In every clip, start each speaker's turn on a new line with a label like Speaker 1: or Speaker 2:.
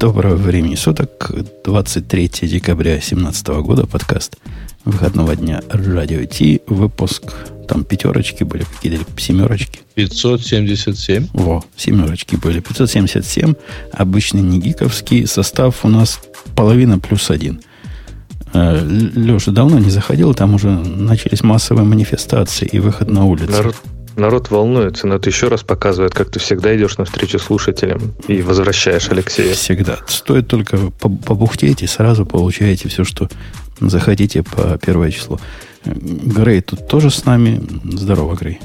Speaker 1: Доброго времени суток. 23 декабря 2017 года. Подкаст выходного дня Радио Ти. Выпуск там пятерочки были какие-то, семерочки.
Speaker 2: 577.
Speaker 1: Во, семерочки были. 577. Обычный не гиковский. Состав у нас половина плюс один. Э, Леша давно не заходил, там уже начались массовые манифестации и выход на улицу.
Speaker 3: Народ, народ волнуется, но это еще раз показывает, как ты всегда идешь навстречу слушателям и возвращаешь Алексея.
Speaker 1: Всегда. Стоит только побухтеть и сразу получаете все, что захотите по первое число. Грей тут тоже с нами. Здорово, Грей.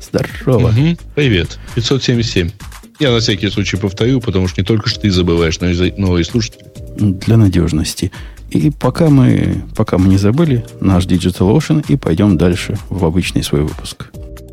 Speaker 1: Здорово. Угу.
Speaker 2: Привет. 577. Я на всякий случай повторю, потому что не только что ты забываешь, но и новые слушатели.
Speaker 1: Для надежности. И пока мы, пока мы не забыли, наш Digital Ocean и пойдем дальше в обычный свой выпуск.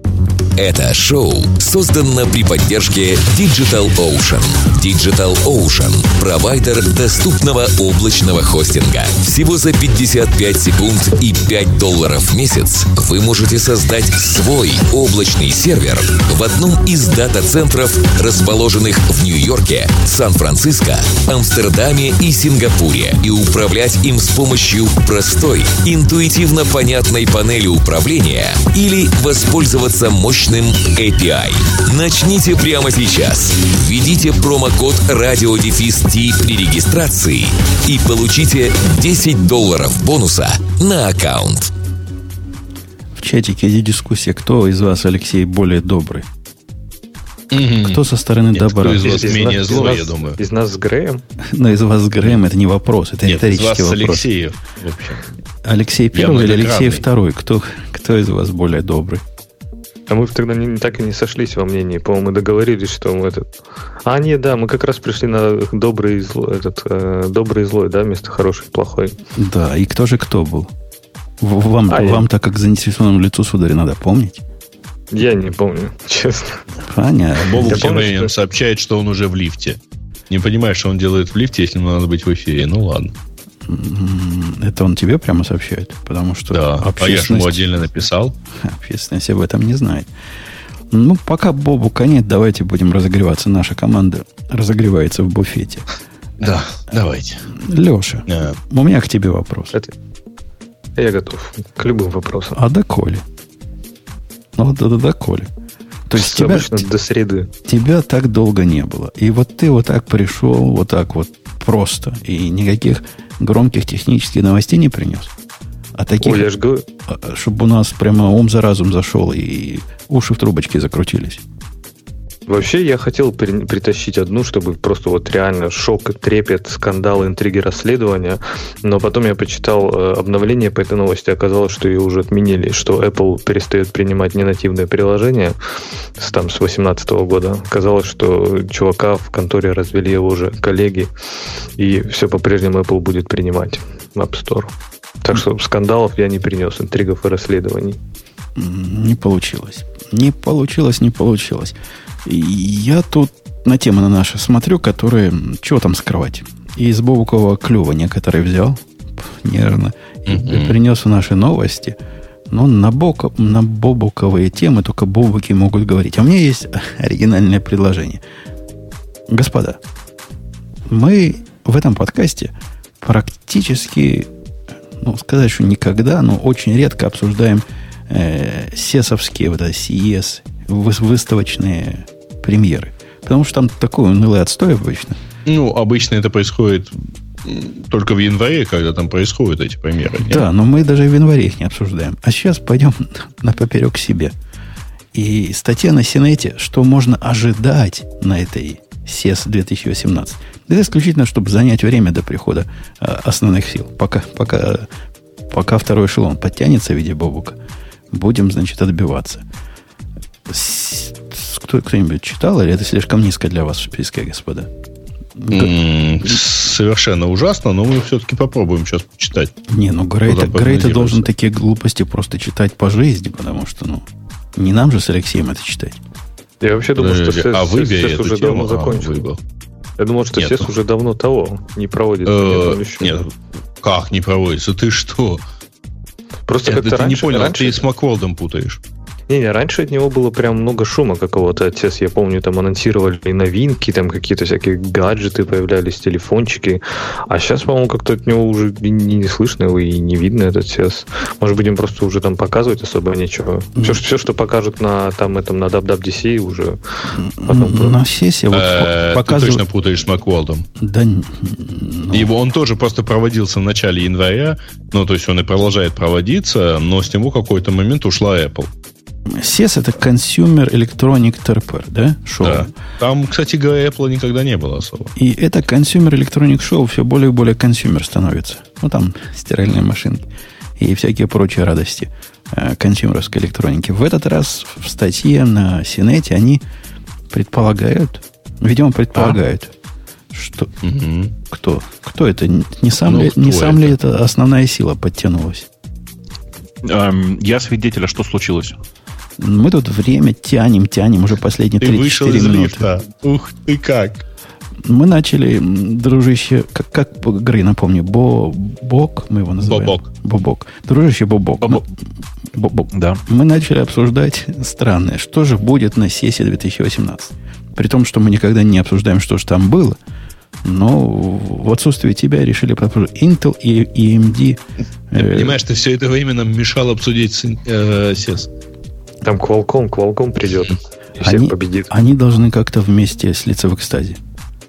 Speaker 1: Thank you.
Speaker 4: Это шоу создано при поддержке Digital Ocean. Digital Ocean – провайдер доступного облачного хостинга. Всего за 55 секунд и 5 долларов в месяц вы можете создать свой облачный сервер в одном из дата-центров, расположенных в Нью-Йорке, Сан-Франциско, Амстердаме и Сингапуре, и управлять им с помощью простой, интуитивно понятной панели управления или воспользоваться мощным мощным API. Начните прямо сейчас. Введите промокод радиодефис при регистрации и получите 10 долларов бонуса на аккаунт.
Speaker 1: В чатике идет дискуссия, кто из вас, Алексей, более добрый. Mm-hmm. Кто со стороны Нет, добра?
Speaker 2: Кто из вас из менее злой,
Speaker 3: я
Speaker 2: думаю.
Speaker 3: Из нас с Греем?
Speaker 1: Но из вас с Греем это не вопрос, это
Speaker 2: Нет,
Speaker 1: риторический
Speaker 2: из вас
Speaker 1: вопрос.
Speaker 2: С Алексеев, в общем.
Speaker 1: Алексей первый или Алексей второй? Кто, кто из вас более добрый?
Speaker 3: А мы тогда не, так и не сошлись во мнении. По-моему, мы договорились, что мы этот... А, нет, да, мы как раз пришли на добрый и злой, этот, э, добрый и злой, да, вместо хороший и плохой.
Speaker 1: Да, и кто же кто был? Вам, а вам так как заинтересованному лицу, сударь, надо помнить.
Speaker 3: Я не помню, честно.
Speaker 1: Понятно.
Speaker 2: Бобук что... сообщает, что он уже в лифте. Не понимаешь, что он делает в лифте, если ему надо быть в эфире. Ну ладно.
Speaker 1: Это он тебе прямо сообщает? Потому что
Speaker 2: да, а я же ему отдельно написал.
Speaker 1: Общественность об этом не знает. Ну, пока Бобу конец, давайте будем разогреваться. Наша команда разогревается в буфете.
Speaker 2: Да, давайте.
Speaker 1: Леша, у меня к тебе вопрос. Это...
Speaker 3: Я готов к любым вопросам.
Speaker 1: А до Коли? Ну, да, да, до Коли. То есть тебя,
Speaker 3: до среды.
Speaker 1: Тебя так долго не было. И вот ты вот так пришел, вот так вот просто. И никаких громких технических новостей не принес. А таких, Ой, я ж. А, чтобы у нас прямо ум за разум зашел и уши в трубочке закрутились.
Speaker 3: Вообще, я хотел при, притащить одну, чтобы просто вот реально шок, трепет, скандал, интриги, расследования. Но потом я почитал э, обновление по этой новости. Оказалось, что ее уже отменили, что Apple перестает принимать ненативные приложения с, там, с 2018 года. Оказалось, что чувака в конторе развели его уже коллеги, и все по-прежнему Apple будет принимать App Store. Так что скандалов я не принес, интригов и расследований.
Speaker 1: Не получилось. Не получилось, не получилось. Я тут на темы на наши смотрю, которые... Чего там скрывать? Из бобукового клюва некоторые взял, нервно, и mm-hmm. принес наши новости. Но на, бок, на бобуковые темы только бобуки могут говорить. А у меня есть оригинальное предложение. Господа, мы в этом подкасте практически, ну, сказать, что никогда, но очень редко обсуждаем э, сесовские, вот это CES, выставочные премьеры. Потому что там такой унылый отстой обычно.
Speaker 2: Ну, обычно это происходит только в январе, когда там происходят эти премьеры.
Speaker 1: Нет? Да, но мы даже в январе их не обсуждаем. А сейчас пойдем на поперек себе. И статья на Синете, что можно ожидать на этой SES 2018. Это исключительно, чтобы занять время до прихода э, основных сил. Пока, пока, пока второй эшелон подтянется в виде бобука, будем, значит, отбиваться кто, кто-нибудь читал, или это слишком низко для вас в списке, господа?
Speaker 2: Mm, совершенно ужасно, но мы все-таки попробуем сейчас почитать.
Speaker 1: Не, ну Грейта, Грейта должен такие глупости просто читать по жизни, потому что, ну, не нам же с Алексеем это читать.
Speaker 3: Я вообще думаю, что
Speaker 2: а вы сес
Speaker 3: уже давно закончил. Я думал, что нет. уже давно того не проводится.
Speaker 2: Э, нет, как не проводится? Ты что?
Speaker 3: Просто как-то
Speaker 2: ты не понял, ты с Макволдом путаешь.
Speaker 3: Не-не, раньше от него было прям много шума какого-то. Отец, я помню, там анонсировали новинки, там какие-то всякие гаджеты появлялись, телефончики. А сейчас, по-моему, как-то от него уже не, не слышно его и не видно этот CES. Может быть, им просто уже там показывать особо нечего. Все, все что покажут на там этом на WWDC уже
Speaker 1: потом... На сессии вот
Speaker 2: Э,
Speaker 1: показывают...
Speaker 2: Ты точно путаешь с Macworld
Speaker 1: 'ом. Да, ну,
Speaker 2: Его он тоже просто проводился в начале января, ну, то есть он и продолжает проводиться, но с него какой-то момент ушла Apple.
Speaker 1: CES это Consumer Electronic Театр, да? Шоу.
Speaker 2: Да. Там, кстати говоря, Apple никогда не было особо.
Speaker 1: И это Consumer Electronic Show все более и более consumer становится. Ну, там стиральные машинки и всякие прочие радости э, консюмеровской электроники. В этот раз в статье на Синете они предполагают, видимо, предполагают, что
Speaker 2: Мгм.
Speaker 1: кто? Кто это? Не сам,
Speaker 2: Ну,
Speaker 1: ли, не сам ли
Speaker 2: это?
Speaker 1: это основная сила подтянулась?
Speaker 5: Эм, я свидетель, а что случилось?
Speaker 1: Мы тут время тянем, тянем уже последние
Speaker 2: Ты вышел
Speaker 1: 3-4
Speaker 2: из
Speaker 1: минуты.
Speaker 2: лифта. Ух ты как.
Speaker 1: Мы начали, дружище, как, как Грей, напомню, Бобок, мы его называем.
Speaker 2: Бобок.
Speaker 1: Бобок. Дружище Бобок.
Speaker 5: Бобок.
Speaker 1: Ну, Бобок.
Speaker 5: Да.
Speaker 1: Мы начали обсуждать странное, что же будет на сессии 2018. При том, что мы никогда не обсуждаем, что же там было. Но в отсутствие тебя решили обсуждать Intel и AMD.
Speaker 2: Ты понимаешь, ты все это время нам мешал обсудить э, SES.
Speaker 3: Там Qualcomm, Qualcomm придет и всех
Speaker 1: они,
Speaker 3: победит.
Speaker 1: они должны как-то вместе слиться в экстазе.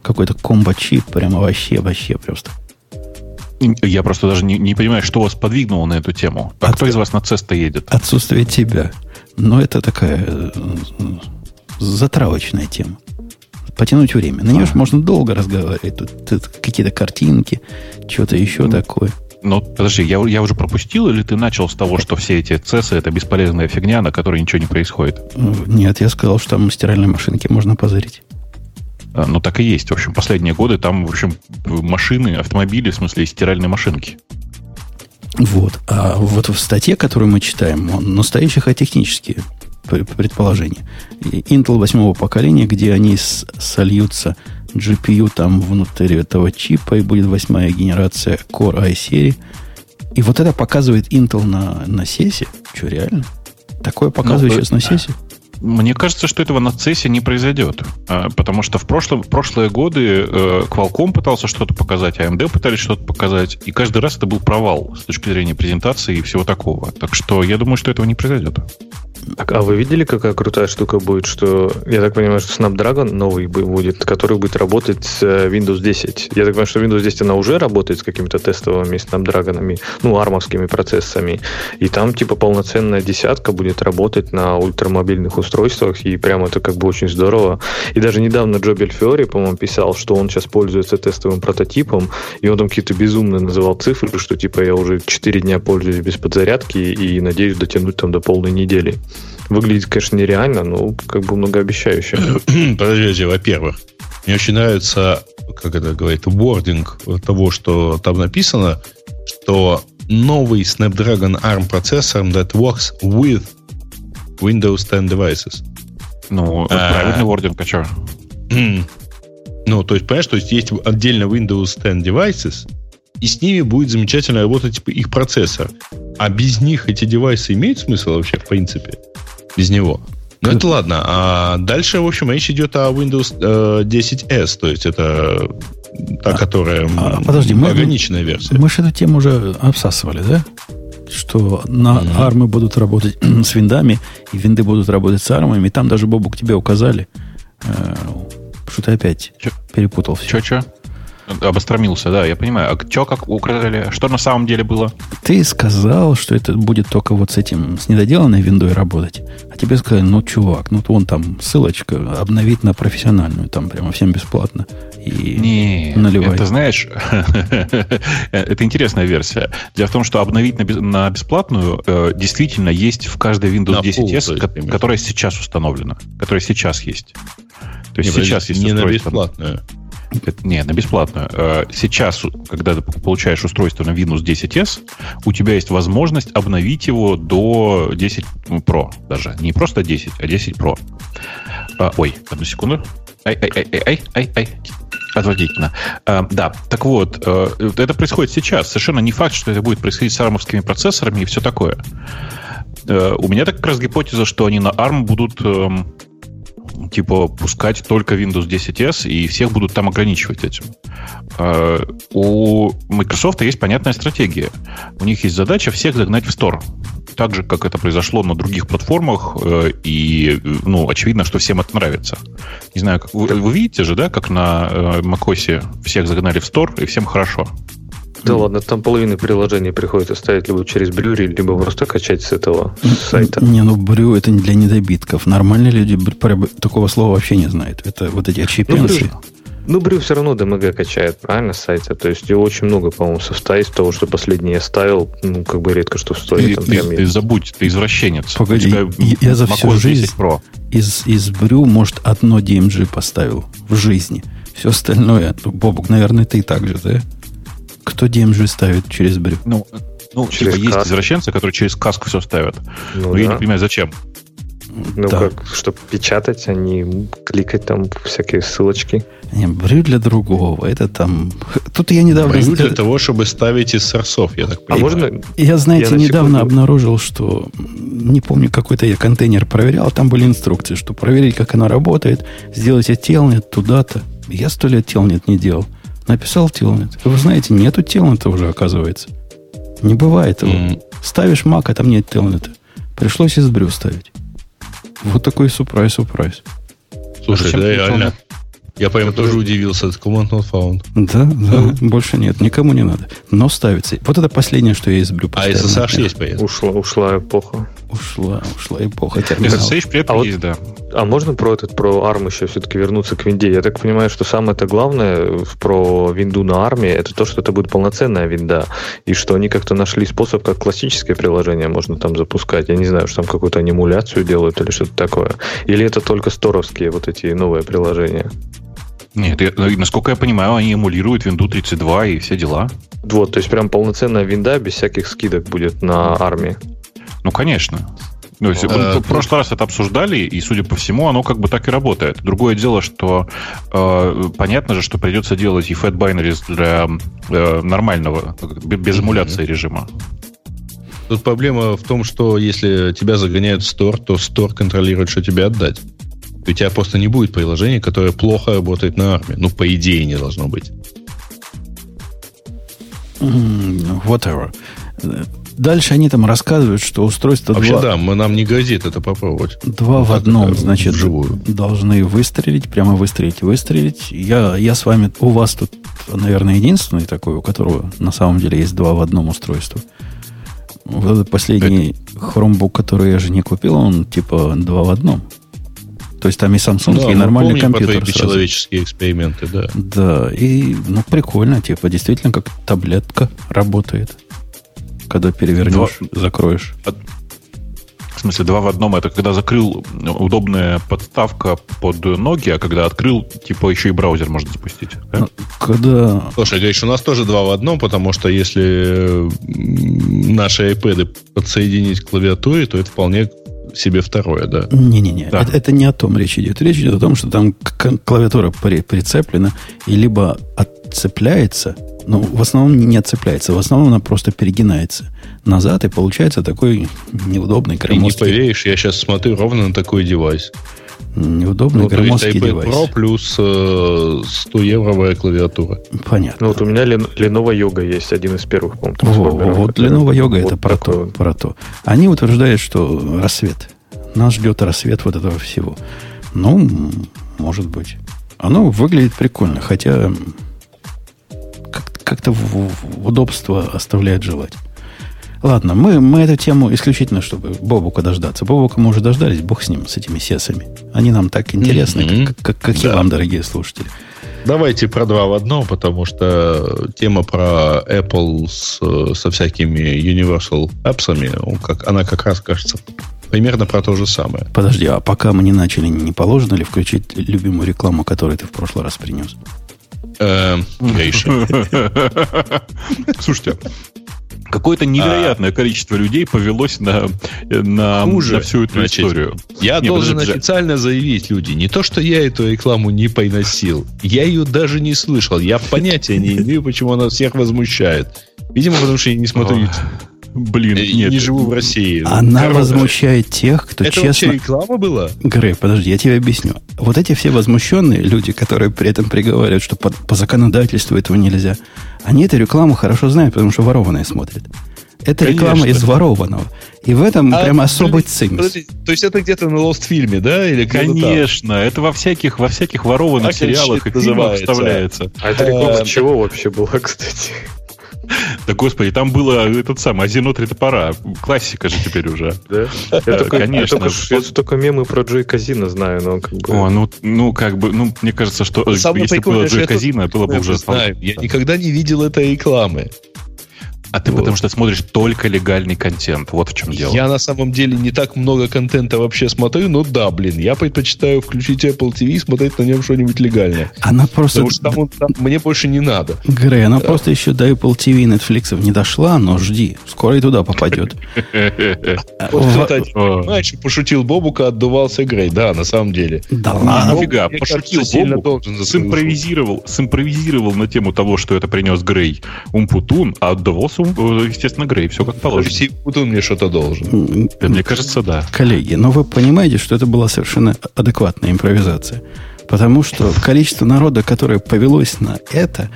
Speaker 1: Какой-то комбо-чип, прямо вообще, вообще просто.
Speaker 5: Я просто даже не, не понимаю, что вас подвигнуло на эту тему. А
Speaker 1: От-
Speaker 5: кто из вас на CES-то едет?
Speaker 1: Отсутствие тебя. Но это такая э, затравочная тема. Потянуть время. На нее же можно долго разговаривать. Тут, тут какие-то картинки, что-то еще такое.
Speaker 5: Ну, подожди, я, я уже пропустил, или ты начал с того, что все эти CES это бесполезная фигня, на которой ничего не происходит?
Speaker 1: Э, Нет, я сказал, что там стиральные машинки можно позырить.
Speaker 5: А, Ну, так и есть. В общем, последние годы там, в общем, машины, автомобили, в смысле, стиральные машинки.
Speaker 1: Вот. А вот в статье, которую мы читаем, он настоящие технические пр- предположения. Intel восьмого поколения, где они сольются GPU там внутри этого чипа, и будет восьмая генерация Core i-серии. И вот это показывает Intel на, на сессии. Что, реально? Такое показывает
Speaker 5: Ну,
Speaker 1: сейчас на сессии?
Speaker 5: Мне кажется, что этого на CES не произойдет. А, Потому что в прошлом, прошлые годы э, Qualcomm пытался что-то показать, AMD пытались что-то показать, и каждый раз это был провал с точки зрения презентации и всего такого. Так что я думаю, что этого не произойдет.
Speaker 3: А вы видели, какая крутая штука будет, что, я так понимаю, что Snapdragon новый бу- будет, который будет работать с э, Windows 10. Я так понимаю, что Windows 10 она уже работает с какими-то тестовыми Snapdragon'ами, ну, армовскими процессами. И там, типа, полноценная десятка будет работать на ультрамобильных устройствах, и прям это как бы очень здорово. И даже недавно Джо Бельфиори, по-моему, писал, что он сейчас пользуется тестовым прототипом, и он там какие-то безумные называл цифры, что, типа, я уже 4 дня пользуюсь без подзарядки и надеюсь дотянуть там до полной недели. Выглядит, конечно, нереально, но как бы многообещающе.
Speaker 2: Подождите, во-первых, мне очень нравится, как это говорит, wording того, что там написано, что новый Snapdragon ARM процессор that works with Windows 10 devices.
Speaker 5: Ну, это
Speaker 2: А.
Speaker 5: правильный вординг, а что?
Speaker 2: Ну, то есть, понимаешь, то есть есть отдельно Windows 10 devices, и с ними будет замечательно работать типа, их процессор. А без них эти девайсы имеют смысл вообще, в принципе? Без него. Ну, это ладно. А дальше, в общем, речь идет о Windows э, 10S, то есть это та, которая м,
Speaker 1: а, подожди, мы-
Speaker 2: ограниченная версия.
Speaker 1: Мы же эту тему уже обсасывали, да? Что на
Speaker 2: Мгм.
Speaker 1: армы будут работать с виндами, и винды будут работать с армами. И там даже, Бобук, тебе указали, э, что ты опять
Speaker 5: Чё?
Speaker 1: перепутал все.
Speaker 5: Че-че? Обостромился, да, я понимаю. А что как указали? Что на самом деле было?
Speaker 1: Ты сказал, что это будет только вот с этим, с недоделанной виндой работать. А тебе сказали, ну, чувак, ну, вон там ссылочка, обновить на профессиональную, там прямо всем бесплатно. И
Speaker 5: Не,
Speaker 1: наливай.
Speaker 5: это знаешь, это интересная версия. Дело в том, что обновить на, бесплатную э, действительно есть в каждой Windows
Speaker 2: На
Speaker 5: 10
Speaker 2: full,
Speaker 5: S,
Speaker 2: то есть,
Speaker 5: ко-
Speaker 2: ты имеешь в
Speaker 5: которая сейчас установлена, которая сейчас есть. То есть
Speaker 2: Не,
Speaker 5: сейчас есть
Speaker 2: не на бесплатную.
Speaker 5: Это- Не, на бесплатную. Э, Сейчас, когда ты получаешь устройство на Windows 10S, у тебя есть возможность обновить его до 10 Pro даже. Не просто 10, а 10 Pro. А, ой, одну секунду. Ай, ай, ай, ай, ай, ай, ай. Отвратительно. А, да, так вот, это происходит сейчас. Совершенно не факт, что это будет происходить с армовскими процессорами и все такое. У меня так как раз гипотеза, что они на ARM будут эм, типа пускать только Windows 10s и всех будут там ограничивать этим. Э, у Microsoft есть понятная стратегия. У них есть задача всех загнать в Store. Так же, как это произошло на других платформах, э, и, ну, очевидно, что всем это нравится. Не знаю, вы, вы видите же, да, как на macOS всех загнали в Store, и всем хорошо.
Speaker 3: Да ладно, там половину приложений приходится ставить либо через Брюри, либо просто качать с этого сайта.
Speaker 1: Не, ну Брю это не для недобитков. Нормальные люди такого слова вообще не знают. Это вот эти отщепенцы.
Speaker 3: Ну, Брю все равно DMG качает, правильно, с сайта? То есть его очень много, по-моему, софта из того, что последнее я ставил, ну, как бы редко что стоит.
Speaker 5: Ты, ты, ты забудь, ты извращенец.
Speaker 1: Погоди, я, я за всю жизнь Pro. Из, из Брю, может, одно DMG поставил в жизни. Все остальное, ну, Бобук, наверное, ты так же, да? Кто DMG ставит через брю?
Speaker 5: Ну, ну через типа каск. есть извращенцы, которые через каск все ставят. Ну, Но да. я не понимаю, зачем.
Speaker 3: Ну, да. как, чтобы печатать, а не кликать там всякие ссылочки.
Speaker 1: Не, брю для другого. Это там... Тут я недавно...
Speaker 2: Брю для того, чтобы ставить из сорсов, я так а понимаю. А можно...
Speaker 1: Я, знаете, я недавно секунду... обнаружил, что... Не помню, какой-то я контейнер проверял, там были инструкции, что проверить, как оно работает, сделайте телнет туда-то. Я сто лет телнет не делал. Написал телнет. Вы знаете, нету телнета уже, оказывается. Не бывает его. Mm. Ставишь Mac, а там нет телнета. Пришлось из брю ставить. Вот такой сюрприз-сюрприз.
Speaker 2: Слушай, да, реально. Я прям тоже удивился. Command not found.
Speaker 1: Да, да, больше нет. Никому не надо. Но ставится. Вот это последнее, что я из брю.
Speaker 2: А SSH есть, поэтому?
Speaker 3: Ушла, ушла эпоха.
Speaker 1: Ушла, ушла эпоха
Speaker 5: SSH при этом а есть, да.
Speaker 3: А можно про этот, про ARM еще все-таки вернуться к винде? Я так понимаю, что самое-то главное про винду на ARM это то, что это будет полноценная винда, и что они как-то нашли способ, как классическое приложение можно там запускать. Я не знаю, что там какую-то анимуляцию делают или что-то такое. Или это только сторовские вот эти новые приложения?
Speaker 5: Нет, я, насколько я понимаю, они эмулируют Windows 32 и все дела.
Speaker 3: Вот, то есть прям полноценная винда без всяких скидок будет на армии.
Speaker 5: Ну, конечно. Ну, есть, э, в прошлый раз это обсуждали, и, судя по всему, оно как бы так и работает. Другое дело, что э, понятно же, что придется делать и fat binaries для э, нормального, без эмуляции режима.
Speaker 2: Тут проблема в том, что если тебя загоняют в стор, то стор контролирует, что тебе отдать. У тебя просто не будет приложения, которое плохо работает на армии. Ну, по идее, не должно быть.
Speaker 1: Whatever. Дальше они там рассказывают, что устройство...
Speaker 2: Вообще, два... да, мы, нам не грозит это попробовать.
Speaker 1: Два вот в одном, это, значит, вживую. должны выстрелить, прямо выстрелить, выстрелить. Я, я с вами... У вас тут, наверное, единственный такой, у которого на самом деле есть два в одном устройство. Вот этот последний это... Chromebook, который я же не купил, он типа два в одном. То есть там и Samsung, да, и нормальный компьютер.
Speaker 2: По человеческие эксперименты, да.
Speaker 1: Да, и ну, прикольно, типа, действительно, как таблетка работает. Когда перевернешь, Два... закроешь.
Speaker 5: В смысле, два в одном. Это когда закрыл удобная подставка под ноги, а когда открыл, типа, еще и браузер можно запустить. Да? Ну,
Speaker 1: когда...
Speaker 2: Слушай, говоришь, у нас тоже два в одном, потому что если наши iPad подсоединить к клавиатуре, то это вполне себе второе, да.
Speaker 1: Не-не-не, да. это, это не о том речь идет. Речь идет о том, что там клавиатура при, прицеплена и либо отцепляется, ну, в основном не отцепляется, в основном она просто перегинается назад, и получается такой неудобный громоздкий...
Speaker 2: Ты не поверишь, я сейчас смотрю ровно на такой девайс.
Speaker 1: Неудобный ну, громоздкий то есть
Speaker 2: iPad девайс. Pro плюс э, 100 евровая клавиатура.
Speaker 1: Понятно.
Speaker 3: Ну, вот у меня Lenovo Yoga есть, один из первых,
Speaker 1: по-моему. Вот Lenovo Yoga вот это про то, про то. Они утверждают, что рассвет. Нас ждет рассвет вот этого всего. Ну, может быть. Оно выглядит прикольно, хотя как-то в, удобство оставляет желать. Ладно, мы, мы эту тему исключительно, чтобы Бобука дождаться. Бобука мы уже дождались, бог с ним, с этими сесами. Они нам так интересны, mm-hmm. как, как, как да. и вам, дорогие слушатели.
Speaker 2: Давайте про два в одном, потому что тема про Apple с, со всякими Universal Apps, как, она как раз кажется примерно про то же самое.
Speaker 1: Подожди, а пока мы не начали, не положено ли включить любимую рекламу, которую ты в прошлый раз принес?
Speaker 2: Эм,
Speaker 5: Слушайте, Какое-то невероятное а... количество людей повелось на, на, Хуже, на всю эту значит, историю.
Speaker 2: Я не, должен подожди, официально заявить, люди, не то, что я эту рекламу не приносил, я ее даже не слышал. Я понятия не имею, почему она всех возмущает. Видимо, потому что я не смотрю YouTube.
Speaker 5: Блин, нет.
Speaker 2: Не живу в России.
Speaker 1: Она
Speaker 2: Короче,
Speaker 1: возмущает тех, кто
Speaker 2: Это вообще
Speaker 1: честно...
Speaker 2: реклама была?
Speaker 1: Грей, подожди, я тебе объясню. Вот эти все возмущенные люди, которые при этом приговаривают, что по, по законодательству этого нельзя, они эту рекламу хорошо знают, потому что ворованные смотрят. Это
Speaker 2: Конечно.
Speaker 1: реклама из ворованного. И в этом
Speaker 2: А,
Speaker 1: прям особый
Speaker 2: подожди, То есть это где-то на Lost фильме, да? Или где-то там?
Speaker 5: Конечно, это во всяких, во всяких ворованных
Speaker 2: Как это
Speaker 5: сериалах и фильмах
Speaker 2: называется?
Speaker 5: вставляется.
Speaker 3: А это реклама
Speaker 2: Э,
Speaker 3: чего вообще была, кстати?
Speaker 5: Да господи, там было этот самый Азино три топора. Классика же теперь уже.
Speaker 3: Да? Я только, я
Speaker 5: конечно.
Speaker 3: только, я только мемы про Джой Казина знаю, но как бы...
Speaker 5: О, ну, ну, как бы, ну, мне кажется, что э,
Speaker 2: Самое
Speaker 5: если бы было Джой Казино, было бы уже...
Speaker 2: знаем. Я никогда не видел этой рекламы.
Speaker 5: А ты
Speaker 2: Вот.
Speaker 5: потому что смотришь только легальный контент. Вот в чем дело.
Speaker 2: Я на самом деле не так много контента вообще смотрю, но да, блин, я предпочитаю включить Apple TV и смотреть на нем что-нибудь легальное.
Speaker 1: Она просто...
Speaker 2: Потому что там, он- там мне больше не надо.
Speaker 1: Грей, она просто еще до Apple TV и Netflix не дошла, но жди, скоро и туда попадет.
Speaker 2: Вот кто-то понимаешь, пошутил Бобука, отдувался Грей. Да, на самом деле.
Speaker 1: Да
Speaker 5: А
Speaker 1: ладно.
Speaker 5: нафига?
Speaker 2: мне
Speaker 5: Пошутил Бобук, симпровизировал, симпровизировал на тему того, что это принес Грей Умпутун, а отдавался, э, естественно, Грей. Все как положено.
Speaker 2: Путун мне что-то должен.
Speaker 5: Мне кажется, да.
Speaker 1: Коллеги, но вы понимаете, что это была совершенно адекватная импровизация. Потому что количество народа, которое повелось на это,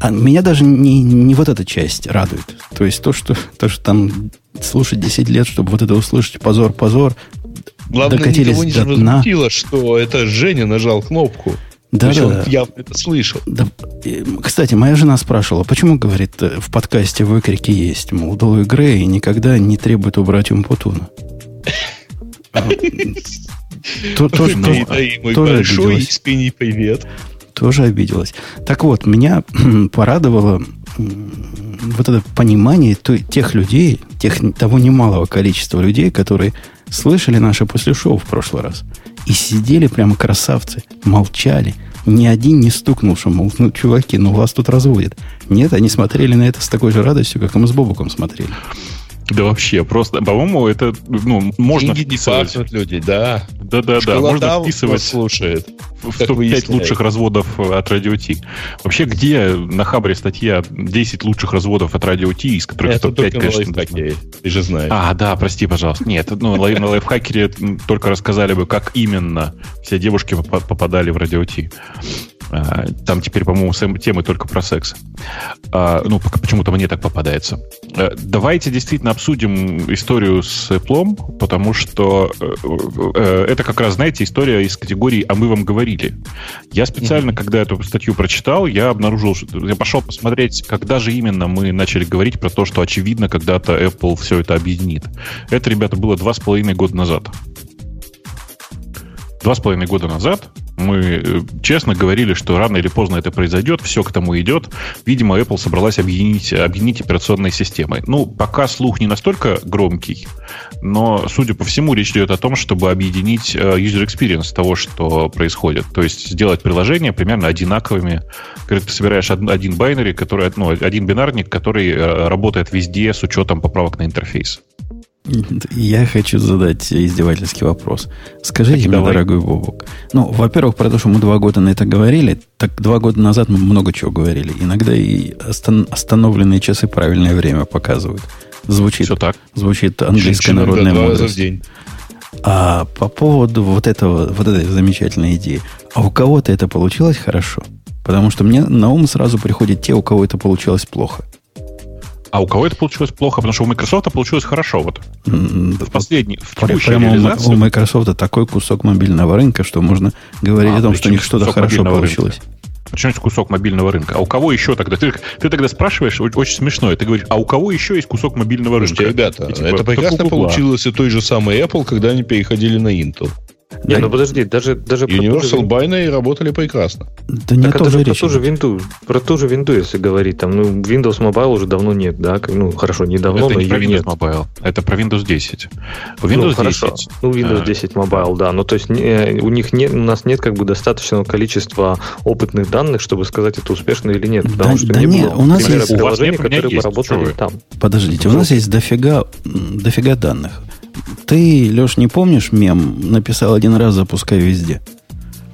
Speaker 1: а меня даже не, не вот эта часть радует. То есть то, что, то, что там слушать 10 лет, чтобы вот это услышать позор, позор,
Speaker 2: Главное,
Speaker 1: докатились
Speaker 2: никого не
Speaker 1: до дна.
Speaker 2: что это Женя нажал кнопку.
Speaker 1: Да, да, да.
Speaker 2: явно это слышал.
Speaker 1: Да, кстати, моя жена спрашивала, почему, говорит, э, в подкасте выкрики есть, мол, Долой Грей никогда не требует убрать Умпутуна. А, то- Тоже
Speaker 2: большой
Speaker 1: обиделась.
Speaker 2: искренний привет.
Speaker 1: Тоже обиделась. Так вот, меня порадовало вот это понимание тех людей, тех, того немалого количества людей, которые слышали наше после шоу в прошлый раз. И сидели прямо красавцы, молчали. Ни один не стукнул, что, мол, ну, чуваки, ну вас тут разводят. Нет, они смотрели на это с такой же радостью, как мы с Бобуком смотрели.
Speaker 5: Да вообще, просто, по-моему, это, ну, можно
Speaker 2: Деньги не
Speaker 5: вписывать.
Speaker 2: пахнут люди, да.
Speaker 5: Да-да-да, можно вписывать
Speaker 2: слушает.
Speaker 5: в
Speaker 2: как
Speaker 5: топ-5
Speaker 2: выясняется.
Speaker 5: лучших разводов э, от Радио Ти. Вообще, где на Хабре статья 10 лучших разводов от Радио Ти, из которых
Speaker 2: Это
Speaker 5: топ-5,
Speaker 2: только на
Speaker 5: конечно,
Speaker 2: лайфхакере, ты же знаешь.
Speaker 5: А, да, прости, пожалуйста. Нет, ну, на лайфхакере только рассказали бы, как именно все девушки попа- попадали в радио Ти. А, Там теперь, по-моему, темы только про секс. А, Ну, почему-то мне так попадается. Э, Давайте действительно обсудим историю с Apple, потому что э, э, это как раз, знаете, история из категории «А мы вам говорили». Я специально, когда эту статью прочитал, я обнаружил, что я пошел посмотреть, когда же именно мы начали говорить про то, что, очевидно, когда-то Apple все это объединит. Это, ребята, было два с половиной года назад. Два с половиной года назад мы э, честно говорили, что рано или поздно это произойдет, все к тому идет. Видимо, Apple собралась объединить, объединить операционные системы. Ну, пока слух не настолько громкий, но, судя по всему, речь идет о том, чтобы объединить э, user experience того, что происходит. То есть сделать приложения примерно одинаковыми. Когда ты собираешь од- один байнери, который, ну, один бинарник, который э, работает везде с учетом поправок на интерфейс.
Speaker 1: Я хочу задать издевательский вопрос. Скажите
Speaker 5: Так,
Speaker 1: мне,
Speaker 5: давай.
Speaker 1: дорогой Бобок. Ну, во-первых, про то, что мы два года на это говорили, так два года назад мы много чего говорили. Иногда и остан- остановленные часы правильное время показывают. Звучит,
Speaker 5: Все так.
Speaker 1: звучит английская
Speaker 2: Иногда
Speaker 1: народная
Speaker 2: два раза в
Speaker 1: мудрость.
Speaker 2: день.
Speaker 1: А по поводу вот этого, вот этой замечательной идеи, а у кого-то это получилось хорошо? Потому что мне на ум сразу приходят те, у кого это получилось плохо.
Speaker 5: А у кого это получилось плохо? Потому что у Microsoft получилось хорошо. Вот в последней, в текущей
Speaker 1: Прямо
Speaker 5: реализации-
Speaker 1: у Microsoft такой кусок мобильного рынка, что можно говорить
Speaker 5: А,
Speaker 1: о том, что у них что-то хорошо получилось.
Speaker 5: Причем есть кусок мобильного рынка. А у кого еще тогда? Ты, ты тогда спрашиваешь, очень смешно, и ты говоришь, а у кого еще есть кусок мобильного
Speaker 2: Слушайте,
Speaker 5: рынка?
Speaker 2: ребята,
Speaker 5: И типа,
Speaker 2: это прекрасно получилось и той же самой Apple, когда они переходили на Intel.
Speaker 3: Не,
Speaker 1: Да,
Speaker 3: ну подожди, даже, даже
Speaker 2: Universal Binary работали прекрасно.
Speaker 1: да не
Speaker 3: Так это же про ту же винду, про ту же винду, если говорить, там, ну, Windows Mobile уже давно нет, да, ну, хорошо, не давно,
Speaker 5: Это
Speaker 3: но
Speaker 5: не про Windows
Speaker 3: нет.
Speaker 5: Mobile, это про Windows 10. У Windows
Speaker 3: ну,
Speaker 5: 10
Speaker 3: хорошо. Ну, Windows
Speaker 5: а,
Speaker 3: 10 Mobile, да. Ну, то есть не- у них нет, у нас нет как бы достаточного количества опытных данных, чтобы сказать, это успешно или нет. Потому
Speaker 1: Да-
Speaker 3: что
Speaker 1: да
Speaker 3: не
Speaker 1: нет,
Speaker 3: было
Speaker 1: у нас есть-
Speaker 5: У вас
Speaker 3: приложений,
Speaker 5: нет, у меня
Speaker 3: которые бы
Speaker 5: есть.
Speaker 3: работали
Speaker 5: Чё вы?
Speaker 3: там.
Speaker 1: Подождите, у нас есть дофига, дофига данных. Ты, Леш, не помнишь мем? Написал один раз, запускай везде.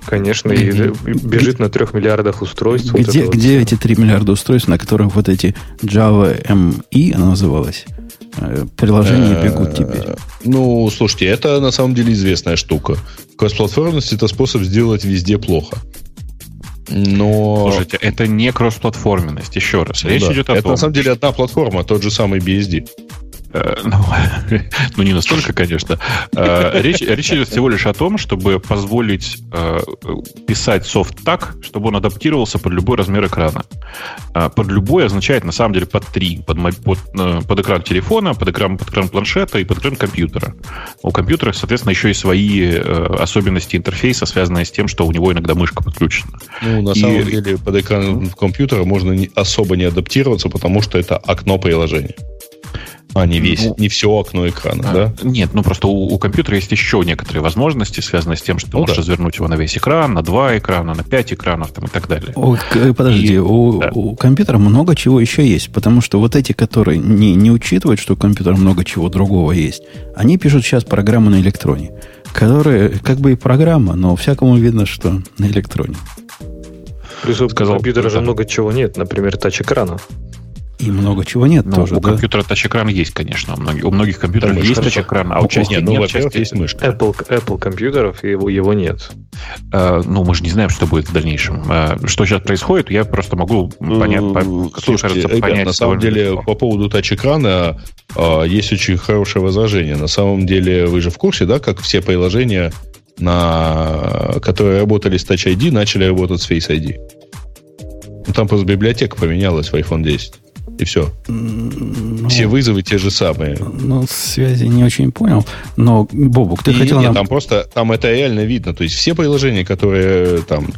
Speaker 3: Конечно, и бежит на трех миллиардах устройств.
Speaker 1: Где, вот где эти три миллиарда устройств, на которых вот эти Java ME, она называлась, э, приложения бегут теперь?
Speaker 2: Ну, слушайте, это на самом деле известная штука. Кроссплатформенность – это способ сделать везде плохо. Но...
Speaker 5: Слушайте, это не кроссплатформенность. Еще раз.
Speaker 2: Ну,
Speaker 5: Речь
Speaker 2: да.
Speaker 5: идет о
Speaker 2: это
Speaker 5: том...
Speaker 2: на самом деле одна платформа, тот же самый BSD.
Speaker 5: Э, ну, ну, не настолько, конечно. Э, речь, речь идет всего лишь о том, чтобы позволить э, писать софт так, чтобы он адаптировался под любой размер экрана. Под любой означает, на самом деле, под три. Под, под, под экран телефона, под экран, под экран планшета и под экран компьютера. У компьютера, соответственно, еще и свои особенности интерфейса, связанные с тем, что у него иногда мышка подключена.
Speaker 2: Ну, на и... самом деле, под экран компьютера можно не, особо не адаптироваться, потому что это окно приложения. А, не весь, ну, не все окно экрана, а, да?
Speaker 5: Нет, ну просто у, у компьютера есть еще некоторые возможности, связанные с тем, что ты ну, можешь да. развернуть его на весь экран, на два экрана, на пять экранов там, и так далее.
Speaker 1: О, подожди, и, у, да. у компьютера много чего еще есть, потому что вот эти, которые не, не учитывают, что у компьютера много чего другого есть, они пишут сейчас программу на электроне, которая как бы и программа, но всякому видно, что на электроне.
Speaker 3: Плюс у компьютера же много чего нет, например, тач-экрана.
Speaker 1: И много чего нет
Speaker 5: ну,
Speaker 1: тоже.
Speaker 5: У да? компьютера тач-экран есть, конечно. У многих, у многих компьютеров есть тач-экран, а у части нет. Ну, во-первых,
Speaker 3: есть мышка. Apple, Apple компьютеров его, его нет.
Speaker 5: Uh, ну, мы же не знаем, что будет в дальнейшем. Uh, что сейчас происходит, я просто могу понять,
Speaker 2: uh, Слушайте, кажется, ребят, понять. На самом деле, легко. по поводу тач-экрана uh, есть очень хорошее возражение. На самом деле, вы же в курсе, да, как все приложения, на, которые работали с Touch ID, начали работать с Face ID. Ну, там просто библиотека поменялась в iPhone 10. И все. Ну, все вызовы те же самые.
Speaker 1: Ну, связи не очень понял. Но, Бобук, ты и, хотел
Speaker 2: нет, нам... там просто, там это реально видно. То есть все приложения, которые там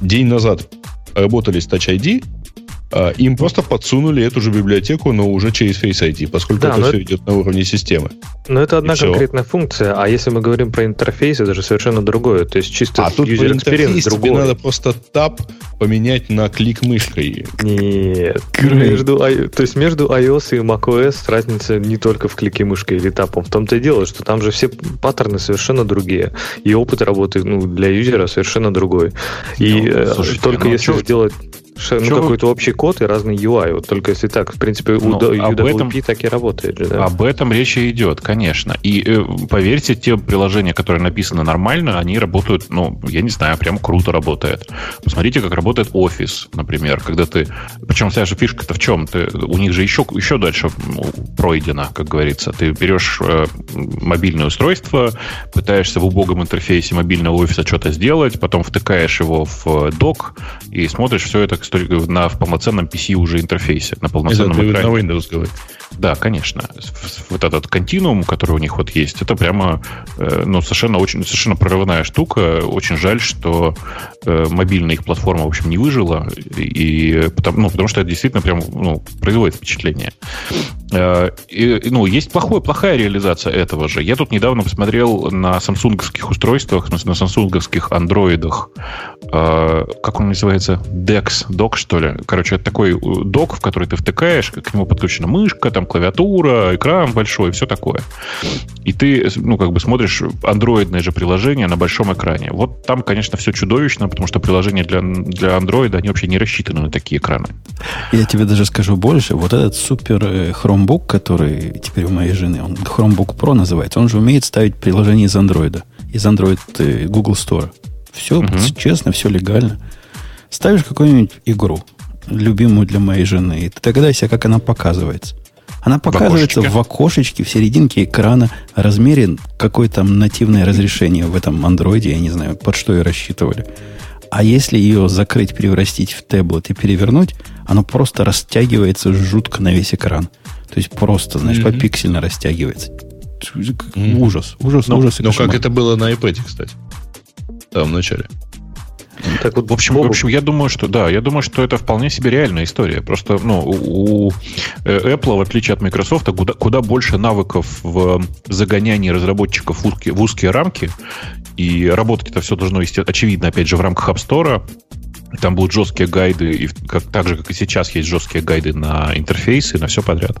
Speaker 2: день назад работали с Touch ID, им просто подсунули эту же библиотеку, но уже через Face ID, поскольку да, это все это... идет на уровне системы.
Speaker 3: Но это одна и конкретная все. функция, а если мы говорим про интерфейс, это же совершенно другое. То есть чисто
Speaker 2: а тут user experience другой. тебе надо просто тап поменять на клик мышкой.
Speaker 3: Нет. Между, то есть между iOS и macOS разница не только в клике мышкой или тапом. В том-то и дело, что там же все паттерны совершенно другие. И опыт работы ну, для юзера совершенно другой. И ну, э, слушайте, только ну, если сделать ну, какой-то общий код и разный UI. Вот только если так, в принципе, у ну, UWP этом, так и работает. Же, да?
Speaker 5: Об этом речь и идет, конечно. И э, поверьте, те приложения, которые написаны нормально, они работают, ну, я не знаю, прям круто работает. Посмотрите, как работает офис, например, когда ты... Причем вся же фишка-то в чем? Ты, у них же еще, еще дальше пройдено, как говорится. Ты берешь э, мобильное устройство, пытаешься в убогом интерфейсе мобильного офиса что-то сделать, потом втыкаешь его в док и смотришь все это на в полноценном PC уже интерфейсе, на полноценном
Speaker 2: это экране. на Windows говорит.
Speaker 5: Да, конечно. Вот этот континуум, который у них вот есть, это прямо э, ну, совершенно, очень, совершенно прорывная штука. Очень жаль, что э, мобильная их платформа, в общем, не выжила. И, потому, ну, потому что это действительно прям ну, производит впечатление. Э, и, ну, есть плохое, плохая реализация этого же. Я тут недавно посмотрел на самсунговских устройствах, на, на самсунговских андроидах, как он называется, DeX, DOC, что ли. Короче, это такой док, в который ты втыкаешь, к нему подключена мышка, там клавиатура, экран большой, все такое. И ты, ну, как бы смотришь андроидное же приложение на большом экране. Вот там, конечно, все чудовищно, потому что приложения для, для андроида, они вообще не рассчитаны на такие экраны.
Speaker 1: Я тебе даже скажу больше. Вот этот супер э, Chromebook, который теперь у моей жены, он Chromebook Pro называется, он же умеет ставить приложение из андроида, из Android э, Google Store. Все угу. честно, все легально. Ставишь какую-нибудь игру, любимую для моей жены, и ты догадайся, как она показывается. Она показывается в, в окошечке, в серединке экрана, размере какое там нативное разрешение в этом андроиде, я не знаю, под что ее рассчитывали. А если ее закрыть, превратить в таблет и перевернуть, оно просто растягивается жутко на весь экран. То есть просто, знаешь, mm-hmm. попиксельно растягивается. Mm-hmm. Ужас, ужас,
Speaker 2: но,
Speaker 1: ужас.
Speaker 2: Но как это было на iPad, кстати, в самом начале.
Speaker 5: Так вот, в общем, в общем, я думаю, что да, я думаю, что это вполне себе реальная история. Просто, ну, у э, Apple, в отличие от Microsoft, куда, куда больше навыков в загонянии разработчиков в узкие, в узкие рамки, и работать это все должно, очевидно, опять же, в рамках App Store. Там будут жесткие гайды, и как, так же, как и сейчас есть жесткие гайды на интерфейсы, на все подряд.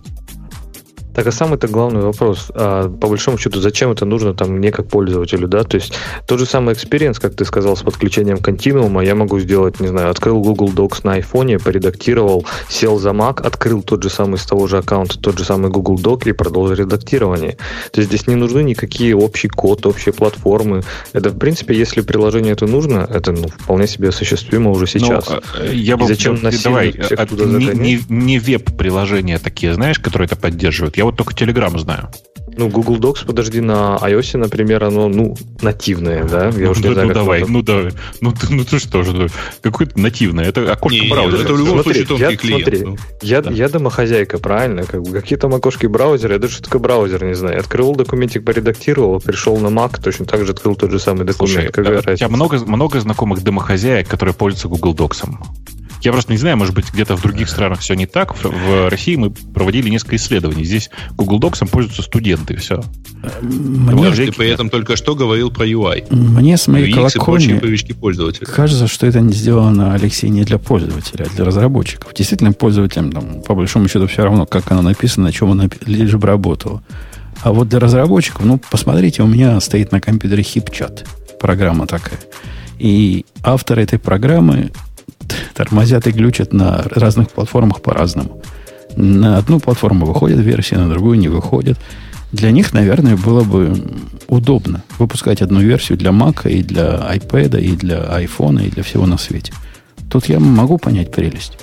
Speaker 3: Так а самый-то главный вопрос, а, по большому счету, зачем это нужно там мне как пользователю, да? То есть тот же самый experience, как ты сказал, с подключением континуума, я могу сделать, не знаю, открыл Google Docs на айфоне, поредактировал, сел за Mac, открыл тот же самый с того же аккаунта, тот же самый Google Doc и продолжил редактирование. То есть здесь не нужны никакие общий код, общие платформы. Это, в принципе, если приложение это нужно, это ну, вполне себе осуществимо уже сейчас.
Speaker 5: Ну, я бы, зачем давай, от, не, не, не веб-приложения такие, знаешь, которые это поддерживают. Я вот только Telegram знаю.
Speaker 3: Ну, Google Docs, подожди, на iOS, например, оно, ну, нативное, да? Я
Speaker 5: ну,
Speaker 3: уж
Speaker 5: не ну, знаю, ну давай, ну давай. Ну ты, ну ты что же, какое-то нативное. Это окошко не, браузера.
Speaker 3: Это в любом смотри, случае тонкий я, клиент. Смотри, ну, я, да. я домохозяйка, правильно? Как бы, какие там окошки браузера, я даже что такое браузер не знаю. Открыл документик, поредактировал, пришел на Mac, точно так же открыл тот же самый документ. Слушай,
Speaker 5: Какая у тебя много, много знакомых домохозяек, которые пользуются Google Docs. Я просто не знаю, может быть, где-то в других странах все не так. В России мы проводили несколько исследований. Здесь Google Docs пользуются студенты, все.
Speaker 2: Мне, ты при этом только что говорил про UI.
Speaker 1: Мне с моей колокольни пользователя. кажется, что это не сделано, Алексей, не для пользователя, а для разработчиков. Действительно, пользователям, там, по большому счету, все равно, как оно написано, на чем оно лишь бы работало. А вот для разработчиков, ну, посмотрите, у меня стоит на компьютере HipChat. Программа такая. И автор этой программы тормозят и глючат на разных платформах по-разному. На одну платформу выходит версия, на другую не выходит. Для них, наверное, было бы удобно выпускать одну версию для Mac и для iPad, и для iPhone, и для всего на свете. Тут я могу понять прелесть.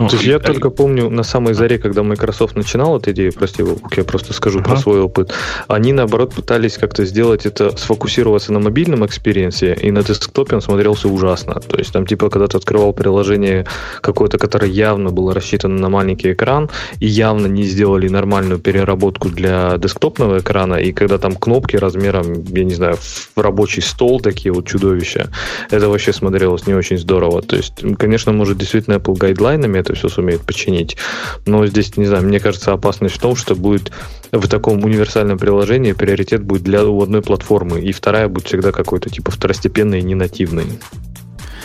Speaker 3: Ну, То есть я только помню на самой заре, когда Microsoft начинал эту идею, прости, я просто скажу ага. про свой опыт, они наоборот пытались как-то сделать это, сфокусироваться на мобильном experience 'е, и на десктопе он смотрелся ужасно. То есть там типа, когда ты открывал приложение какое-то, которое явно было рассчитано на маленький экран, и явно не сделали нормальную переработку для десктопного экрана, и когда там кнопки размером, я не знаю, в рабочий стол такие вот чудовища, это вообще смотрелось не очень здорово. То есть, конечно, может действительно Apple гайдлайнами это это все сумеет починить. Но здесь, не знаю, мне кажется, опасность в том, что будет в таком универсальном приложении приоритет будет для одной платформы, и вторая будет всегда какой-то типа второстепенной и ненативной.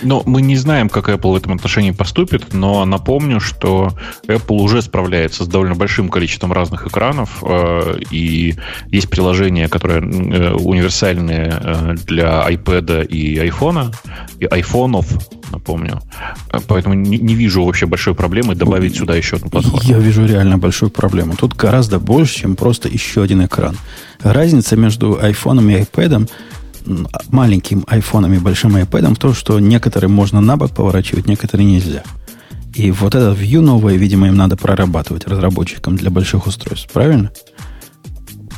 Speaker 5: Но мы не знаем, как Apple в этом отношении поступит, но напомню, что Apple уже справляется с довольно большим количеством разных экранов, э, и есть приложения, которые э, универсальные э, для iPad и iPhone, и айфонов, напомню. Поэтому не, не вижу вообще большой проблемы добавить сюда еще одну платформу.
Speaker 1: Я вижу реально большую проблему. Тут гораздо больше, чем просто еще один экран. Разница между iPhone и iPad маленьким айфоном и большим iPad в том, что некоторые можно на бок поворачивать, некоторые нельзя. И вот это view новое, видимо, им надо прорабатывать разработчикам для больших устройств. Правильно?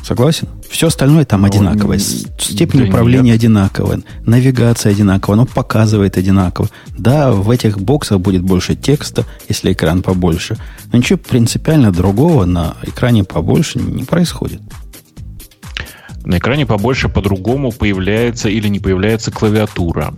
Speaker 1: Согласен? Все остальное там ну, одинаковое. Степень да управления нет. одинаковая. Навигация одинаковая. Оно показывает одинаково. Да, в этих боксах будет больше текста, если экран побольше. Но ничего принципиально другого на экране побольше не происходит.
Speaker 5: На экране побольше по-другому появляется или не появляется клавиатура.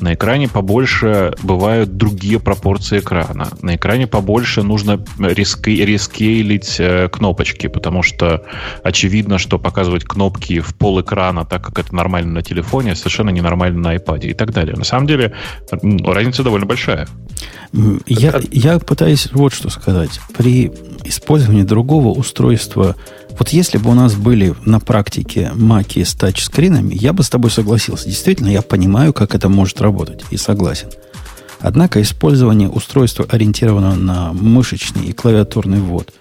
Speaker 5: На экране побольше бывают другие пропорции экрана. На экране побольше нужно рески, рескейлить э, кнопочки, потому что очевидно, что показывать кнопки в пол экрана, так как это нормально на телефоне, совершенно ненормально на iPad и так далее. На самом деле разница довольно большая.
Speaker 1: Я, я пытаюсь вот что сказать. При использовании другого устройства вот если бы у нас были на практике маки с тачскринами, я бы с тобой согласился. Действительно, я понимаю, как это может работать, и согласен. Однако использование устройства, ориентированного на мышечный и клавиатурный ввод,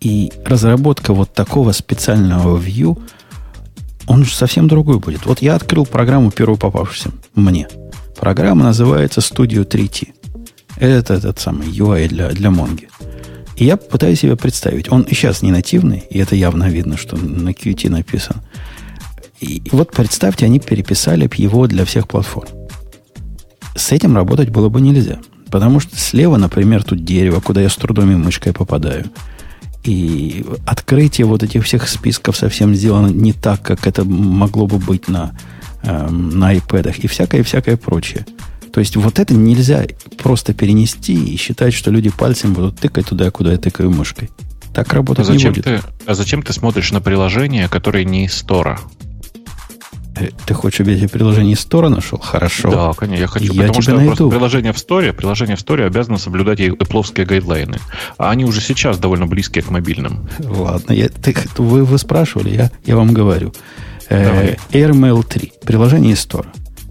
Speaker 1: и разработка вот такого специального view, он же совсем другой будет. Вот я открыл программу, первую попавшуюся мне. Программа называется Studio 3T. Это этот самый UI для, для Монги. И я пытаюсь себе представить. Он сейчас не нативный, и это явно видно, что на Qt написан. И вот представьте, они переписали его для всех платформ. С этим работать было бы нельзя. Потому что слева, например, тут дерево, куда я с трудом и мышкой попадаю. И открытие вот этих всех списков совсем сделано не так, как это могло бы быть на, эм, на iPad и всякое-всякое прочее. То есть вот это нельзя просто перенести и считать, что люди пальцем будут тыкать туда, куда я тыкаю мышкой. Так работать а
Speaker 5: зачем
Speaker 1: не будет.
Speaker 5: Ты, а зачем ты смотришь на приложение, которое не из стора?
Speaker 1: Э, Ты хочешь, чтобы я тебе приложение из Store нашел? Хорошо.
Speaker 5: Да, конечно, я хочу,
Speaker 1: Я
Speaker 5: потому
Speaker 1: тебя
Speaker 5: что
Speaker 1: найду.
Speaker 5: приложение в Store, приложение в Store обязано соблюдать и Apple гайдлайны. А они уже сейчас довольно близкие к мобильным.
Speaker 1: Ладно, я, ты, вы, вы спрашивали, я, я вам говорю. Э,
Speaker 5: Давай.
Speaker 1: AirMail 3. Приложение из.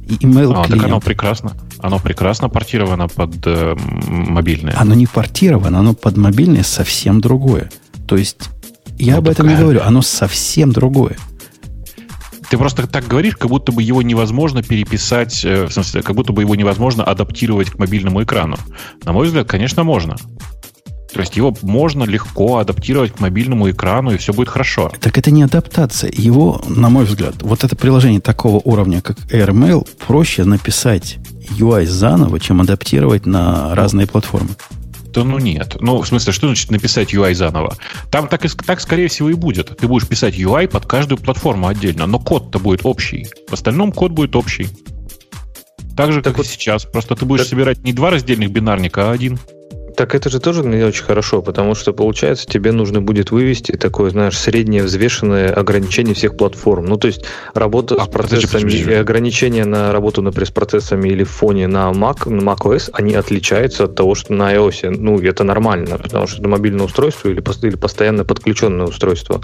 Speaker 1: И email
Speaker 5: А, так
Speaker 1: клиент.
Speaker 5: оно прекрасно. Оно прекрасно портировано под э, мобильное.
Speaker 1: Оно не портировано, оно под мобильное совсем другое. То есть, я
Speaker 5: Ну,
Speaker 1: об этом
Speaker 5: такая-
Speaker 1: говорю, оно совсем другое.
Speaker 5: Ты просто так говоришь, как будто бы его невозможно переписать, э, в смысле, как будто бы его невозможно адаптировать к мобильному экрану. На мой взгляд, конечно, можно. То есть его можно легко адаптировать к мобильному экрану, и все будет хорошо.
Speaker 1: Так это не адаптация. Его, на мой взгляд, вот это приложение такого уровня, как AirMail, проще написать UI заново, чем адаптировать на разные платформы.
Speaker 5: Да ну нет. Ну, в смысле, что значит написать UI заново? Там так, и, так скорее всего, и будет. Ты будешь писать UI под каждую платформу отдельно, но код-то будет общий. В остальном код будет общий. Так же,
Speaker 3: Так
Speaker 5: как
Speaker 3: вот-
Speaker 5: и сейчас. Просто ты будешь
Speaker 3: так-
Speaker 5: собирать не два раздельных бинарника, а один.
Speaker 3: Так это же тоже не очень хорошо, потому что, получается, тебе нужно будет вывести такое, знаешь, среднее взвешенное ограничение всех платформ. Ну, то есть работа
Speaker 5: А,
Speaker 3: с процессами
Speaker 5: подожди,
Speaker 3: и
Speaker 5: подожди.
Speaker 3: ограничения на работу, например, с процессами или в фоне на Mac, на macOS, они отличаются от того, что на iOS. Ну, это нормально, потому что это мобильное устройство или, или постоянно подключенное устройство.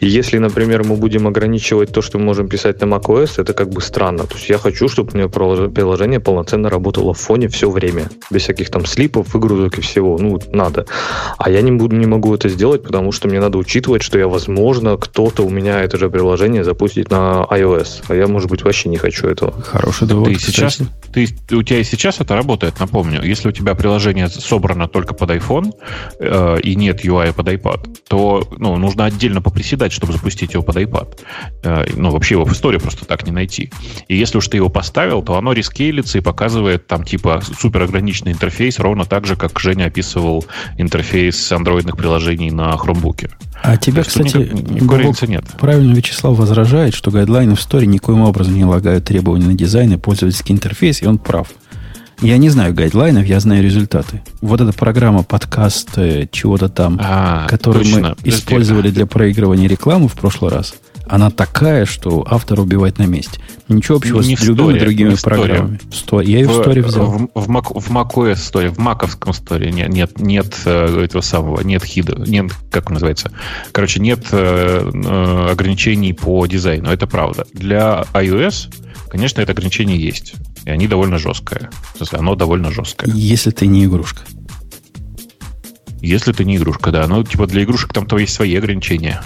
Speaker 3: И если, например, мы будем ограничивать то, что мы можем писать на macOS, это как бы странно. То есть я хочу, чтобы у меня приложение полноценно работало в фоне все время, без всяких там слипов, выгрузок и всего. Ну, надо. А я не, буду, не могу это сделать, потому что мне надо учитывать, что я, возможно, кто-то у меня это же приложение запустит на iOS. А я, может быть, вообще не хочу этого.
Speaker 1: Хороший довод,
Speaker 5: ты сейчас, ты, у тебя и сейчас это работает, напомню. Если у тебя приложение собрано только под iPhone э, и нет UI под iPad, то ну, нужно отдельно поприседать, чтобы запустить его под iPad. Э, ну, вообще его в истории просто так не найти. И если уж ты его поставил, то оно рескейлится и показывает там типа супер ограниченный интерфейс, ровно так же, как Женя описывал интерфейс андроидных приложений на хромбуке.
Speaker 1: А тебе,
Speaker 5: Так что
Speaker 1: кстати,
Speaker 5: никак- нет.
Speaker 1: правильно Вячеслав возражает, что гайдлайны в сторе никоим образом не лагают требования на дизайн и пользовательский интерфейс, и он прав. Я не знаю гайдлайнов, я знаю результаты. Вот эта программа подкаст чего-то там,
Speaker 5: А,
Speaker 1: которую
Speaker 5: точно.
Speaker 1: мы использовали для проигрывания рекламы в прошлый раз, она такая, что автор убивает на месте. Ничего общего
Speaker 5: Не
Speaker 1: с
Speaker 5: в
Speaker 1: любыми
Speaker 5: сторе,
Speaker 1: другими
Speaker 5: не в
Speaker 1: программами. В сторе. Я ее в, сторе взял.
Speaker 5: В, в, Mac, в macOS сторе, в маковском сторе нет, нет, нет э, этого самого, нет хида, нет, как он называется. Короче, нет э, э, ограничений по дизайну, это правда. Для iOS, конечно, это ограничение есть. И они довольно жесткое. В оно довольно жесткое.
Speaker 1: Если ты не игрушка.
Speaker 5: Если ты не игрушка, да. Ну, типа для игрушек там то есть свои ограничения.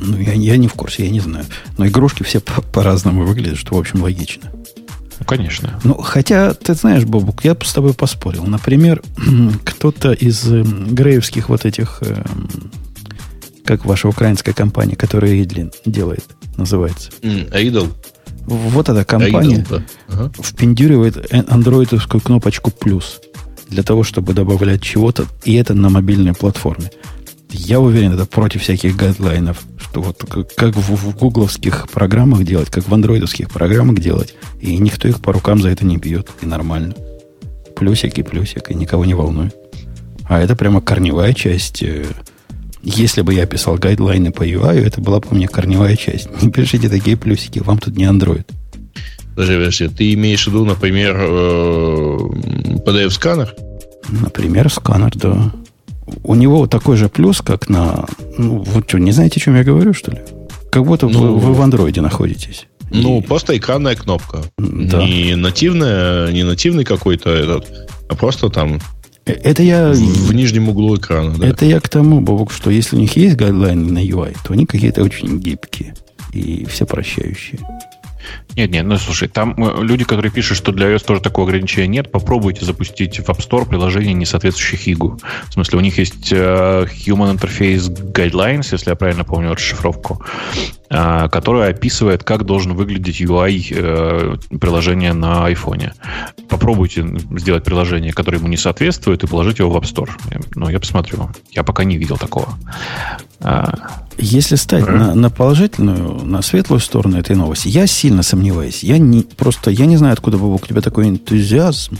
Speaker 1: Ну, я, я не в курсе, я не знаю. Но игрушки все по- по-разному выглядят, что, в общем, логично.
Speaker 5: Ну, конечно.
Speaker 1: Ну, хотя, ты знаешь, Бобук, я бы с тобой поспорил. Например, кто-то из эм, греевских вот этих, эм, как ваша украинская компания, которая Идлин делает, называется.
Speaker 2: М, Idle.
Speaker 1: Вот эта компания
Speaker 2: Idle, да. Ага.
Speaker 1: впендюривает э- андроидовскую кнопочку «плюс» для того, чтобы добавлять чего-то, и это на мобильной платформе. Я уверен, это против всяких гайдлайнов, что вот как, в, в гугловских программах делать, как в андроидовских программах делать, и никто их по рукам за это не бьет, и нормально. Плюсик и плюсик, и никого не волнует. А это прямо корневая часть. э, Если бы я писал гайдлайны по UI, это была бы у меня корневая часть. Не пишите такие плюсики, вам тут не Android.
Speaker 2: Подожди, подожди. Ты имеешь в виду, например, э, PDF-сканер?
Speaker 1: Например, сканер, да. У него такой же плюс, как на... Ну, вот что, не знаете, о чем я говорю, что ли? Как будто
Speaker 2: Ну,
Speaker 1: вы, вы в андроиде находитесь.
Speaker 2: Ну,
Speaker 1: И-
Speaker 2: просто экранная кнопка.
Speaker 1: Да.
Speaker 2: Не нативная, не нативный какой-то этот, а просто там
Speaker 1: Э, Это я...
Speaker 2: в, в нижнем углу экрана. Да.
Speaker 1: Это я к тому, Бобок, что если у них есть гайдлайны на UI, то они какие-то очень гибкие и все прощающие.
Speaker 5: Нет, нет, ну слушай, там э, люди, которые пишут, что для iOS тоже такого ограничения нет, попробуйте запустить в App Store приложение, не соответствующее HIGU. В смысле, у них есть э, Human Interface Guidelines, если я правильно помню расшифровку, которая описывает, как должен выглядеть UI э, приложения на iPhone. Попробуйте сделать приложение, которое ему не соответствует, и положить его в App Store. Ну, я посмотрю. Я пока не видел такого. А,
Speaker 1: Если стать на, на положительную, на светлую сторону этой новости, я сильно сомневаюсь. Я не, просто я не знаю, откуда Бобок, у тебя такой энтузиазм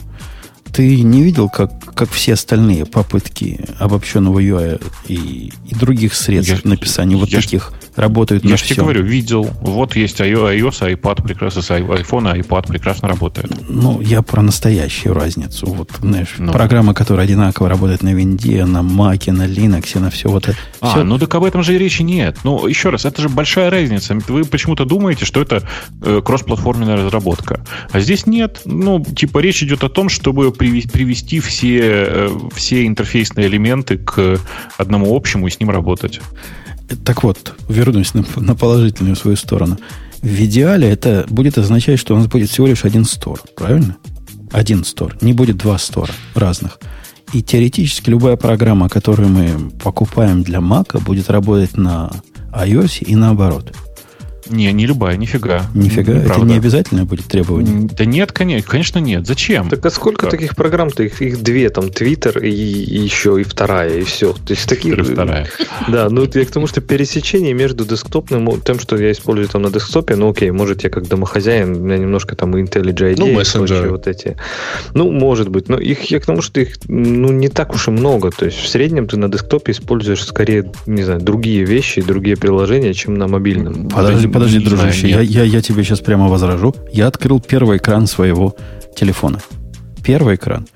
Speaker 1: ты не видел, как, как все остальные попытки обобщенного UI и, и других средств я, написания вот я таких работают
Speaker 5: я
Speaker 1: на?
Speaker 5: Я тебе говорю, видел. Вот есть iOS, iPad прекрасно, с iPhone, iPad прекрасно работает.
Speaker 1: Ну, я про настоящую разницу. Вот, знаешь, ну. программа, которая одинаково работает на винде, на Mac, на Linux, на все вот это.
Speaker 5: А,
Speaker 1: все...
Speaker 5: ну так об этом же и речи нет. Ну, еще раз, это же большая разница. Вы почему-то думаете, что это э, кроссплатформенная разработка. А здесь нет. Ну, типа речь идет о том, чтобы привести все, э, все интерфейсные элементы к одному общему и с ним работать.
Speaker 1: Так вот, вернусь на, на положительную свою сторону. В идеале это будет означать, что у нас будет всего лишь один стор, правильно? Один стор. Не будет два стора разных. И теоретически любая программа, которую мы покупаем для Mac, будет работать на iOS и наоборот.
Speaker 5: Не, не любая, нифига.
Speaker 1: Нифига? Неправда. Это не обязательно будет требование?
Speaker 5: Да нет, конечно, конечно нет. Зачем?
Speaker 3: Так а сколько как? таких программ-то? Их, их две, там, Твиттер и, и еще и вторая, и все. То есть такие...
Speaker 5: вторая.
Speaker 3: Да, ну я к тому, что пересечение между десктопным, тем, что я использую там на десктопе, ну окей, может я как домохозяин, у меня немножко там IntelliJ
Speaker 2: ну, мессенджеры.
Speaker 3: вот эти. Ну, может быть, но их, я к тому, что их ну, не так уж и много. То есть в среднем ты на десктопе используешь скорее, не знаю, другие вещи, другие приложения, чем на мобильном.
Speaker 1: Подожди, подожди, не дружище, знаю, я, я, я тебе сейчас прямо возражу. Я открыл первый экран своего телефона. Первый экран.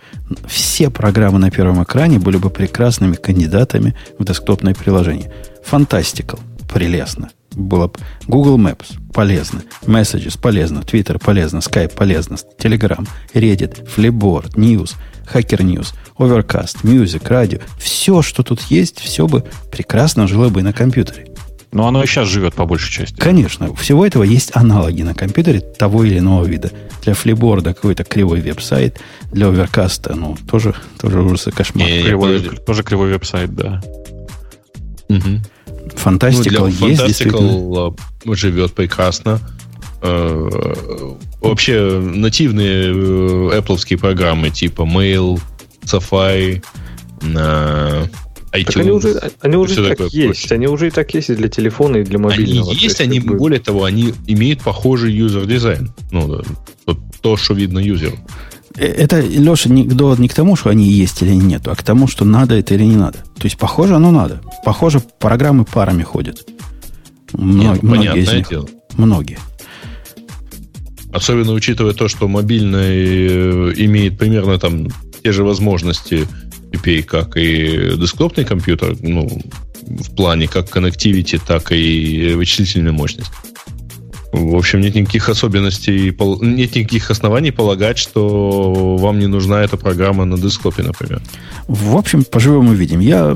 Speaker 1: Все программы на первом экране были бы прекрасными кандидатами в десктопное приложение. Fantastical. Прелестно. Было бы Google Maps. Полезно. Messages. Полезно. Twitter. Полезно. Skype. Полезно. Telegram. Reddit. Flipboard. News. Hacker News. Overcast. Music. Radio. Все, что тут есть, все бы прекрасно жило бы на компьютере.
Speaker 5: Но оно и сейчас живет по большей части.
Speaker 1: Конечно. Всего этого есть аналоги на компьютере того или иного вида. Для флиборда какой-то кривой веб-сайт, для оверкаста, ну, тоже, тоже ужасы кошмар.
Speaker 5: Не, кривой, тоже кривой веб-сайт, да.
Speaker 1: Угу. Фантастикал ну, есть, действительно.
Speaker 2: живет прекрасно. Э, вообще нативные э, Apple программы типа Mail, Safari,
Speaker 3: iTunes. Так они уже, они уже и так такое есть. Прочее. Они уже и так есть и для телефона, и для мобильного.
Speaker 2: Они есть, они, более того, они имеют похожий user design. Ну, да, то, что видно юзеру.
Speaker 1: Э, это, Леша, не, не к тому, что они есть или нет, а к тому, что надо это или не надо. То есть, похоже, оно надо. Похоже, программы парами ходят.
Speaker 2: Мно, нет, ну, многие из них. Дело.
Speaker 1: Многие.
Speaker 2: Особенно учитывая то, что мобильный э, имеет примерно там те же возможности API, как и десктопный компьютер, ну, в плане как connectivity, так и вычислительной мощности. В общем, нет никаких особенностей, нет никаких оснований полагать, что вам не нужна эта программа на десктопе, например.
Speaker 1: В общем, поживем увидим. Я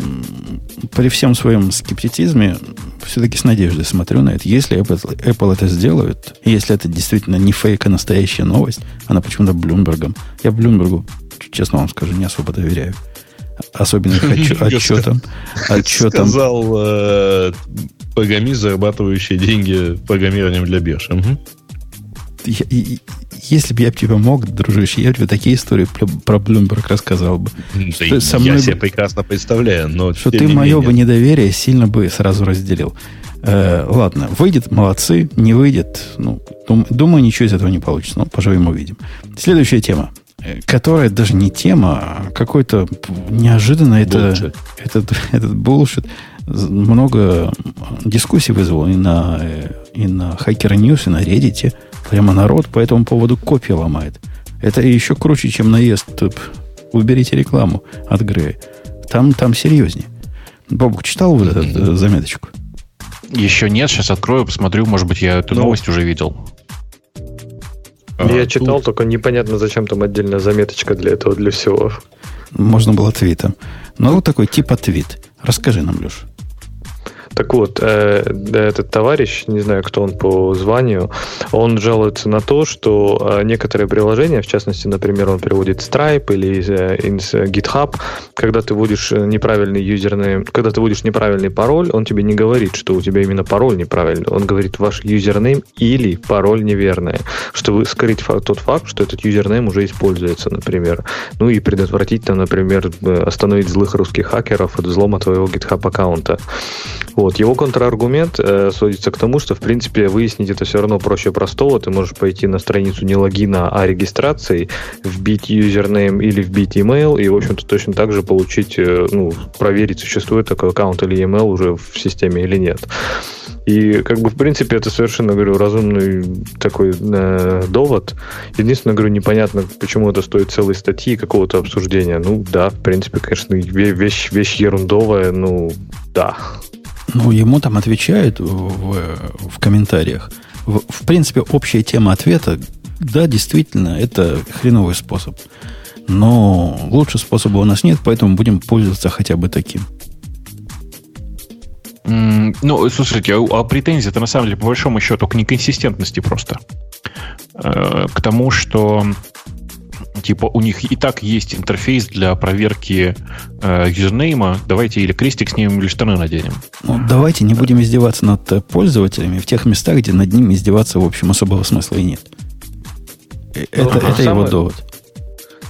Speaker 1: при всем своем скептицизме все-таки с надеждой смотрю на это. Если Apple, Apple это сделает, если это действительно не фейк, а настоящая новость, она почему-то Блумбергом. Я Блумбергу, честно вам скажу, не особо доверяю особенно их отчетам.
Speaker 2: отчетам. Сказал э, программист, зарабатывающий деньги программированием для бирж.
Speaker 1: если бы я тебе мог, дружище, я тебе такие истории про Bloomberg рассказал бы.
Speaker 2: Да я себе прекрасно представляю, но...
Speaker 1: Что ты мое бы недоверие сильно бы сразу разделил. Э, ладно, выйдет, молодцы, не выйдет, ну, думаю, ничего из этого не получится, но поживем увидим. Следующая тема которая даже не тема, а какой-то неожиданно это, этот, этот bullshit много дискуссий вызвал и на, и на Hacker News, и на Reddit. Прямо народ по этому поводу копии ломает. Это еще круче, чем наезд. Уберите рекламу от Грея. Там, там серьезнее. Бобук, читал вот эту mm-hmm. заметочку?
Speaker 5: Еще нет, сейчас открою, посмотрю, может быть, я эту ну, новость уже видел.
Speaker 3: Я читал, тут... только непонятно, зачем там отдельная заметочка для этого, для всего.
Speaker 1: Можно было твитом. Ну, вот такой типа твит. Расскажи нам, Леша.
Speaker 3: Так вот, э, этот товарищ, не знаю, кто он по званию, он жалуется на то, что э, некоторые приложения, в частности, например, он приводит Stripe или э, GitHub, когда ты вводишь неправильный username, когда ты вводишь неправильный пароль, он тебе не говорит, что у тебя именно пароль неправильный. Он говорит ваш username или пароль неверный, чтобы скрыть тот факт, что этот username уже используется, например. Ну и предотвратить, там, например, остановить злых русских хакеров от взлома твоего GitHub аккаунта. Вот. Его контраргумент э, сводится к тому, что, в принципе, выяснить это все равно проще простого. Ты можешь пойти на страницу не логина, а регистрации, вбить юзернейм или вбить email, и, в общем-то, точно так же получить, э, ну, проверить, существует такой аккаунт или email уже в системе или нет. И, как бы, в принципе, это совершенно, говорю, разумный такой э, довод. Единственное, говорю, непонятно, почему это стоит целой статьи какого-то обсуждения. Ну, да, в принципе, конечно, вещь, вещь ерундовая, ну, да.
Speaker 1: Ну, ему там отвечают в, в комментариях. В, в принципе, общая тема ответа, да, действительно, это хреновый способ. Но лучше способа у нас нет, поэтому будем пользоваться хотя бы таким.
Speaker 5: Ну, слушайте, а, а претензия это на самом деле по большому счету к неконсистентности просто. Э, к тому, что типа у них и так есть интерфейс для проверки э, юзернейма, давайте или крестик снимем, или штаны наденем.
Speaker 1: Ну, давайте не будем издеваться над э, пользователями в тех местах, где над ними издеваться, в общем, особого смысла и нет. Это, ну, это самое... его довод.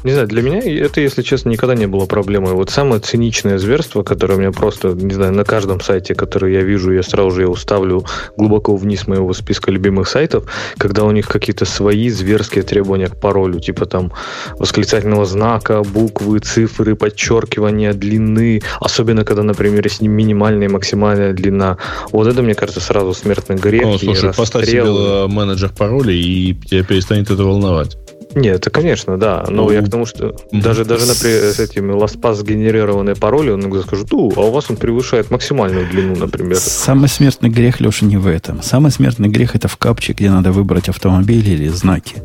Speaker 3: Не знаю, для меня это, если честно, никогда не было проблемой. Вот самое циничное зверство, которое у меня просто, не знаю, на каждом сайте, который я вижу, я сразу же его ставлю глубоко вниз моего списка любимых сайтов, когда у них какие-то свои зверские требования к паролю, типа там восклицательного знака, буквы, цифры, подчеркивания, длины, особенно когда, например, есть минимальная и максимальная длина. Вот это, мне кажется, сразу смертный грех. Ну,
Speaker 2: слушай, поставь себе менеджер паролей, и тебя перестанет это волновать.
Speaker 3: Нет, это конечно, да. Но ну, я к тому, что даже, даже например, с этим LastPass сгенерированные пароли, он иногда скажет, ну, а у вас он превышает максимальную длину, например.
Speaker 1: Самый смертный грех, Леша, не в этом. Самый смертный грех это в капче, где надо выбрать автомобиль или знаки.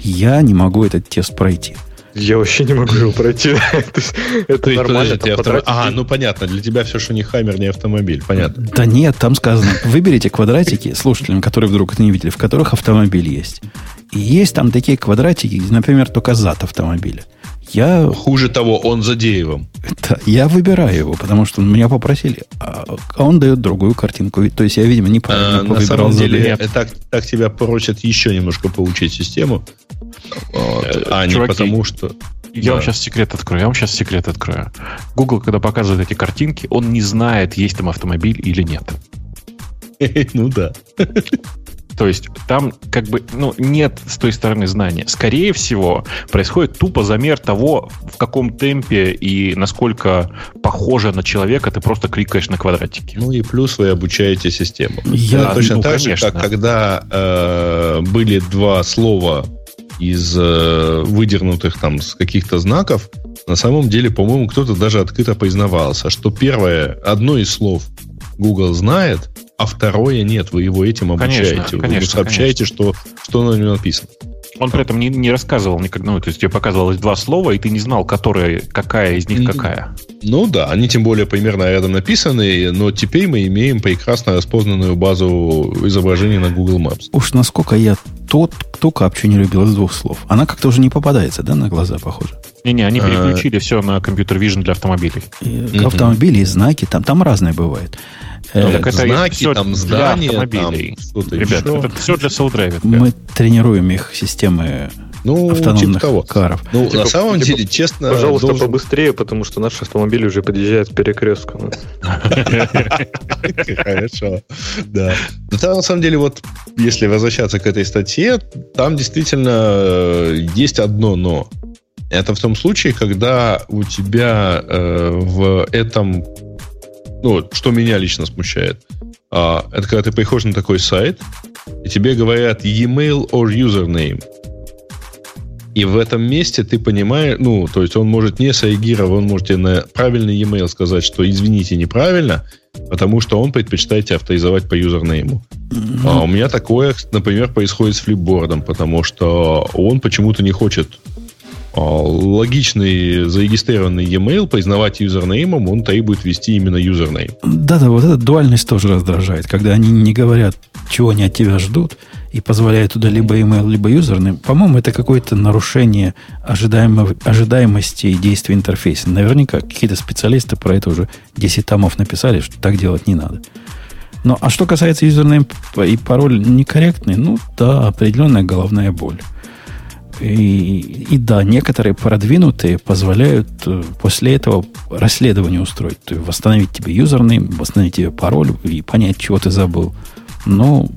Speaker 1: Я не могу этот тест пройти.
Speaker 3: Я вообще не могу его пройти.
Speaker 2: Это нормально. Ага, ну понятно. Для тебя все, что не Хаммер, не автомобиль. Понятно.
Speaker 1: Да нет, там сказано, выберите квадратики, слушателям, которые вдруг это не видели, в которых автомобиль есть. И есть там такие квадратики, например, только зад автомобиля. Я...
Speaker 2: Хуже того, он за деревом.
Speaker 1: Да, я выбираю его, потому что меня попросили, а, а он дает другую картинку. То есть я, видимо, неправильно а,
Speaker 2: На самом деле, так, так тебя просят еще немножко поучить систему, вот, э, а Чуваки, не потому что...
Speaker 5: Я да. вам сейчас секрет открою. Я вам сейчас секрет открою. Google, когда показывает эти картинки, он не знает, есть там автомобиль или нет.
Speaker 2: Ну да.
Speaker 5: То есть там как бы ну, нет с той стороны знания. Скорее всего, происходит тупо замер того, в каком темпе и насколько похоже на человека ты просто кликаешь на квадратики.
Speaker 2: Ну и плюс вы обучаете систему. Я, да, точно ну, так конечно. же, как когда э, были два слова из э, выдернутых там с каких-то знаков, на самом деле, по-моему, кто-то даже открыто признавался, что первое, одно из слов Google знает, а второе нет, вы его этим обучаете. Конечно, вы конечно, сообщаете, конечно. Что, что на нем написано.
Speaker 5: Он при этом не, не рассказывал никогда, ну, то есть тебе показывалось два слова, и ты не знал, которая, какая из них какая.
Speaker 2: Ну да, они тем более примерно рядом написаны, но теперь мы имеем прекрасно распознанную базу изображений на Google Maps.
Speaker 1: Уж насколько я тот, кто капчу не любил из двух слов. Она как-то уже не попадается, да, на глаза, похоже?
Speaker 5: Не-не, они а. переключили все на компьютер Vision для автомобилей.
Speaker 1: И, автомобили и знаки, там, там разные бывают.
Speaker 2: Ну, так это знаки, там здания, автомобилей.
Speaker 5: Там Ребята, еще. это все для Souldrave.
Speaker 1: Мы тренируем их системы ну, автономных типа того. каров.
Speaker 2: Ну, типа, на самом типа, деле, честно...
Speaker 3: Пожалуйста, должен... побыстрее, потому что наш автомобиль уже подъезжает к перекрестку.
Speaker 2: Хорошо, да. Но там, на самом деле, вот, если возвращаться к этой статье, там действительно э, есть одно «но». Это в том случае, когда у тебя э, в этом ну, что меня лично смущает, а, это когда ты приходишь на такой сайт, и тебе говорят e-mail or username. И в этом месте ты понимаешь, ну, то есть он может не среагировать, он может тебе на правильный e-mail сказать, что извините, неправильно, потому что он предпочитает тебя авторизовать по username 'у. Mm-hmm. А у меня такое, например, происходит с Flipboard 'ом, потому что он почему-то не хочет а, логичный зарегистрированный e-mail признавать username 'ом, он требует ввести именно username.
Speaker 1: Да-да, вот эта дуальность тоже раздражает, когда они не говорят, чего они от тебя ждут, и позволяют туда либо email, либо username. По-моему, это какое-то нарушение ожидаемого, ожидаемости действия интерфейса. Наверняка какие-то специалисты про это уже 10 томов написали, что так делать не надо. Но, а что касается username и пароль некорректный, ну да, определенная головная боль. И, и да, некоторые продвинутые позволяют э, после этого расследование устроить. То есть восстановить тебе username, восстановить тебе пароль и понять, чего ты забыл. Но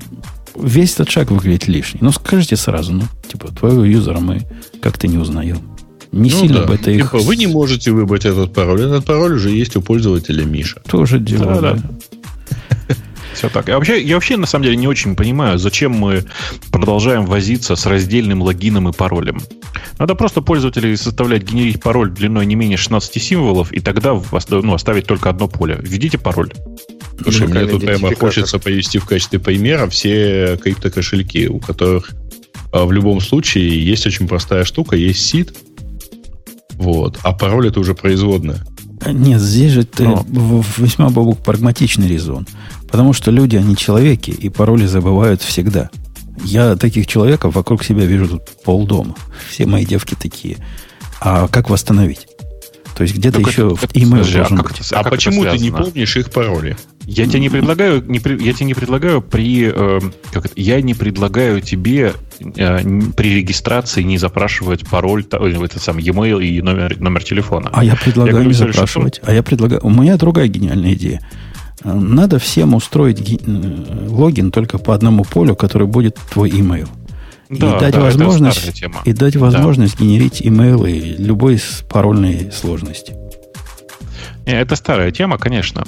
Speaker 1: весь этот шаг выглядит лишний. Ну, скажите сразу, ну, типа, твоего юзера мы как-то не узнаем. Не
Speaker 2: Ну
Speaker 1: сильно
Speaker 2: да.
Speaker 1: бы это их...
Speaker 2: Типа, вы не можете выбрать этот пароль. Этот пароль уже есть у пользователя Миша.
Speaker 1: Тоже дело,
Speaker 5: Да-да.
Speaker 1: да.
Speaker 5: Все так. Я вообще, я вообще на самом деле не очень понимаю, зачем мы продолжаем возиться с раздельным логином и паролем. Надо просто пользователей составлять, генерить пароль длиной не менее 16 символов, и тогда ну, оставить только одно поле. Введите пароль.
Speaker 2: Слушай, мне
Speaker 3: Уникальный
Speaker 2: тут прямо хочется привести в качестве примера все криптокошельки, у которых а, в любом случае есть очень простая штука, есть сид, вот, а пароль это уже производная.
Speaker 1: Нет, здесь же ты
Speaker 5: Но.
Speaker 1: в весьма бабук прагматичный резон. Потому что люди, они человеки, и пароли забывают всегда. Я таких человеков вокруг себя вижу тут полдома. Все мои девки такие. А как восстановить? То есть где-то
Speaker 5: Так
Speaker 1: еще
Speaker 5: это-
Speaker 1: в
Speaker 5: а
Speaker 1: должен
Speaker 5: как
Speaker 1: быть.
Speaker 5: это-
Speaker 2: А,
Speaker 5: как
Speaker 2: почему ты не помнишь их пароли?
Speaker 5: Я тебе не предлагаю, не при- я тебе не предлагаю при, э, как это, я не предлагаю тебе э, при регистрации не запрашивать пароль, ой, этот самый e-mail и номер, номер телефона.
Speaker 1: А я предлагаю
Speaker 5: говорю,
Speaker 1: не
Speaker 5: Саша, что-
Speaker 1: запрашивать. А я предлагаю... У меня другая гениальная идея. Надо всем устроить ги- логин только по одному полю, который будет твой email. И
Speaker 5: Да,
Speaker 1: дать
Speaker 5: да,
Speaker 1: возможность, и дать
Speaker 5: Да.
Speaker 1: возможность генерить имейлы любой парольной сложности.
Speaker 5: Не, Это старая тема, конечно.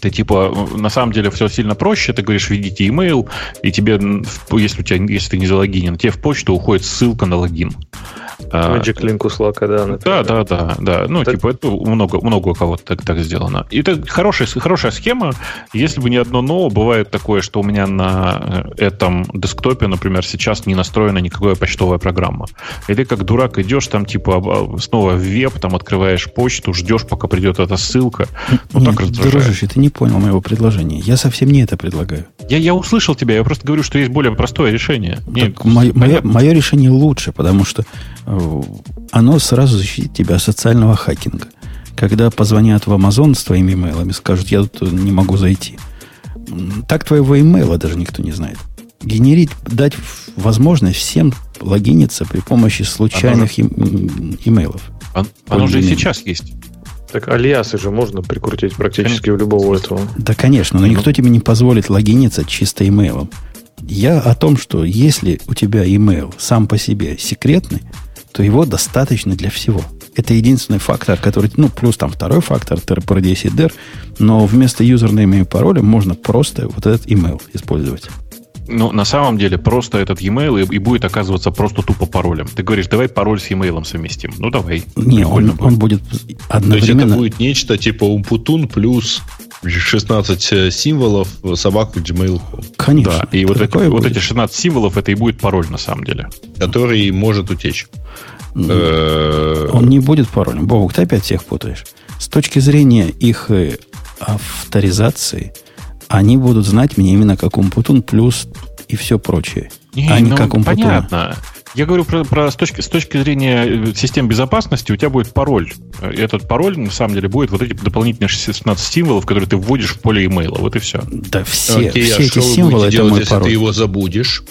Speaker 5: Ты типа, на самом деле все сильно проще. Ты говоришь, введите email, и тебе, если, у тебя, если ты не залогинен, тебе в почту уходит ссылка на логин. А,
Speaker 3: Magic Link у Slack, да.
Speaker 5: Да,
Speaker 3: например.
Speaker 5: да, да, да. Ну,
Speaker 3: Так-
Speaker 5: типа, это много, много у кого-то так, так сделано. И это хорошая, хорошая схема. Если бы не одно но, бывает такое, что у меня на э, этом десктопе, например, сейчас не настроена никакая почтовая программа. И ты как дурак идешь там, типа, снова в веб, там открываешь почту, ждешь, пока придет эта ссылка. Вот
Speaker 1: Нет,
Speaker 5: так раздражает.
Speaker 1: дружище, ты не понял моего предложения. Я совсем не это предлагаю.
Speaker 5: Я, я услышал тебя, я просто говорю, что есть более простое решение.
Speaker 1: Так мое, мое,
Speaker 5: понятно.
Speaker 1: мое решение лучше, потому что оно сразу защитит тебя от социального хакинга. Когда позвонят в Amazon с твоими имейлами, скажут, я тут не могу зайти. Так твоего имейла даже никто не знает. Генерить, дать возможность всем логиниться при помощи случайных им- м, имейлов.
Speaker 5: Он- Оно же и сейчас есть.
Speaker 3: Так алиасы же можно прикрутить практически в любого этого.
Speaker 1: Да, конечно, но никто тебе не позволит логиниться чисто имейлом. Я о том, что если у тебя имейл сам по себе секретный, то его достаточно для всего. Это единственный фактор, который... Ну, плюс там второй фактор, TRPD но вместо юзернейма и пароля можно просто вот этот имейл использовать.
Speaker 5: Ну, на самом деле, просто этот e-mail и, и будет оказываться просто тупо паролем. Ты говоришь, давай пароль с e-mail совместим. Ну, давай.
Speaker 1: Не, он,
Speaker 5: будет.
Speaker 1: он будет
Speaker 2: То есть это
Speaker 1: одновременно...
Speaker 2: будет нечто типа Умпутун плюс 16 символов собаку Gmail,
Speaker 1: Конечно.
Speaker 5: Да, и вот, эти, вот эти 16 символов, это и будет пароль на самом деле.
Speaker 2: который может утечь. Э,
Speaker 1: Он не будет паролем. Бобук, ты опять всех путаешь. С точки зрения их э, авторизации, они будут знать меня именно как Умпутун плюс и все прочее. а не
Speaker 5: ну,
Speaker 1: как Умпутуна.
Speaker 5: понятно. Я говорю про, про с, точки, с точки зрения э, систем безопасности, у тебя будет пароль. Э, Этот пароль, на самом деле, будет вот эти дополнительные 16 символов, которые ты вводишь в поле имейла. Вот и все.
Speaker 1: Да все,
Speaker 2: окей,
Speaker 1: все
Speaker 2: а
Speaker 1: эти символы это
Speaker 2: делать,
Speaker 1: мой
Speaker 2: если
Speaker 1: пароль.
Speaker 2: ты его забудешь?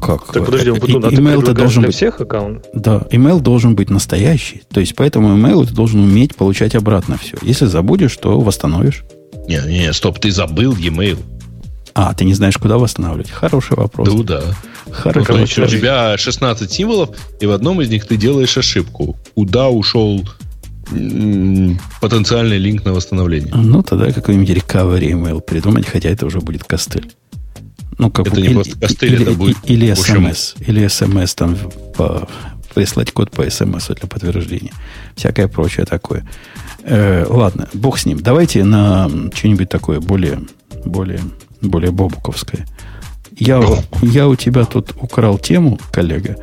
Speaker 1: Как?
Speaker 3: Так подожди, Умпутун,
Speaker 1: и-
Speaker 3: а ты
Speaker 1: Email-то
Speaker 3: предлагаешь
Speaker 1: должен
Speaker 3: для
Speaker 1: быть.
Speaker 3: всех аккаунтов?
Speaker 1: Да, email должен быть настоящий. То есть, поэтому email ты должен уметь получать обратно все. Если забудешь, то восстановишь.
Speaker 2: Не, не, не, стоп, ты забыл e-mail.
Speaker 1: А, ты не знаешь, куда восстанавливать? Хороший вопрос.
Speaker 2: Ну да.
Speaker 1: Хороший
Speaker 2: Ну, значит, у тебя 16 символов, и в одном из них ты делаешь ошибку. Куда ушел потенциальный линк на восстановление?
Speaker 1: Ну, тогда какой-нибудь recovery email придумать, хотя это уже будет костыль. Ну, как
Speaker 2: Это
Speaker 1: бы-
Speaker 2: не просто костыль,
Speaker 1: или,
Speaker 2: это будет,
Speaker 1: Или смс. Или смс там по- прислать код по смс для подтверждения. Всякое прочее такое. Э, ладно, бог с ним. Давайте на что-нибудь такое более, более, более бобуковское. Я, я у тебя тут украл тему, коллега.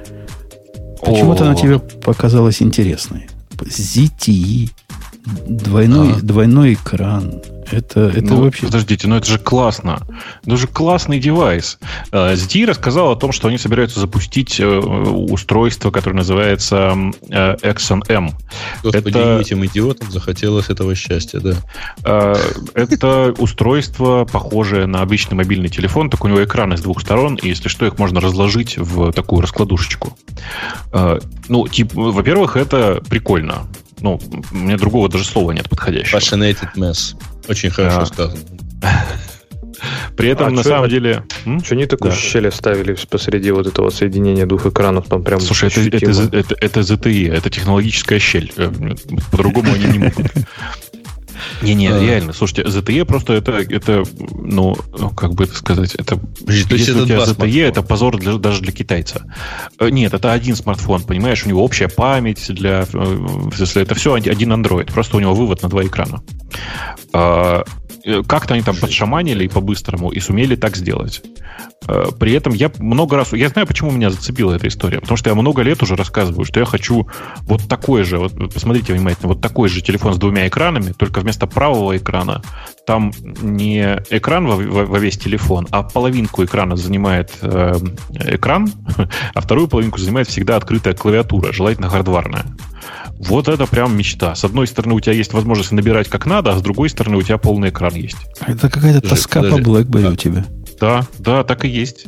Speaker 1: Почему-то она тебе показалась интересной. ZTE Двойной, а. двойной экран. Это, это
Speaker 5: ну,
Speaker 1: вообще...
Speaker 5: Подождите, ну это же классно. Это же классный девайс. ZTE э, рассказал о том, что они собираются запустить э, устройство, которое называется э, Exxon M.
Speaker 2: Господи, это... этим идиотам захотелось этого счастья,
Speaker 5: да. Это устройство, похожее на обычный мобильный телефон, только у него экраны с двух сторон, и если что, их можно разложить в такую раскладушечку. Ну, типа, во-первых, это прикольно. Ну, у меня другого даже слова нет подходящего.
Speaker 2: Passionated mess. Очень хорошо а. сказано.
Speaker 5: При этом, а на самом деле...
Speaker 3: Что не такую да. щель оставили посреди вот этого соединения двух экранов? Там прям
Speaker 5: Слушай, это, это, это, это ZTE, это технологическая щель. Э, по-другому они не могут. Не-не, а. реально, слушайте, ZTE просто это, это, ну, как бы это сказать, это... Подожди, если это у тебя ZTE, это позор для, даже для китайца. Э, нет, это один смартфон, понимаешь, у него общая память для... Если это все один Android, просто у него вывод на два экрана. А, Э, как-то они там подшаманили и по-быстрому, и сумели так сделать. Э, при этом я много раз... Я знаю, почему меня зацепила эта история. Потому что я много лет уже рассказываю, что я хочу вот такой же, вот посмотрите внимательно, вот такой же телефон с двумя экранами, только вместо правого экрана там не экран во, во, во весь телефон, а половинку экрана занимает э, экран, а вторую половинку занимает всегда открытая клавиатура, желательно хардварная. Вот это прям мечта. С одной стороны, у тебя есть возможность набирать как надо, а с другой стороны, у тебя полный экран есть.
Speaker 1: Это какая-то тоска подожди. по BlackBerry да. у тебя.
Speaker 5: Да, да, так и есть.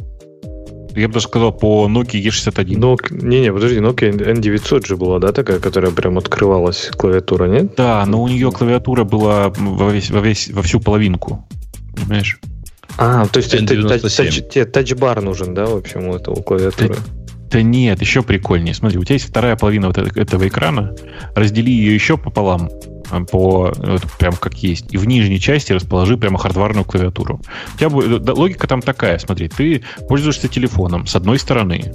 Speaker 5: Я бы даже сказал по Nokia E61.
Speaker 3: Nokia, не-не, подожди, Nokia N900 же была, да, такая, которая прям открывалась, клавиатура, нет?
Speaker 5: Да, но у нее клавиатура была во, весь, во, весь, во всю половинку. Понимаешь?
Speaker 3: А, то есть тебе тачбар нужен, да, в общем, у этого клавиатуры?
Speaker 5: Да нет, еще прикольнее. Смотри, у тебя есть вторая половина вот этого экрана, раздели ее еще пополам, по, вот, прям как есть, и в нижней части расположи прямо хардварную клавиатуру. У тебя будет, да, логика там такая, смотри, ты пользуешься телефоном с одной стороны,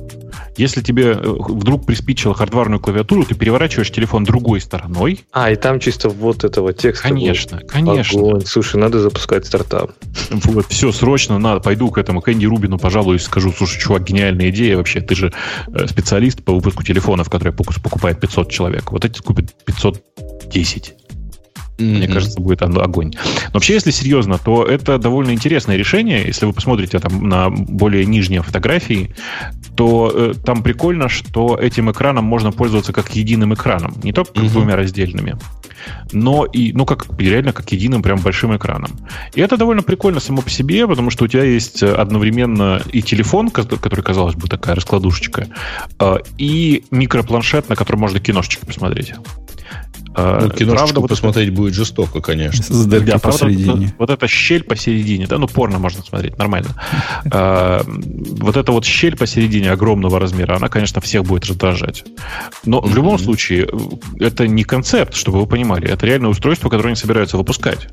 Speaker 5: если тебе э, вдруг приспичило хардварную клавиатуру, ты переворачиваешь телефон другой стороной.
Speaker 3: А, и там чисто вот этого текста.
Speaker 5: Конечно, был. конечно.
Speaker 3: Огонь. Слушай, надо запускать стартап.
Speaker 5: Вот, все, срочно надо. Пойду к этому Кэнди Рубину, пожалуй, скажу, слушай, чувак, гениальная идея вообще. Ты же э, специалист по выпуску телефонов, которые покупает 500 человек. Вот эти купят 510. Mm-hmm. Мне кажется, будет огонь. Но вообще, если серьезно, то это довольно интересное решение. Если вы посмотрите там на более нижние фотографии, то э, там прикольно, что этим экраном можно пользоваться как единым экраном, не только mm-hmm. двумя раздельными, но и, ну, как реально как единым прям большим экраном. И это довольно прикольно само по себе, потому что у тебя есть одновременно и телефон, который, казалось бы, такая раскладушечка, э, и микропланшет, на котором можно киношечки посмотреть.
Speaker 2: А, ну, киношечку правда, вот посмотреть это... будет жестоко, конечно.
Speaker 1: С да, посередине.
Speaker 5: Правда, вот, вот эта щель посередине, да, ну, порно можно смотреть, нормально. А, вот эта вот щель посередине огромного размера, она, конечно, всех будет раздражать. Но в любом случае, это не концепт, чтобы вы понимали. Это реальное устройство, которое они собираются выпускать.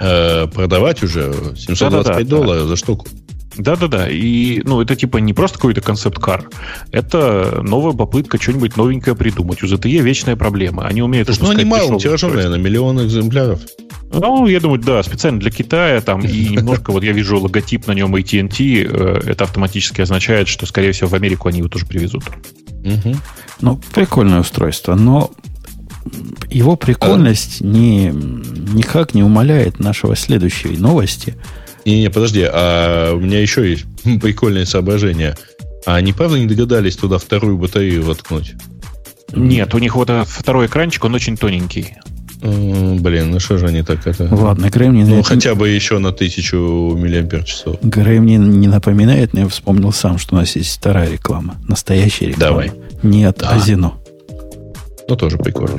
Speaker 2: Э, продавать уже 725 долларов за штуку.
Speaker 5: Да-да-да. И, ну, это типа не просто какой-то концепт-кар. Это новая попытка что-нибудь новенькое придумать. У ZTE вечная проблема. Они умеют
Speaker 2: Ну, они малым тиражом, наверное, миллион экземпляров.
Speaker 5: Ну, я думаю, да, специально для Китая там и немножко, вот я вижу логотип на нем AT&T, э, это автоматически означает, что, скорее всего, в Америку они его тоже привезут.
Speaker 1: Угу. Ну, прикольное устройство, но его прикольность а... не, никак не умаляет нашего следующей новости –
Speaker 2: не-не, подожди, а у меня еще есть прикольное соображение. А они правда не догадались туда вторую батарею воткнуть?
Speaker 5: Нет, у них вот этот второй экранчик, он очень тоненький.
Speaker 2: Блин, ну что же они так это...
Speaker 1: Ладно, Грэм не...
Speaker 2: Ну, хотя бы еще на тысячу миллиампер часов.
Speaker 1: Грэм не, не напоминает, но я вспомнил сам, что у нас есть вторая реклама. Настоящая реклама.
Speaker 2: Давай.
Speaker 1: Нет, да. Азино.
Speaker 2: Ну, тоже прикольно.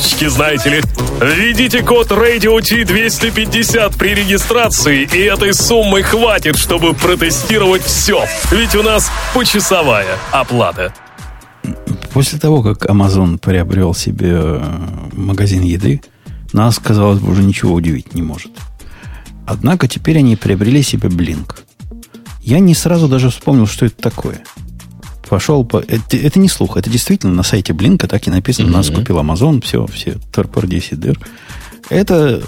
Speaker 6: карточки, знаете ли. Введите код Radio T250 при регистрации, и этой суммы хватит, чтобы протестировать все. Ведь у нас почасовая оплата.
Speaker 1: После того, как Amazon приобрел себе э, магазин еды, нас, казалось бы, уже ничего удивить не может. Однако теперь они приобрели себе Blink. Я не сразу даже вспомнил, что это такое. Пошел по... Это, это не слух, это действительно на сайте Блинка так и написано. Mm-hmm. Нас купил Amazon, все, все, торпор 10 дыр. Это,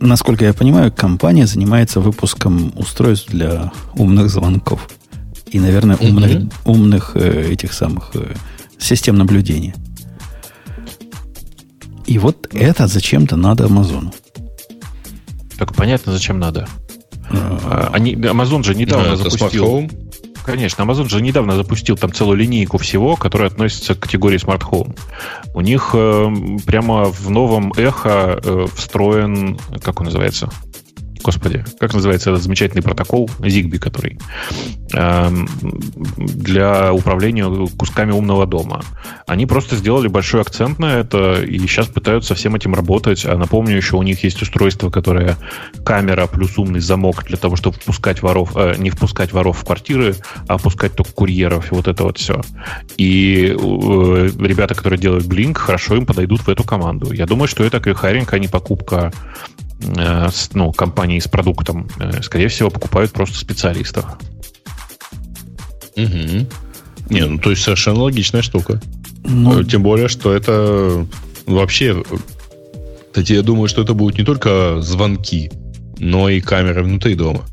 Speaker 1: насколько я понимаю, компания занимается выпуском устройств для умных звонков. И, наверное, умных, mm-hmm. умных э, этих самых э, систем наблюдения. И вот это зачем-то надо Амазону.
Speaker 5: Так понятно, зачем надо. А, они, Amazon же недавно да, запустил... Конечно, Amazon же недавно запустил там целую линейку всего, которая относится к категории Smart Home. У них э, прямо в новом эхо э, встроен, как он называется? Господи, как называется этот замечательный протокол Zigbee, который э, для управления кусками умного дома. Они просто сделали большой акцент на это и сейчас пытаются всем этим работать. А напомню, еще у них есть устройство, которое камера плюс умный замок для того, чтобы впускать воров, э, не впускать воров в квартиры, а впускать только курьеров и вот это вот все. И э, ребята, которые делают Blink, хорошо им подойдут в эту команду. Я думаю, что это крихаренька, а не покупка ну, компании с продуктом, э, скорее всего, покупают просто специалистов.
Speaker 2: Угу. Не, ну то есть совершенно логичная штука. Ну, э, Тем более, что это вообще... Кстати, я думаю, что это будут не только звонки, но и камеры внутри дома.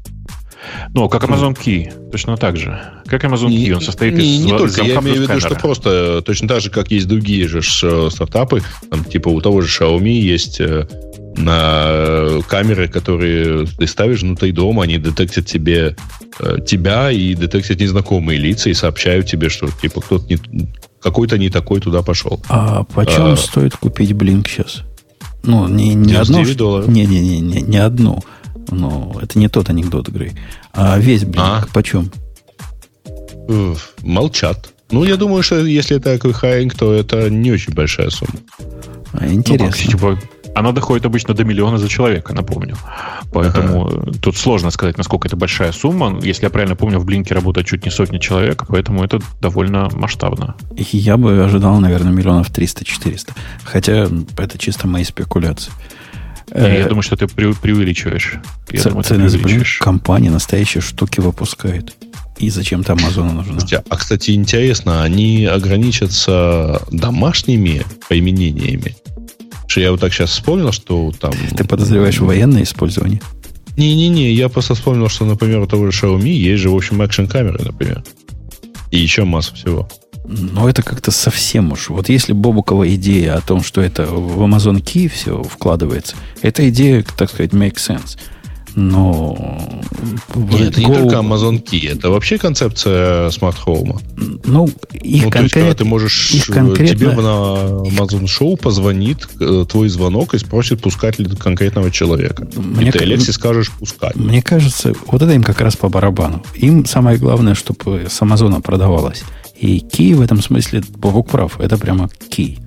Speaker 5: Ну, как Amazon Key, точно так же. Как Amazon не, Key, он состоит
Speaker 2: не, из Не только, я имею в виду, что просто точно так же, как есть другие же стартапы, там, типа у того же Xiaomi есть на камеры, которые ты ставишь внутри дома, они детектят тебе э, тебя и детектят незнакомые лица и сообщают тебе, что типа кто-то не, какой-то не такой туда пошел.
Speaker 1: А почем а, стоит купить Blink сейчас? Ну, не, не одну. Не, не, не, не, не одну. Но это не тот анекдот игры. А весь Blink а? почем?
Speaker 2: Молчат. Ну, я думаю, что если это аквихайинг, то это не очень большая сумма.
Speaker 1: А, интересно. Ну, как,
Speaker 5: типа, она доходит обычно до миллиона за человека, напомню. Поэтому ага. тут сложно сказать, насколько это большая сумма. Если я правильно помню, в Блинке работает чуть не сотня человек, поэтому это довольно масштабно.
Speaker 1: Я бы ожидал, наверное, миллионов 300-400. Хотя это чисто мои спекуляции.
Speaker 5: Я, я э, думаю, что ты пре- преувеличиваешь. Я
Speaker 1: ц- думаю, ты преувеличиваешь. компания настоящие штуки выпускает. И зачем-то Амазону нужно?
Speaker 2: А, кстати, интересно, они ограничатся домашними применениями? Что я вот так сейчас вспомнил, что там...
Speaker 1: Ты подозреваешь военное использование?
Speaker 2: Не-не-не, я просто вспомнил, что, например, у того же Xiaomi есть же, в общем, экшн-камеры, например. И еще масса всего.
Speaker 1: Но это как-то совсем уж. Вот если Бобукова идея о том, что это в Amazon Key все вкладывается, эта идея, так сказать, make sense. Но...
Speaker 2: Нет, это Go... не только Amazon Key, это вообще концепция Home.
Speaker 1: Ну, их ну, конкрет... то есть,
Speaker 2: ты можешь... Их конкретно... Тебе на Amazon Show позвонит э, твой звонок и спросит, пускать ли конкретного человека. Мне и ты Алексе скажешь, пускать.
Speaker 1: Мне кажется, вот это им как раз по барабану. Им самое главное, чтобы с Амазона продавалось. И Key в этом смысле, Бобок прав, это прямо Key.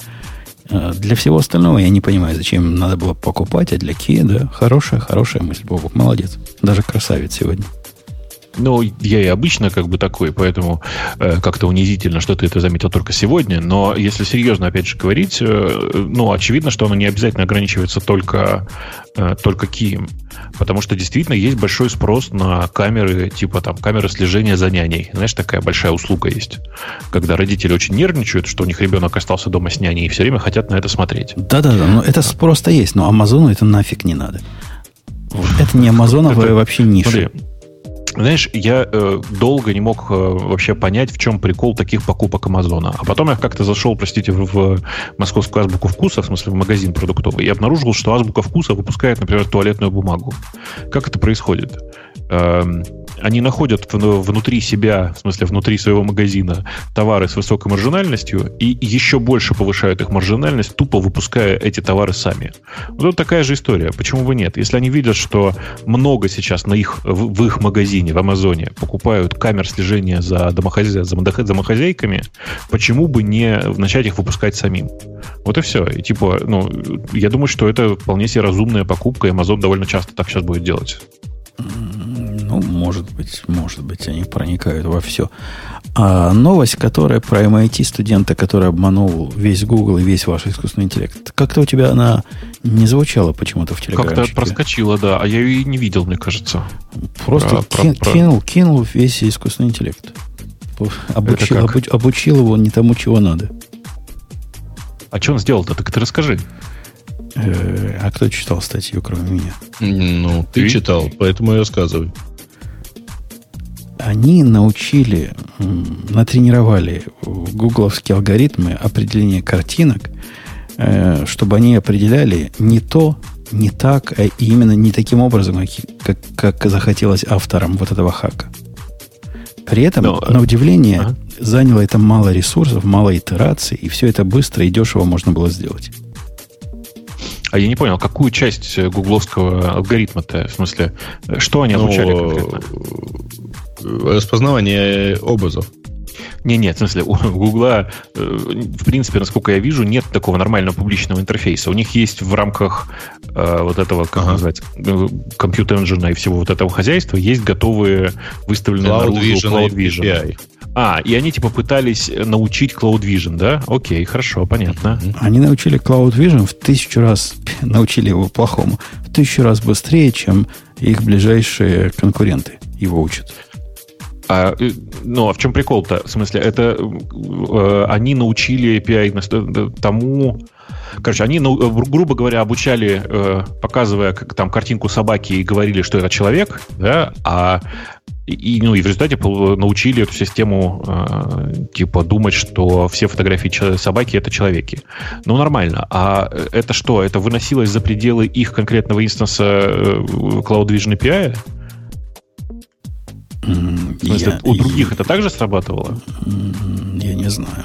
Speaker 1: Э, для всего остального я не понимаю, зачем надо было покупать, а для Kia, да, хорошая, хорошая мысль, Бобок, молодец. Даже красавец сегодня.
Speaker 5: Ну, я и обычно как бы такой, поэтому э, как-то унизительно, что ты это заметил только сегодня. Но если серьезно, опять же, говорить, э, ну, очевидно, что оно не обязательно ограничивается только, э, только Кием. Потому что действительно есть большой спрос на камеры, типа там камеры слежения за няней. Знаешь, такая большая услуга есть. Когда родители очень нервничают, что у них ребенок остался дома с няней и все время хотят на это смотреть.
Speaker 1: Да-да-да, но это спрос-то есть, но Амазону это нафиг не надо. Это не Амазоновая вообще ниша. Смотри,
Speaker 5: знаешь, я э, долго не мог э, вообще понять, в чем прикол таких покупок Амазона. А потом я как-то зашел, простите, в, в московскую азбуку вкуса, в смысле в магазин продуктовый, и обнаружил, что азбука вкуса выпускает, например, туалетную бумагу. Как это происходит? Эм, они находят внутри себя, в смысле внутри своего магазина, товары с высокой маржинальностью и еще больше повышают их маржинальность, тупо выпуская эти товары сами. Вот такая же история. Почему бы нет? Если они видят, что много сейчас на их, в, в их магазине, в Амазоне, покупают камер слежения за, домохозя... за домохозяйками, почему бы не начать их выпускать самим? Вот и все. И типа, ну, я думаю, что это вполне себе разумная покупка, и Amazon довольно часто так сейчас будет делать.
Speaker 1: Ну, может быть, может быть, они проникают во все. А новость, которая про MIT студента, который обманул весь Google и весь ваш искусственный интеллект, как-то у тебя она не звучала почему-то в телеграме.
Speaker 5: Как-то проскочила, да, а я ее и не видел, мне кажется.
Speaker 1: Просто про, ки- про, кинул, кинул весь искусственный интеллект. Обучил, обуч, обучил его не тому, чего надо.
Speaker 5: А что он сделал-то? Так ты расскажи.
Speaker 1: Э, а кто читал статью, кроме меня?
Speaker 2: Ну, ты, ты? читал, поэтому я рассказываю.
Speaker 1: Они научили, натренировали гугловские алгоритмы определения картинок, э, чтобы они определяли не то, не так, а именно не таким образом, как, как захотелось авторам вот этого хака. При этом, Но, на удивление, ага. заняло это мало ресурсов, мало итераций, и все это быстро и дешево можно было сделать.
Speaker 5: А я не понял, какую часть э, гугловского алгоритма-то, в смысле, э, что они обучали ну, конкретно?
Speaker 2: Распознавание образов.
Speaker 5: Не, нет, в смысле, у Гугла, э, в принципе, насколько я вижу, нет такого нормального публичного интерфейса. У них есть в рамках э, вот этого, как ага. назвать, компьютер engine и всего вот этого хозяйства, есть готовые выставленные Cloud наружу Vision Cloud Vision. API. А, и они типа пытались научить Cloud Vision, да? Окей, хорошо, понятно.
Speaker 1: Они научили Cloud Vision в тысячу раз, научили его плохому, в тысячу раз быстрее, чем их ближайшие конкуренты его учат.
Speaker 5: А, э, ну, а в чем прикол-то? В смысле, это э, они научили API тому... Короче, они, ну, грубо говоря, обучали, э, показывая как, там картинку собаки и говорили, что это человек, да, а и, ну, и в результате научили эту систему э, типа думать, что все фотографии собаки это человеки. Ну, нормально. А это что? Это выносилось за пределы их конкретного инстанса э, Cloud Vision API? Смысле, я, у других я, это также срабатывало?
Speaker 1: Я не знаю.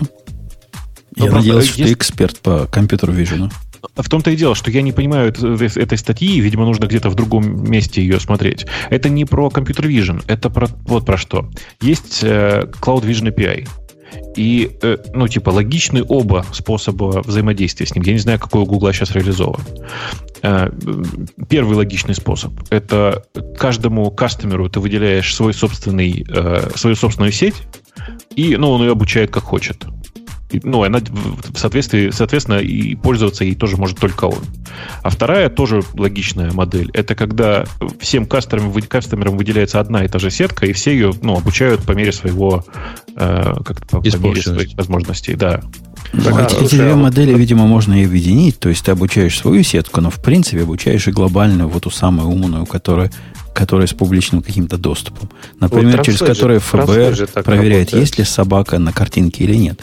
Speaker 1: Ну, я надеялся, что ты эксперт по компьютер вижену.
Speaker 5: В том-то и дело, что я не понимаю этой статьи, и, видимо, нужно где-то в другом месте ее смотреть. Это не про компьютер Vision, это про вот про что. Есть э, Cloud Vision API. И, э, ну, типа, логичны оба способа взаимодействия с ним. Я не знаю, какой у Гугла сейчас реализован. Э, первый логичный способ – это каждому кастомеру ты выделяешь свой собственный, э, свою собственную сеть, и ну, он ее обучает как хочет ну, она в соответствии, соответственно, и пользоваться ей тоже может только он. А вторая тоже логичная модель. Это когда всем кастомерам, кастомерам выделяется одна и та же сетка, и все ее ну, обучают по мере своего э, как по, по мере своих возможностей. Да.
Speaker 1: Ну, а, эти, эти две модели, видимо, можно и объединить. То есть ты обучаешь свою сетку, но в принципе обучаешь и глобальную, вот ту самую умную, которая которая с публичным каким-то доступом. Например, вот через которую ФБР проверяет, работает. есть ли собака на картинке или нет.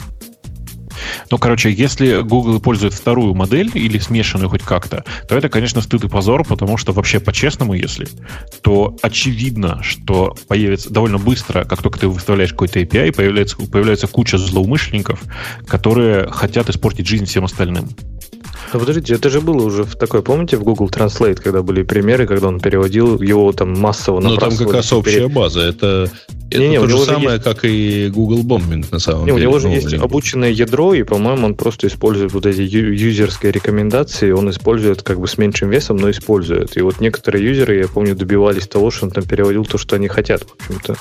Speaker 5: Ну, короче, если Google использует вторую модель или смешанную хоть как-то, то это, конечно, стыд и позор, потому что вообще по-честному, если, то очевидно, что появится довольно быстро, как только ты выставляешь какой-то API, появляется, появляется куча злоумышленников, которые хотят испортить жизнь всем остальным.
Speaker 3: Ну, подождите, это же было уже в такой, помните, в Google Translate, когда были примеры, когда он переводил его там массово
Speaker 2: на Ну, там как раз общая база. Это, не, не, то же самое, есть... как и Google Bombing, на самом
Speaker 3: не,
Speaker 2: деле.
Speaker 3: У него же ну, есть блин. обученное ядро, и, по-моему, он просто использует вот эти юзерские рекомендации, он использует как бы с меньшим весом, но использует. И вот некоторые юзеры, я помню, добивались того, что он там переводил то, что они хотят, в общем-то.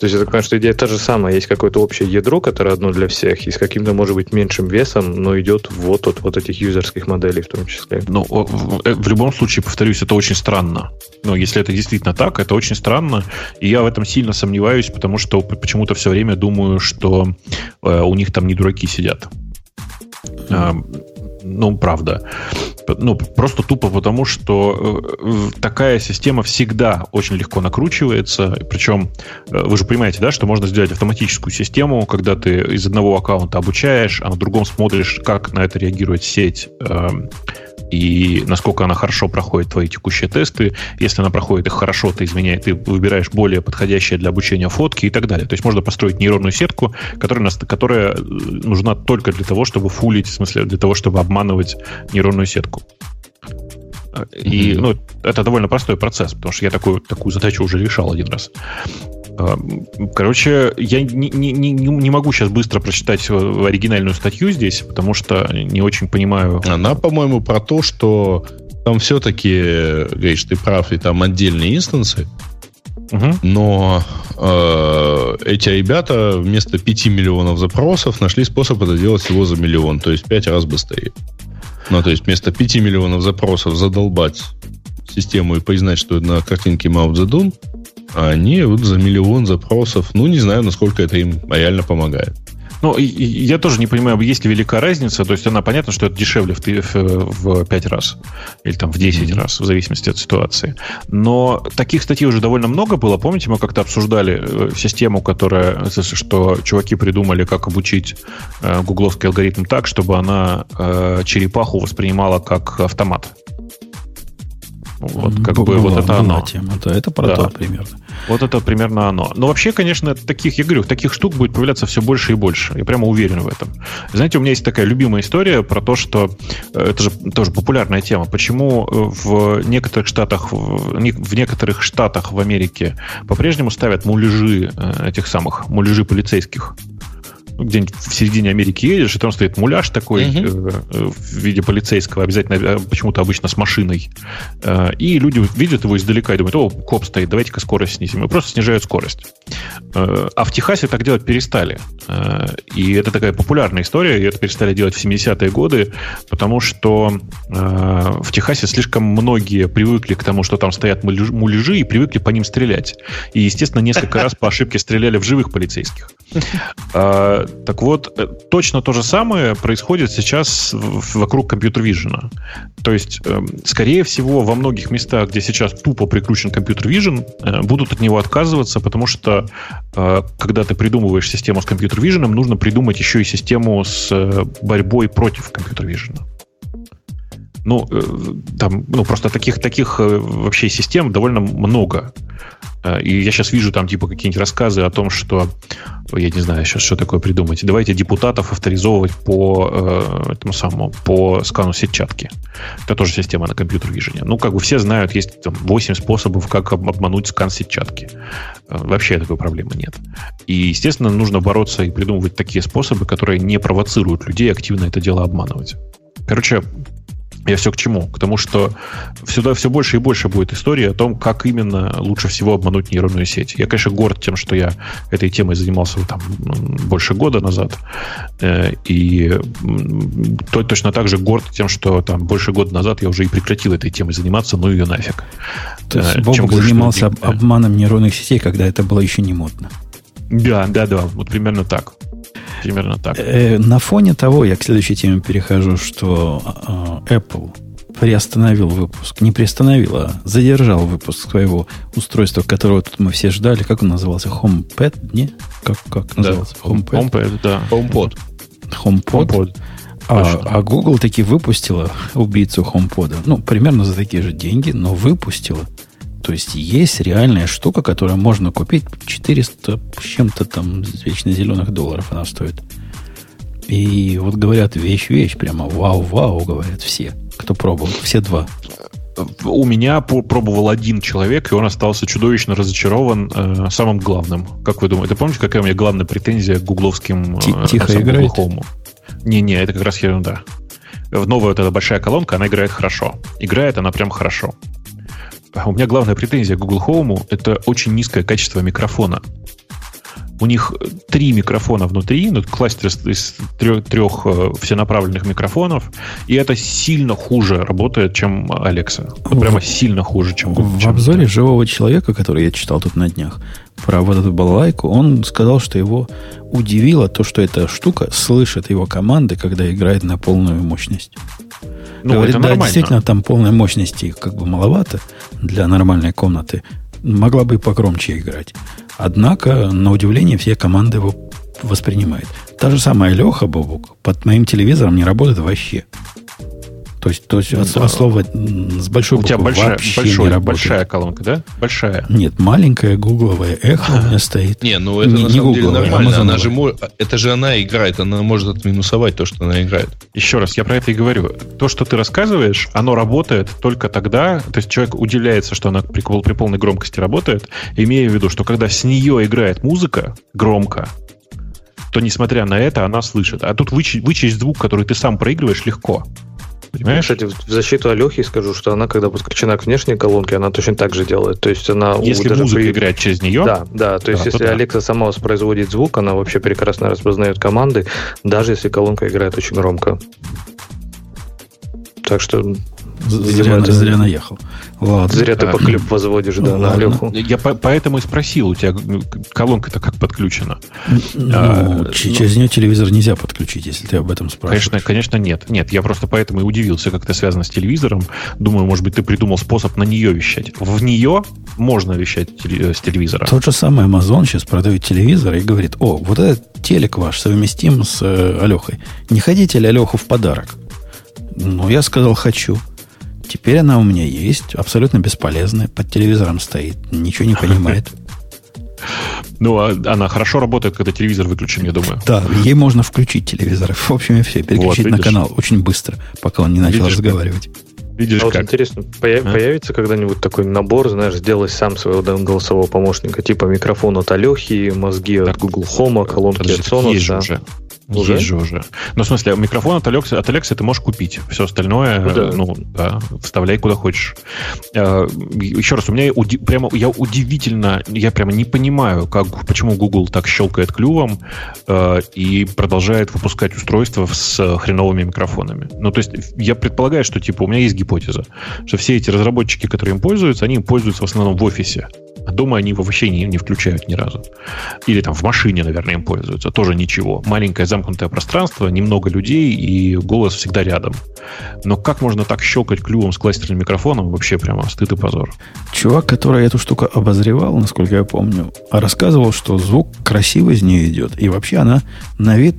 Speaker 3: То есть я так понимаю, что идея та же самая. Есть какое-то общее ядро, которое одно для всех, и с каким-то, может быть, меньшим весом, но идет вот от вот этих юзерских моделей в том числе.
Speaker 5: Ну, в, э, в любом случае, повторюсь, это очень странно. Но если это действительно так, это очень странно. И я в этом сильно сомневаюсь, потому что почему-то все время думаю, что э, у них там не дураки сидят. Mm ну, правда. Ну, просто тупо потому, что э, такая система всегда очень легко накручивается. Причем э, вы же понимаете, да, что можно сделать автоматическую систему, когда ты из одного аккаунта обучаешь, а на другом смотришь, как на это реагирует сеть. Э, и насколько она хорошо проходит твои текущие тесты. Если она проходит их хорошо, ты изменяешь, ты выбираешь более подходящие для обучения фотки и так далее. То есть можно построить нейронную сетку, которая, которая э, нужна только для того, чтобы фулить, в смысле, для того, чтобы обманывать нейронную сетку. И ну, это довольно простой процесс, потому что я такую, такую задачу уже решал один раз. Короче, я не, не, не, не могу сейчас быстро прочитать оригинальную статью здесь, потому что не очень понимаю.
Speaker 2: Она, по-моему, про то, что там все-таки, говоришь, ты прав, и там отдельные инстансы, Но э, эти ребята вместо 5 миллионов запросов нашли способ это делать всего за миллион, то есть в 5 раз быстрее. Ну, то есть вместо 5 миллионов запросов задолбать систему и признать, что на картинке Цзэдун, а они вот за миллион запросов, ну, не знаю, насколько это им реально помогает.
Speaker 5: Ну, я тоже не понимаю, есть ли великая разница. То есть она понятно, что это дешевле в, в, в 5 раз. Или там в 10 раз, в зависимости от ситуации. Но таких статей уже довольно много было. Помните, мы как-то обсуждали э, систему, которая, что чуваки придумали, как обучить э, гугловский алгоритм так, чтобы она э, черепаху воспринимала как автомат.
Speaker 1: Вот как бы вот это оно. Тема, да, это про да. то примерно.
Speaker 5: Вот это примерно оно. Но вообще, конечно, таких, я говорю, таких штук будет появляться все больше и больше. Я прямо уверен в этом. Знаете, у меня есть такая любимая история про то, что э, это же тоже популярная тема. Почему э, в некоторых штатах, в некоторых штатах в Америке по-прежнему ставят муляжи э, этих самых, муляжи полицейских? Где-нибудь в середине Америки едешь, и там стоит муляж такой угу. э, в виде полицейского, обязательно, э, почему-то обычно с машиной. Э, и люди видят его издалека и думают, о, коп стоит, давайте-ка скорость снизим. И просто снижают скорость. Э, а в Техасе так делать перестали. Э, и это такая популярная история, и это перестали делать в 70-е годы, потому что э, в Техасе слишком многие привыкли к тому, что там стоят муляжи, и привыкли по ним стрелять. И, естественно, несколько раз по ошибке стреляли в живых полицейских. Так вот, э, точно то же самое происходит сейчас вокруг компьютер-вижена. То есть, эм, скорее всего, во многих местах, где сейчас тупо прикручен компьютер-вижен, э, будут от него отказываться, потому что э, когда ты придумываешь систему с компьютер-виженом, нужно придумать еще и систему с борьбой против компьютер-вижена. Ну, там, ну, просто таких, таких вообще систем довольно много. Э, и я сейчас вижу там типа какие-нибудь рассказы о том, что, я не знаю сейчас, что такое придумать. Давайте депутатов авторизовывать по э, этому самому, по скану сетчатки. Это тоже система на компьютер вижения. Ну, как бы все знают, есть там 8 способов, как обмануть скан сетчатки. Э, вообще такой проблемы нет. И, естественно, нужно бороться и придумывать такие способы, которые не провоцируют людей активно это дело обманывать. Короче, я все к чему? К тому, что сюда все больше и больше будет истории о том, как именно лучше всего обмануть нейронную сеть. Я, конечно, горд тем, что я этой темой занимался там больше года назад. Э, и точно так же горд тем, что там больше года назад я уже и прекратил этой темой заниматься, ну ее нафиг.
Speaker 1: То есть э, Бобок занимался об, обманом нейронных сетей, когда это было еще не модно.
Speaker 5: Да, да, да, вот примерно так. Примерно так.
Speaker 1: Э, на фоне того, я к следующей теме перехожу, что э, Apple приостановил выпуск. Не приостановил, а задержал выпуск своего устройства, которого тут мы все ждали. Как он назывался? HomePad? Не? Как, как назывался?
Speaker 5: Да. HomePad? HomePad, да.
Speaker 1: HomePod. HomePod. HomePod. А, а Google таки выпустила убийцу HomePod. Ну, примерно за такие же деньги, но выпустила. То есть есть реальная штука, которую можно купить 400 с чем-то там вечно зеленых долларов она стоит. И вот говорят, вещь-вещь, прямо вау-вау, говорят все, кто пробовал, все два.
Speaker 5: У меня пробовал один человек, и он остался чудовищно разочарован э, самым главным. Как вы думаете, помните, какая у меня главная претензия к гугловским
Speaker 1: э, Тихо играет?
Speaker 5: Не-не, это как раз ерунда. Новая вот эта большая колонка, она играет хорошо. Играет она прям хорошо. У меня главная претензия к Google Home — это очень низкое качество микрофона. У них три микрофона внутри, ну, кластер из трех, трех э, всенаправленных микрофонов, и это сильно хуже работает, чем Alexa. Ну, прямо сильно хуже, чем
Speaker 1: Google. В обзоре это. живого человека, который я читал тут на днях, про вот эту балалайку, он сказал, что его удивило то, что эта штука слышит его команды, когда играет на полную мощность. Ну, Говорит, это да, действительно, там полной мощности как бы маловато для нормальной комнаты. Могла бы и погромче играть. Однако, на удивление, все команды его воспринимают. Та же самая Леха Бобук под моим телевизором не работает вообще. То есть, то есть от, от слова с большой
Speaker 5: У тебя большая, вообще большой, не работает. большая колонка, да? Большая.
Speaker 1: Нет, маленькая гугловая эхо у меня стоит.
Speaker 2: Не, ну это не, на не самом деле нормально. Она же, это же она играет, она может отминусовать то, что она играет.
Speaker 5: Еще раз, я про это и говорю. То, что ты рассказываешь, оно работает только тогда, то есть человек удивляется, что она при, при полной громкости работает, имея в виду, что когда с нее играет музыка громко, то, несмотря на это, она слышит. А тут вычесть, вычесть звук, который ты сам проигрываешь, легко.
Speaker 3: Понимаешь? Кстати, в защиту Алехи скажу, что она, когда подключена к внешней колонке, она точно так же делает. То есть она...
Speaker 5: Если музыка при... играет через нее?
Speaker 3: Да, да. То есть да, если то Alexa да. сама воспроизводит звук, она вообще прекрасно распознает команды, даже если колонка играет очень громко. Так что
Speaker 1: Зря, это... зря наехал.
Speaker 3: Ладно. Зря ты поклеп возводишь, да, на Леху.
Speaker 5: Я по- поэтому и спросил, у тебя колонка-то как подключена?
Speaker 1: Ну, а, через но... нее телевизор нельзя подключить, если ты об этом спрашиваешь.
Speaker 5: Конечно, конечно, нет. Нет, я просто поэтому и удивился, как это связано с телевизором. Думаю, может быть, ты придумал способ на нее вещать. В нее можно вещать с телевизора.
Speaker 1: Тот же самый Amazon сейчас продает телевизор и говорит, о, вот этот телек ваш совместим с э, Алехой. Не хотите ли Алеху в подарок? Ну, я сказал, хочу. Теперь она у меня есть, абсолютно бесполезная, под телевизором стоит, ничего не понимает.
Speaker 5: Ну, а она хорошо работает, когда телевизор выключен, я думаю.
Speaker 1: Да, ей можно включить телевизор. В общем, и все, переключить вот, на канал очень быстро, пока он не начал видишь, разговаривать.
Speaker 3: Видишь, а вот как? интересно, появ, а? появится когда-нибудь такой набор, знаешь, сделай сам своего голосового помощника, типа микрофон от Алехи, мозги так, от Google Home, колонки от Sonos.
Speaker 5: Есть да? уже. Уже? Есть же уже. Ну, в смысле, микрофон от Alexa, от Alexa ты можешь купить. Все остальное, ну, да. ну, да, вставляй куда хочешь. А, еще раз, у меня уди- прямо, я удивительно, я прямо не понимаю, как, почему Google так щелкает клювом э, и продолжает выпускать устройства с хреновыми микрофонами. Ну, то есть, я предполагаю, что, типа, у меня есть гипотеза, что все эти разработчики, которые им пользуются, они им пользуются в основном в офисе. А дома они вообще не, не включают ни разу. Или там в машине, наверное, им пользуются. Тоже ничего. Маленькое замкнутое пространство, немного людей, и голос всегда рядом. Но как можно так щелкать клювом с кластерным микрофоном? Вообще прямо стыд и позор.
Speaker 1: Чувак, который эту штуку обозревал, насколько я помню, рассказывал, что звук красиво из нее идет. И вообще она на вид,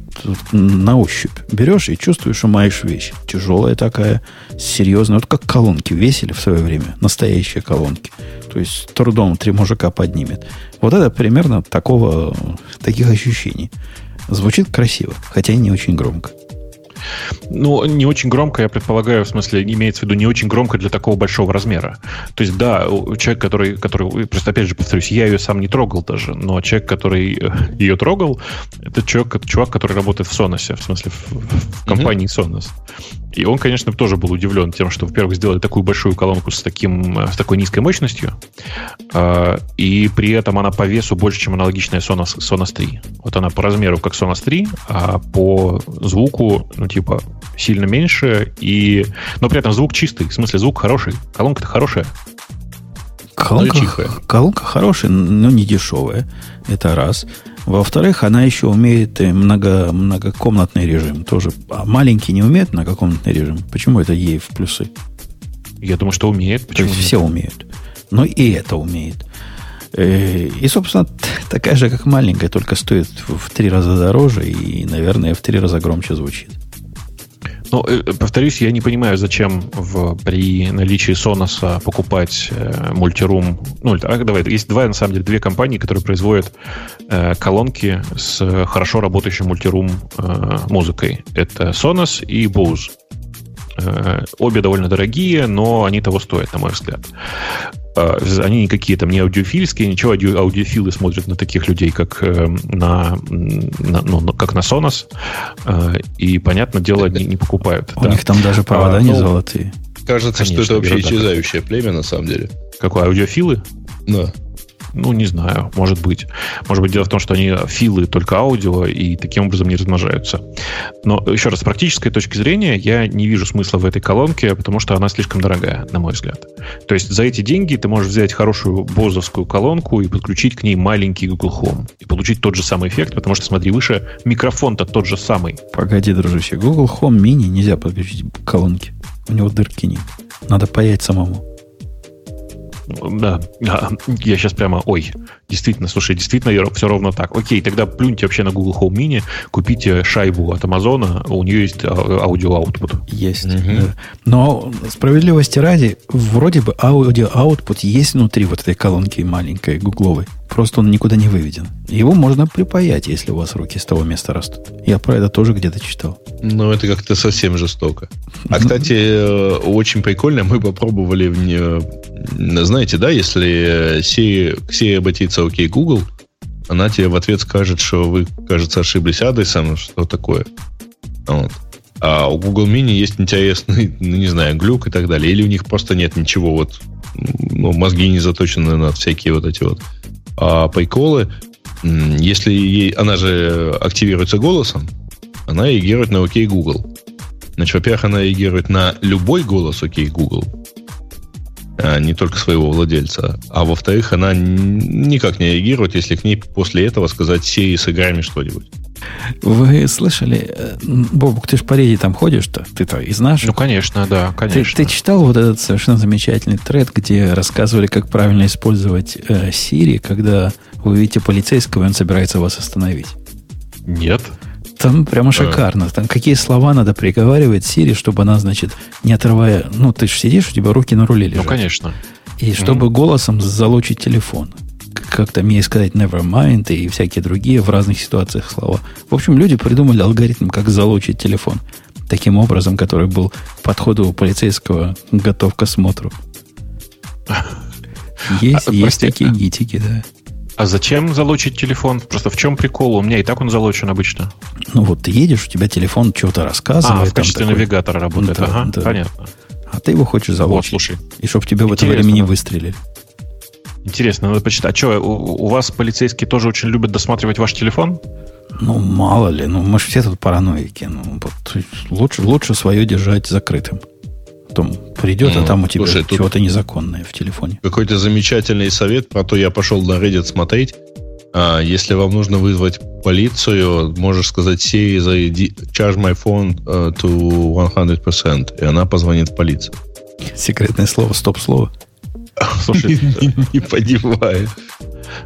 Speaker 1: на ощупь. Берешь и чувствуешь, что маешь вещь. Тяжелая такая, серьезная. Вот как колонки весили в свое время. Настоящие колонки. То есть с трудом три мужика поднимет. Вот это примерно такого, таких ощущений. Звучит красиво, хотя и не очень громко.
Speaker 5: Ну, не очень громко, я предполагаю, в смысле, имеется в виду не очень громко для такого большого размера. То есть, да, человек, который, который, просто опять же повторюсь, я ее сам не трогал даже, но человек, который э, ее трогал, это человек, чувак, который работает в Sonos, в смысле, в, в компании Sonos. И он, конечно, тоже был удивлен тем, что, во-первых, сделали такую большую колонку с, таким, э, с такой низкой мощностью, э, и при этом она по весу больше, чем аналогичная Sonos, Sonos 3. Вот она по размеру как Sonos 3, а по звуку, ну, типа, сильно меньше, и... но при этом звук чистый, в смысле, звук хороший. Колонка-то хорошая.
Speaker 1: Колонка, колонка хорошая, но не дешевая. Это раз. Во-вторых, она еще умеет э, много, многокомнатный режим. Тоже. А маленький не умеет многокомнатный режим. Почему это ей в плюсы?
Speaker 5: Я думаю, что умеет.
Speaker 1: Почему То есть все умеют. Но и это умеет. Э, и, собственно, такая же, как маленькая, только стоит в три раза дороже и, наверное, в три раза громче звучит.
Speaker 5: Ну, э, повторюсь, я не понимаю, зачем в, при наличии Sonos покупать э, мультирум. Ну, а, давай, есть два, на самом деле, две компании, которые производят э, колонки с хорошо работающим мультирум э, музыкой. Это Sonos и Bose. Э, обе довольно дорогие, но они того стоят, на мой взгляд. Э, они никакие там не аудиофильские, ничего, ауди, аудиофилы смотрят на таких людей, как э, на, на, ну, как на Sonos, и, понятное дело, не, не покупают.
Speaker 1: У да. них там даже провода а, не ну, золотые.
Speaker 2: Кажется, Конечно, что это вообще исчезающее племя, на самом деле.
Speaker 5: Какое, аудиофилы?
Speaker 2: Да.
Speaker 5: Ну, не знаю, может быть. Может быть, дело в том, что они филы только аудио и таким образом не размножаются. Но еще раз, с практической точки зрения, я не вижу смысла в этой колонке, потому что она слишком дорогая, на мой взгляд. То есть за эти деньги ты можешь взять хорошую бозовскую колонку и подключить к ней маленький Google Home и получить тот же самый эффект, потому что, смотри, выше микрофон-то тот же самый.
Speaker 1: Погоди, дружище, Google Home Mini нельзя подключить к колонке. У него дырки нет. Надо паять самому.
Speaker 5: Да, я сейчас прямо, ой, действительно, слушай, действительно все ровно так. Окей, тогда плюньте вообще на Google Home Mini, купите шайбу от Амазона, у нее есть а, аудио-аутпут.
Speaker 1: Есть. Угу. Да. Но справедливости ради, вроде бы аудио-аутпут есть внутри вот этой колонки маленькой гугловой. Просто он никуда не выведен. Его можно припаять, если у вас руки с того места растут. Я про это тоже где-то читал.
Speaker 2: Ну, это как-то совсем жестоко. А, кстати, э, очень прикольно, мы попробовали, знаете, да, если к Siri обратиться окей Google, она тебе в ответ скажет, что вы, кажется, ошиблись адресом, что такое. Вот. А у Google Mini есть интересный, ну, не знаю, глюк и так далее. Или у них просто нет ничего, вот, ну, мозги не заточены на всякие вот эти вот а, приколы. Если ей, она же активируется голосом, она реагирует на OK Google. Значит, во-первых, она реагирует на любой голос OK Google, а не только своего владельца. А во-вторых, она никак не реагирует, если к ней после этого сказать Siri, сыграй мне что-нибудь.
Speaker 1: Вы слышали, э, Бобук, ты же по Reddit там ходишь-то? Ты-то из наших?
Speaker 5: Ну, конечно, да, конечно.
Speaker 1: Ты, ты читал вот этот совершенно замечательный тред, где рассказывали, как правильно использовать э, Siri, когда вы видите полицейского, и он собирается вас остановить?
Speaker 5: Нет.
Speaker 1: Там прямо шикарно. Там какие слова надо приговаривать Сири, чтобы она, значит, не отрывая... Ну, ты же сидишь, у тебя руки на руле лежат.
Speaker 5: Ну, конечно.
Speaker 1: И чтобы mm-hmm. голосом залочить телефон как там мне сказать never mind и всякие другие в разных ситуациях слова. В общем, люди придумали алгоритм, как залучить телефон. Таким образом, который был подходу у полицейского готов к осмотру. Есть, а, есть прости, такие гитики, да.
Speaker 5: А зачем залочить телефон? Просто в чем прикол? У меня и так он залочен обычно.
Speaker 1: Ну вот ты едешь, у тебя телефон что-то рассказывает.
Speaker 5: А, в качестве такой... навигатора работает. Да, ага, да. понятно.
Speaker 1: А ты его хочешь залочить. Вот, слушай. И чтобы тебе в это время не выстрелили.
Speaker 5: Интересно, надо почитать. А что, у, у вас полицейские тоже очень любят досматривать ваш телефон?
Speaker 1: Ну, мало ли. Ну, мы же все тут параноики. Ну, вот, лучше, лучше свое держать закрытым. Потом придет, ну, а там у тебя слушай, чего-то незаконное в телефоне.
Speaker 2: Какой-то замечательный совет, про то я пошел на Reddit смотреть. А, если вам нужно вызвать полицию, можешь сказать Siri, charge my phone uh, to 100%, и она позвонит в полицию.
Speaker 1: Секретное слово, стоп-слово.
Speaker 2: Слушай, не, не понимаю.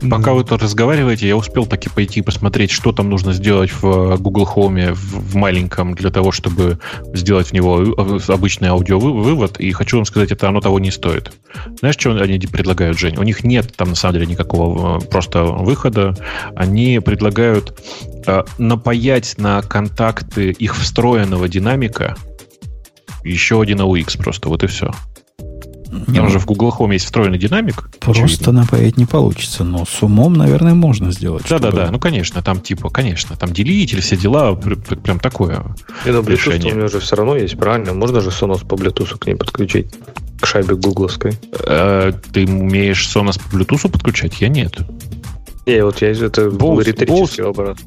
Speaker 5: Пока вы тут разговариваете, я успел таки пойти посмотреть, что там нужно сделать в Google Home в, маленьком для того, чтобы сделать в него э, обычный аудиовывод. И хочу вам сказать, это оно того не стоит. Знаешь, что они предлагают, Жень? У них нет там на самом деле никакого э, просто выхода. Они предлагают э, напаять на контакты их встроенного динамика еще один AUX просто, вот и все. Там же в Google Home есть встроенный динамик.
Speaker 1: Просто очевидно. напаять не получится, но с умом, наверное, можно сделать.
Speaker 5: Да-да-да, ну, конечно, там типа, конечно, там делитель, все дела, прям такое
Speaker 3: И на Bluetooth у меня же все равно есть, правильно? Можно же Sonos по Bluetooth к ней подключить, к шайбе гугловской.
Speaker 5: Э, ты умеешь Sonos по Bluetooth подключать? Я нет.
Speaker 3: Не, вот я это был риторический вопрос.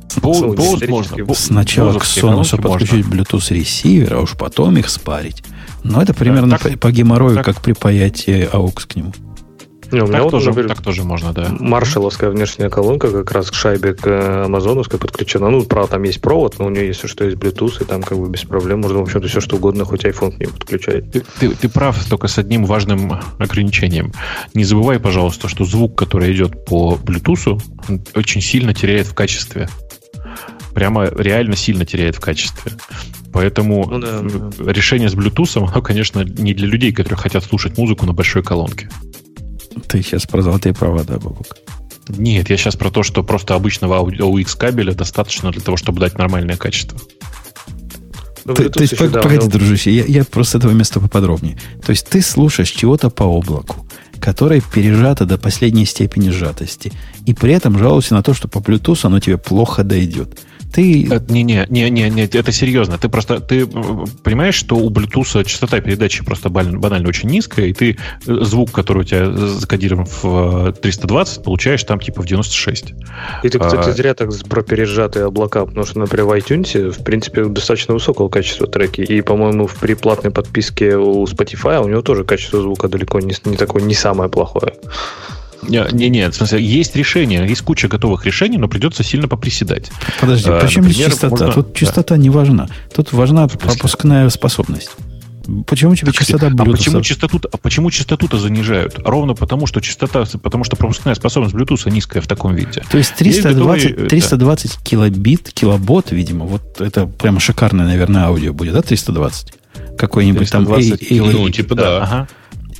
Speaker 1: Сначала к Sonos подключить Bluetooth ресивер, а уж потом их спарить. Но это примерно так, по геморрою, так, как припаять AUX к нему.
Speaker 5: Не, у меня так, вот, тоже, например, так тоже можно, да.
Speaker 3: Маршаловская внешняя колонка как раз к шайбе к э, амазоновской подключена. Ну, правда, там есть провод, но у нее, если что, есть Bluetooth, и там как бы без проблем можно, в общем-то, все что угодно, хоть iPhone к ней подключать.
Speaker 5: Ты, ты, ты прав, только с одним важным ограничением. Не забывай, пожалуйста, что звук, который идет по Bluetooth, очень сильно теряет в качестве. Прямо реально сильно теряет в качестве. Поэтому ну, да, да. решение с Bluetooth, оно, конечно, не для людей, которые хотят слушать музыку на большой колонке.
Speaker 1: Ты сейчас про золотые провода, Бабук.
Speaker 5: Нет, я сейчас про то, что просто обычного AUX кабеля достаточно для того, чтобы дать нормальное качество.
Speaker 1: Ну, ты, то есть, погоди, давно... дружище, я, я просто с этого места поподробнее. То есть ты слушаешь чего-то по облаку, которое пережато до последней степени сжатости, и при этом жалуешься на то, что по Bluetooth оно тебе плохо дойдет.
Speaker 5: Ты... Не-не, не-не, не, это серьезно. Ты просто ты понимаешь, что у Bluetooth частота передачи просто банально, банально очень низкая, и ты э, звук, который у тебя закодирован в 320, э, получаешь там типа в 96.
Speaker 3: И ты, кстати, а... зря так про пережатые облака, потому что, например, в iTunes, в принципе, достаточно высокого качества треки, и, по-моему, в при платной подписке у Spotify у него тоже качество звука далеко не, не такое, не самое плохое.
Speaker 5: Не, не, в смысле, есть решение, есть куча готовых решений, но придется сильно поприседать.
Speaker 1: Подожди, а, почему например, частота? Можно... Тут частота да. не важна. Тут важна пропускная способность. Почему тебе так, частота
Speaker 5: Bluetooth? А почему частоту, а почему частоту-то занижают? Ровно потому, что частота, потому что пропускная способность Bluetooth низкая в таком виде.
Speaker 1: То есть 320, есть 320 да. килобит, килобот, видимо, вот это прямо шикарное, наверное, аудио будет, да, 320? Какой-нибудь 320 там...
Speaker 5: Кило, ну, типа да. Ага.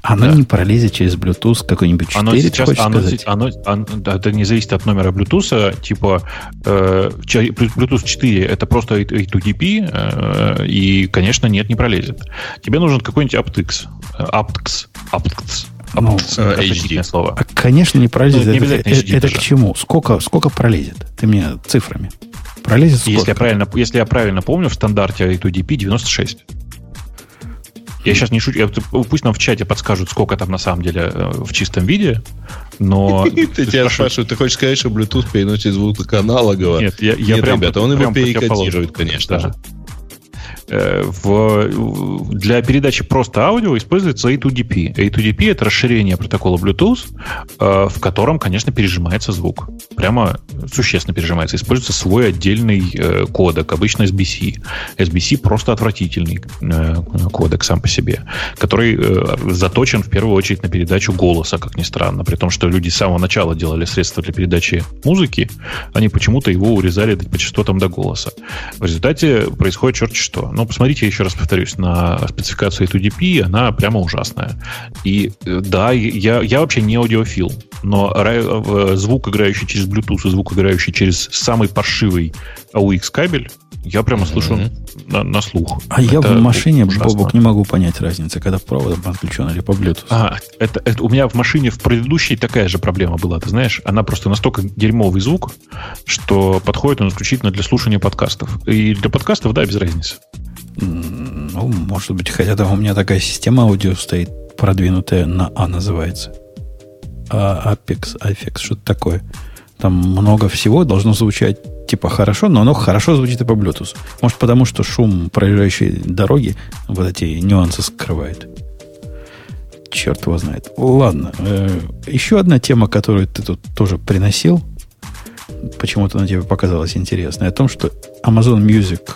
Speaker 1: Оно да. не пролезет через Bluetooth какой-нибудь 4, оно сейчас,
Speaker 5: оно, оно, оно, это не зависит от номера Bluetooth, типа э, Bluetooth 4 это просто A2DP, э, и, конечно, нет, не пролезет. Тебе нужен какой-нибудь aptX, aptX, aptX,
Speaker 1: ну, HD. слово. А, конечно, не пролезет. Ну, не это, HD это, это к чему? Сколько, сколько пролезет? Ты мне цифрами. Пролезет сколько?
Speaker 5: Если я, правильно, если я правильно помню, в стандарте A2DP 96. Я сейчас не шучу. Я, пусть нам в чате подскажут, сколько там на самом деле э, в чистом виде, но...
Speaker 2: Ты тебя спрашивают, ты хочешь сказать, что Bluetooth переносит звук как аналогово?
Speaker 5: Нет, я, прям...
Speaker 2: ребята, он его перекодирует, конечно же.
Speaker 5: Э, в, для передачи просто аудио используется A2DP. A2DP это расширение протокола Bluetooth, э, в котором, конечно, пережимается звук. Прямо существенно пережимается. Используется свой отдельный э, кодек, обычно SBC. SBC просто отвратительный кодек сам по себе, который заточен в первую очередь на передачу голоса, как ни странно. При том, что люди с самого начала делали средства для передачи музыки, они почему-то его урезали по частотам до голоса. В результате происходит черт что. Но посмотрите, еще раз повторюсь, на спецификацию A2DP, она прямо ужасная. И да, я, я вообще не аудиофил, но звук, играющий через Bluetooth и звук, играющий через самый паршивый AUX кабель, я прямо слышу mm-hmm. на, на слух.
Speaker 1: А это я в машине, Бобок, не могу понять разницы, когда проводом подключен или по Bluetooth.
Speaker 5: А, это, это у меня в машине в предыдущей такая же проблема была, ты знаешь. Она просто настолько дерьмовый звук, что подходит он исключительно для слушания подкастов. И для подкастов, да, без разницы.
Speaker 1: Ну, может быть, хотя там у меня такая система аудио стоит, продвинутая на А называется. А, Apex, Apex, что-то такое. Там много всего должно звучать типа хорошо, но оно хорошо звучит и по Bluetooth. Может, потому что шум проезжающей дороги вот эти нюансы скрывает. Черт его знает. Ладно. Э, еще одна тема, которую ты тут тоже приносил, почему-то на тебе показалась интересной, о том, что Amazon Music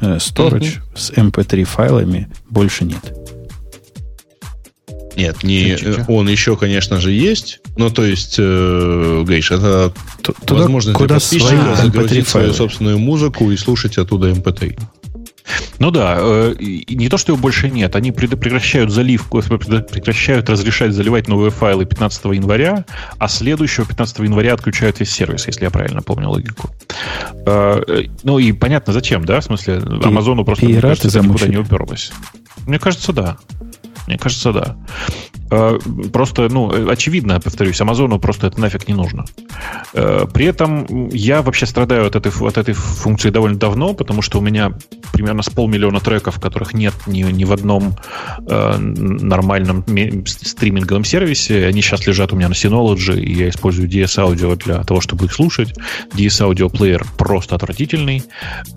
Speaker 1: storage uh-huh. с MP3 файлами больше нет.
Speaker 2: Нет, не, он еще, конечно же, есть. Ну, то есть, э, Гейш, это
Speaker 1: Туда, возможность куда для подписчика
Speaker 2: загрузить свою собственную музыку и слушать оттуда MP3.
Speaker 5: Ну да, э, не то, что его больше нет, они прекращают заливку, прекращают разрешать заливать новые файлы 15 января, а следующего 15 января отключают весь сервис, если я правильно помню логику. Э, ну и понятно, зачем, да? В смысле, Амазону просто, мне кажется, никуда не уперлось. Мне кажется, да. Мне кажется, да. Э, просто, ну, очевидно, повторюсь, Амазону просто это нафиг не нужно. Э, при этом я вообще страдаю от этой, от этой функции довольно давно, потому что у меня примерно с полмиллиона треков, которых нет ни, ни в одном э, нормальном стриминговом сервисе. Они сейчас лежат у меня на Synology, и я использую DS Audio для того, чтобы их слушать. DS Audio плеер просто отвратительный,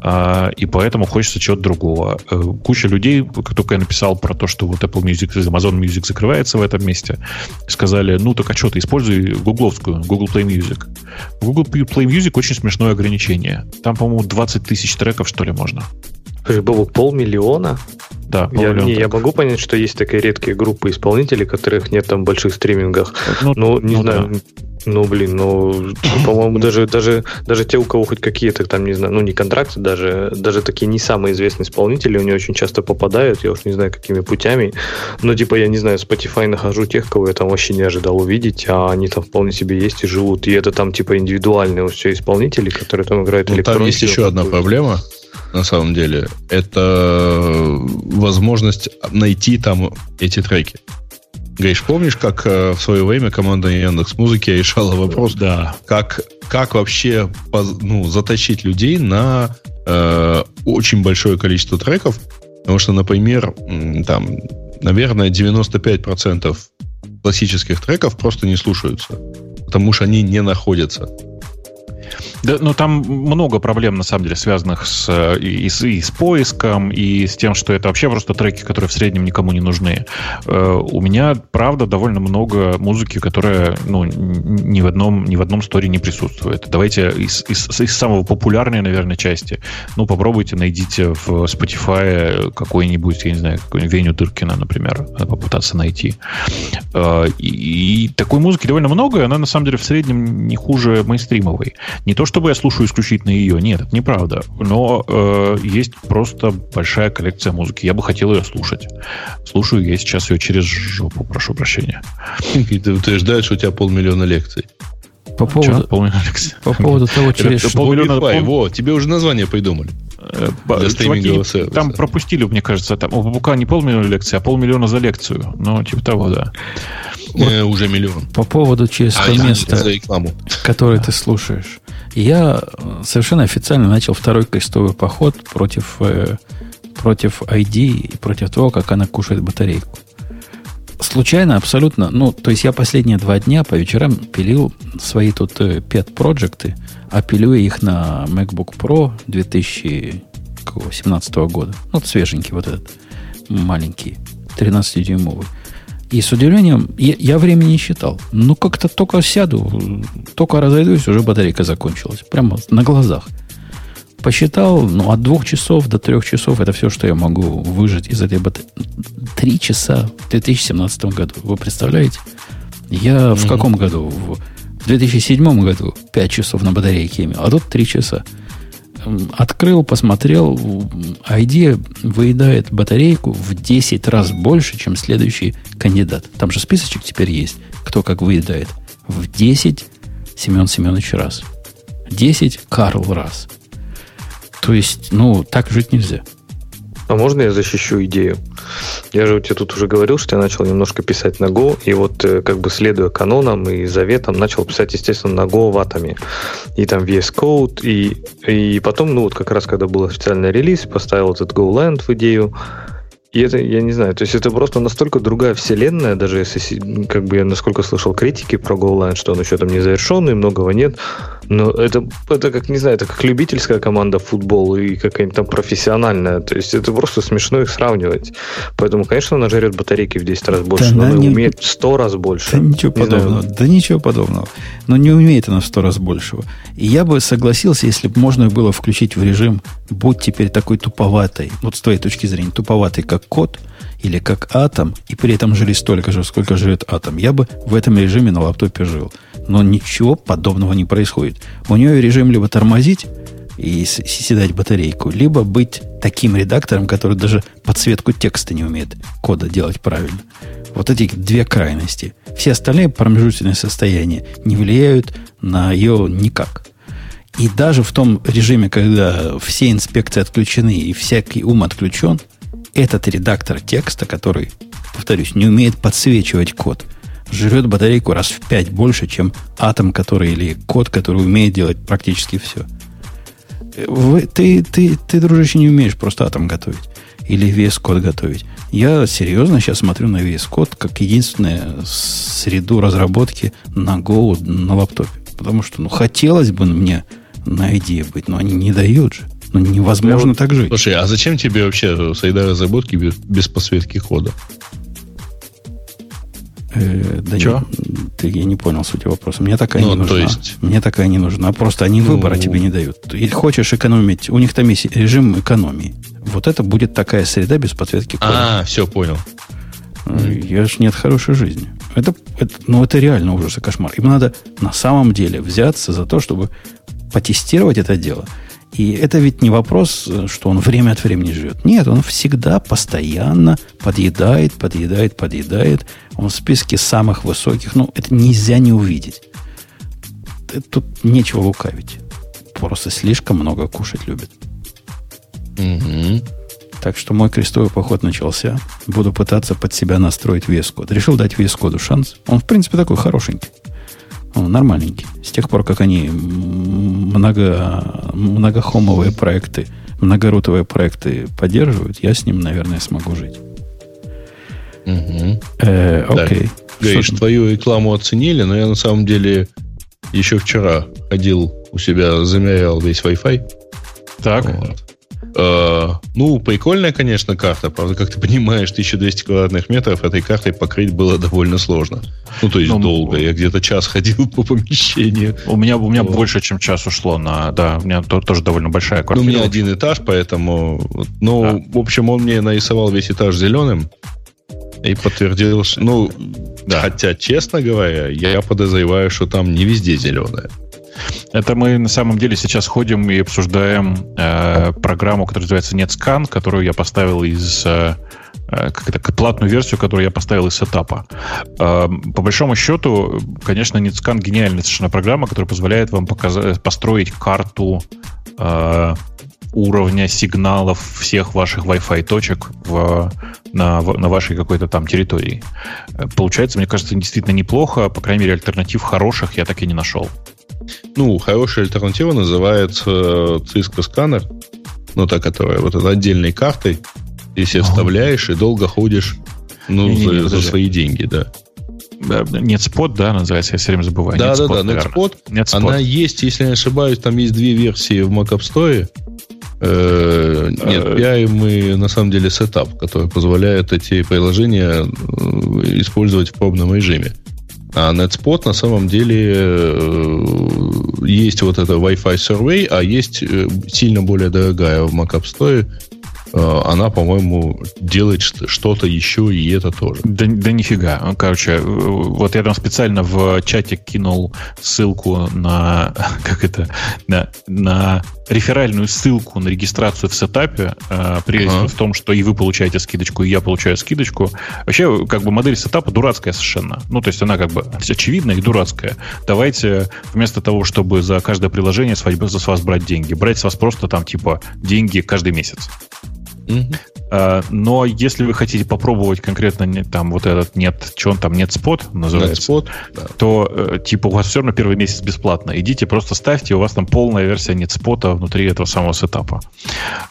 Speaker 5: э, и поэтому хочется чего-то другого. Э, куча людей, как только я написал про то, что вот Apple Music, Amazon Music закрывается в этом месте, сказали, ну так а что, ты используй гугловскую, Google Play Music. В Google Play Music очень смешное ограничение. Там, по-моему, 20 тысяч треков, что ли, можно.
Speaker 3: Было полмиллиона?
Speaker 5: Да,
Speaker 3: я, не, я могу понять, что есть такие редкие группы исполнителей, которых нет там в больших стримингах. Ну, ну не ну, знаю. Да. Ну, блин, ну, по-моему, даже, даже, даже те, у кого хоть какие-то там, не знаю, ну, не контракты, даже, даже такие не самые известные исполнители, у него очень часто попадают, я уж не знаю, какими путями. Но, типа, я не знаю, Spotify нахожу тех, кого я там вообще не ожидал увидеть, а они там вполне себе есть и живут. И это там, типа, индивидуальные все исполнители, которые там играют
Speaker 2: ну, Там есть еще одна проблема, на самом деле. Это возможность найти там эти треки. Гейш, помнишь, как э, в свое время команда Яндекс Музыки решала вопрос,
Speaker 5: да.
Speaker 2: как, как вообще ну, затащить людей на э, очень большое количество треков? Потому что, например, там, наверное, 95% классических треков просто не слушаются, потому что они не находятся.
Speaker 5: Да, ну там много проблем, на самом деле, связанных с, и, с, и с поиском, и с тем, что это вообще просто треки, которые в среднем никому не нужны. Э, у меня, правда, довольно много музыки, которая ну, ни, в одном, ни в одном сторе не присутствует. Давайте из, из, из самого популярной, наверное, части. Ну, попробуйте, найдите в Spotify какой-нибудь, я не знаю, какой-нибудь Веню Дыркина, например, попытаться найти. Э, и, и такой музыки довольно много, и она, на самом деле, в среднем не хуже мейнстримовой. Не то, чтобы я слушаю исключительно ее, нет, это неправда. Но э, есть просто большая коллекция музыки. Я бы хотел ее слушать. Слушаю я сейчас ее через жопу, прошу прощения.
Speaker 2: И ты утверждаешь, что у тебя полмиллиона лекций.
Speaker 1: По поводу, полмиллиона лекций. По поводу того, через...
Speaker 2: Полмиллиона, пол... Во, тебе уже название придумали.
Speaker 5: Э, для стримингового сервиса. Там пропустили, мне кажется, там у Бабука не полмиллиона лекций, а полмиллиона за лекцию. Ну, типа того, да.
Speaker 2: Э, уже миллион.
Speaker 1: По поводу через
Speaker 2: А,
Speaker 1: место,
Speaker 2: за рекламу.
Speaker 1: которое ты слушаешь. Я э, совершенно официально начал второй крестовый поход против, э, против ID и против того, как она кушает батарейку. Случайно, абсолютно. Ну, то есть я последние два дня по вечерам пилил свои тут pet проекты, а пилю я их на MacBook Pro 2017 года. Ну, вот свеженький вот этот, маленький, 13-дюймовый. И с удивлением, я, я времени не считал. Ну, как-то только сяду, только разойдусь, уже батарейка закончилась. Прямо на глазах. Посчитал, ну, от двух часов до трех часов это все, что я могу выжать из этой батареи. Три часа в 2017 году. Вы представляете? Я в каком году? В, в 2007 году 5 часов на батарейке имел, а тут 3 часа. Открыл, посмотрел, ID выедает батарейку в 10 раз больше, чем следующий кандидат. Там же списочек теперь есть, кто как выедает. В 10 Семен Семенович раз. 10 Карл раз. То есть, ну, так жить нельзя.
Speaker 3: А можно я защищу идею? Я же у тебя тут уже говорил, что я начал немножко писать на Go, и вот э, как бы следуя канонам и заветам, начал писать, естественно, на Go ватами. И там VS Code, и, и потом, ну вот как раз, когда был официальный релиз, поставил этот GoLand в идею, и это, я не знаю, то есть это просто настолько другая вселенная, даже если, как бы я насколько слышал критики про GoLand, что он еще там незавершенный, многого нет, но это, это как, не знаю, это как любительская команда футбол и какая-нибудь там профессиональная, то есть это просто смешно их сравнивать. Поэтому, конечно, она жарит батарейки в 10 раз больше,
Speaker 1: Да
Speaker 3: но
Speaker 1: она не-
Speaker 3: умеет в 100 раз больше.
Speaker 1: Да ничего
Speaker 3: Не знаю.
Speaker 1: подобного. Да ничего подобного. Но не умеет она в сто раз большего. И я бы согласился, если бы можно было включить в режим «Будь теперь такой туповатой», вот с твоей точки зрения, туповатый, как код, или как атом, и при этом жили столько же, сколько жрет атом. Я бы в этом режиме на лаптопе жил. Но ничего подобного не происходит. У нее режим либо тормозить и съедать батарейку, либо быть таким редактором, который даже подсветку текста не умеет кода делать правильно. Вот эти две крайности. Все остальные промежуточные состояния не влияют на ее никак. И даже в том режиме, когда все инспекции отключены и всякий ум отключен, этот редактор текста, который, повторюсь, не умеет подсвечивать код, жрет батарейку раз в пять больше, чем атом, который или код, который умеет делать практически все. Вы- ты, ты, ты, дружище, не умеешь просто атом готовить. Или VS код готовить. Я серьезно сейчас смотрю на VS код как единственную среду разработки на Go на лаптопе. Потому что, ну, хотелось бы мне на идее быть, но они не дают же. Ну, невозможно так жить.
Speaker 2: Слушай, а зачем тебе вообще среда разработки без, без подсветки кода?
Speaker 1: Э, да
Speaker 5: Чё?
Speaker 1: не- ты, я не понял сути вопроса. Мне такая
Speaker 2: Ну,
Speaker 1: не нужна.
Speaker 2: то есть-
Speaker 1: Мне такая не нужна. Просто они
Speaker 2: Ну.
Speaker 1: выбора тебе не дают. Или хочешь экономить, у них там есть режим экономии. Вот это будет такая среда без подсветки кода.
Speaker 2: А, все, понял.
Speaker 1: Э, Я ж нет хорошей жизни. Это, это, ну, это реально ужас и кошмар. Им надо на самом деле взяться за то, чтобы потестировать это дело. И это ведь не вопрос, э, что он время от времени живет. Нет, он всегда постоянно подъедает, подъедает, подъедает. Он в списке самых высоких. Ну, это нельзя не увидеть. Т- Тут нечего лукавить. Просто слишком много кушать любит.
Speaker 2: Мгм.
Speaker 1: Так что мой крестовый поход начался. Буду пытаться под себя настроить VS Code. Решил дать VS Code шанс. Он, в принципе, такой хорошенький. Он нормальненький. С тех пор, как они много, многохомовые проекты, многорутовые проекты поддерживают, я с ним, наверное, смогу жить.
Speaker 2: Мгм.
Speaker 1: Э, окей.
Speaker 2: Говоришь,
Speaker 1: Что-
Speaker 2: твою рекламу оценили, но я на самом деле еще вчера ходил у себя, замерял весь Wi-Fi.
Speaker 5: Так.
Speaker 2: Вот. Э, ну, прикольная, конечно, карта. Правда, как ты понимаешь, 1200 квадратных метров этой картой покрыть было довольно сложно. Ну, то есть
Speaker 5: Ну,
Speaker 2: долго. Я где-то час ходил по помещению.
Speaker 5: У меня, у меня
Speaker 2: Вот.
Speaker 5: больше, чем час ушло на... Да, у меня то- тоже довольно большая
Speaker 2: Ну, у
Speaker 5: квартира.
Speaker 2: меня один этаж, поэтому... Ну, в общем, он мне нарисовал весь этаж зеленым и подтвердил, что... Ну,
Speaker 5: Да.
Speaker 2: хотя, честно говоря, я подозреваю, что там не везде зеленое.
Speaker 5: Это мы на самом деле сейчас ходим и обсуждаем э, программу, которая называется NetScan, которую я поставил из э, э, как это, платную версию, которую я поставил из сетапа. Э, по большому счету, конечно, NetScan гениальная совершенно программа, которая позволяет вам показать, построить карту э, уровня сигналов всех ваших Wi-Fi точек в, на, на вашей какой-то там территории. Э, получается, мне кажется, действительно неплохо. По крайней мере, альтернатив хороших я так и не нашел.
Speaker 2: Ну, хорошая альтернатива называется Cisco сканер, ну, та, которая вот этой отдельной картой, ты себе вставляешь и долго ходишь ну, не, не, не, за, за свои деньги, да.
Speaker 5: Нет спот, да, называется, я все время забываю.
Speaker 2: Да, да, да, NetSpot. NetSpot. Она есть, если не ошибаюсь, там есть две версии в Mac App Store. Э, нет, PI на самом деле сетап, который позволяет эти приложения э, использовать в пробном режиме. А NetSpot на самом деле э, есть вот это Wi-Fi Survey, а есть сильно более дорогая в Mac App Store Э, она, по-моему, делает что-то еще, и это тоже.
Speaker 5: Да, да нифига. Короче, э, вот я там специально в чате кинул ссылку на, как это, на, на реферальную ссылку на регистрацию в сетапе. Э, прелесть ага. в том, что и вы получаете скидочку, и я получаю скидочку. Вообще, как бы модель сетапа дурацкая совершенно. Ну, то есть она как бы очевидная и дурацкая. Давайте вместо того, чтобы за каждое приложение с вас брать деньги, брать с вас просто там типа деньги каждый месяц. Mm-hmm. Но если вы хотите попробовать конкретно там вот этот нет, что он там, нет спот называется, NetSpot, да. то э, типа у вас все равно первый месяц бесплатно. Идите, просто ставьте, у вас там полная версия нет спота внутри этого самого сетапа.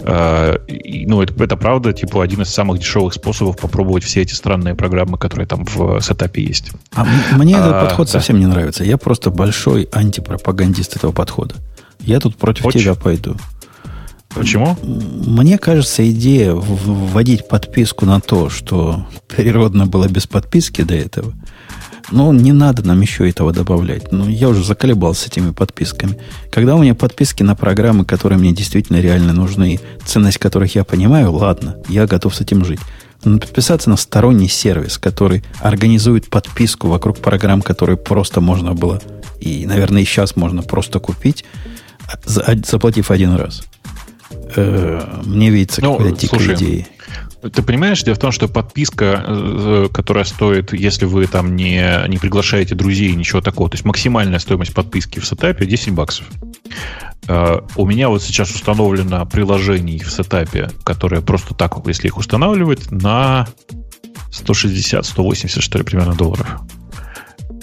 Speaker 5: А, ну, это, это правда, типа один из самых дешевых способов попробовать все эти странные программы, которые там в сетапе есть.
Speaker 1: А мне этот а, подход да. совсем не нравится. Я просто большой антипропагандист этого подхода. Я тут против Очень. тебя пойду.
Speaker 5: Почему?
Speaker 1: Мне кажется, идея вводить подписку на то, что природно было без подписки до этого, ну, не надо нам еще этого добавлять. Ну, я уже заколебался этими подписками. Когда у меня подписки на программы, которые мне действительно реально нужны, ценность которых я понимаю, ладно, я готов с этим жить. Но подписаться на сторонний сервис, который организует подписку вокруг программ, которые просто можно было, и, наверное, и сейчас можно просто купить, заплатив один раз – мне видится ну, какая-то дикая слушай, идея.
Speaker 5: Ты понимаешь, дело в том, что подписка, э, которая стоит, если вы там не, не приглашаете друзей, ничего такого, то есть максимальная стоимость подписки в сетапе 10 баксов. Uh, у меня вот сейчас установлено приложений в сетапе, которые просто так, если их устанавливать, на 160-180, что ли, примерно долларов.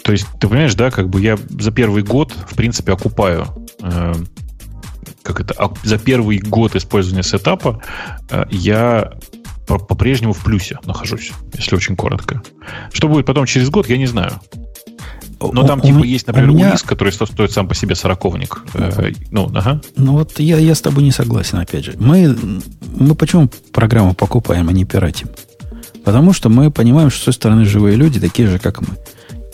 Speaker 5: То есть, ты понимаешь, да, как бы я за первый год, в принципе, окупаю э, как это, а за первый год использования сетапа э, я по-прежнему в плюсе нахожусь, если очень коротко. Что будет потом через год, я не знаю. Но там, у, типа, у, есть, например, меня... улис, который стоит сам по себе сороковник. Э, ну, ага.
Speaker 1: Ну, вот я, я с тобой не согласен, опять же. Мы, мы почему программу покупаем, а не пиратим? Потому что мы понимаем, что с той стороны живые люди такие же, как мы.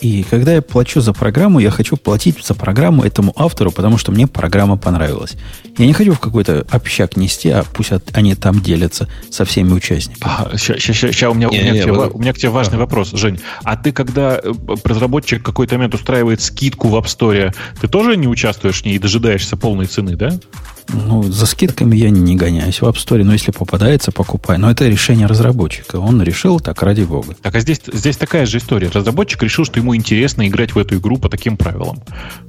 Speaker 1: И когда я плачу за программу, я хочу платить за программу этому автору, потому что мне программа понравилась. Я не хочу в какой-то общак нести, а пусть они там делятся со всеми участниками.
Speaker 5: А, ща, у, меня, не, у, меня не, к тебе, вы... у меня к тебе важный а. вопрос, Жень. А ты, когда э, разработчик какой-то момент устраивает скидку в App Store, ты тоже не участвуешь в ней и дожидаешься полной цены, да?
Speaker 1: Ну, за скидками я не гоняюсь в App Store, но если попадается, покупай. Но это решение разработчика. Он решил так, ради бога.
Speaker 5: Так, а здесь, здесь такая же история. Разработчик решил, что ему интересно играть в эту игру по таким правилам.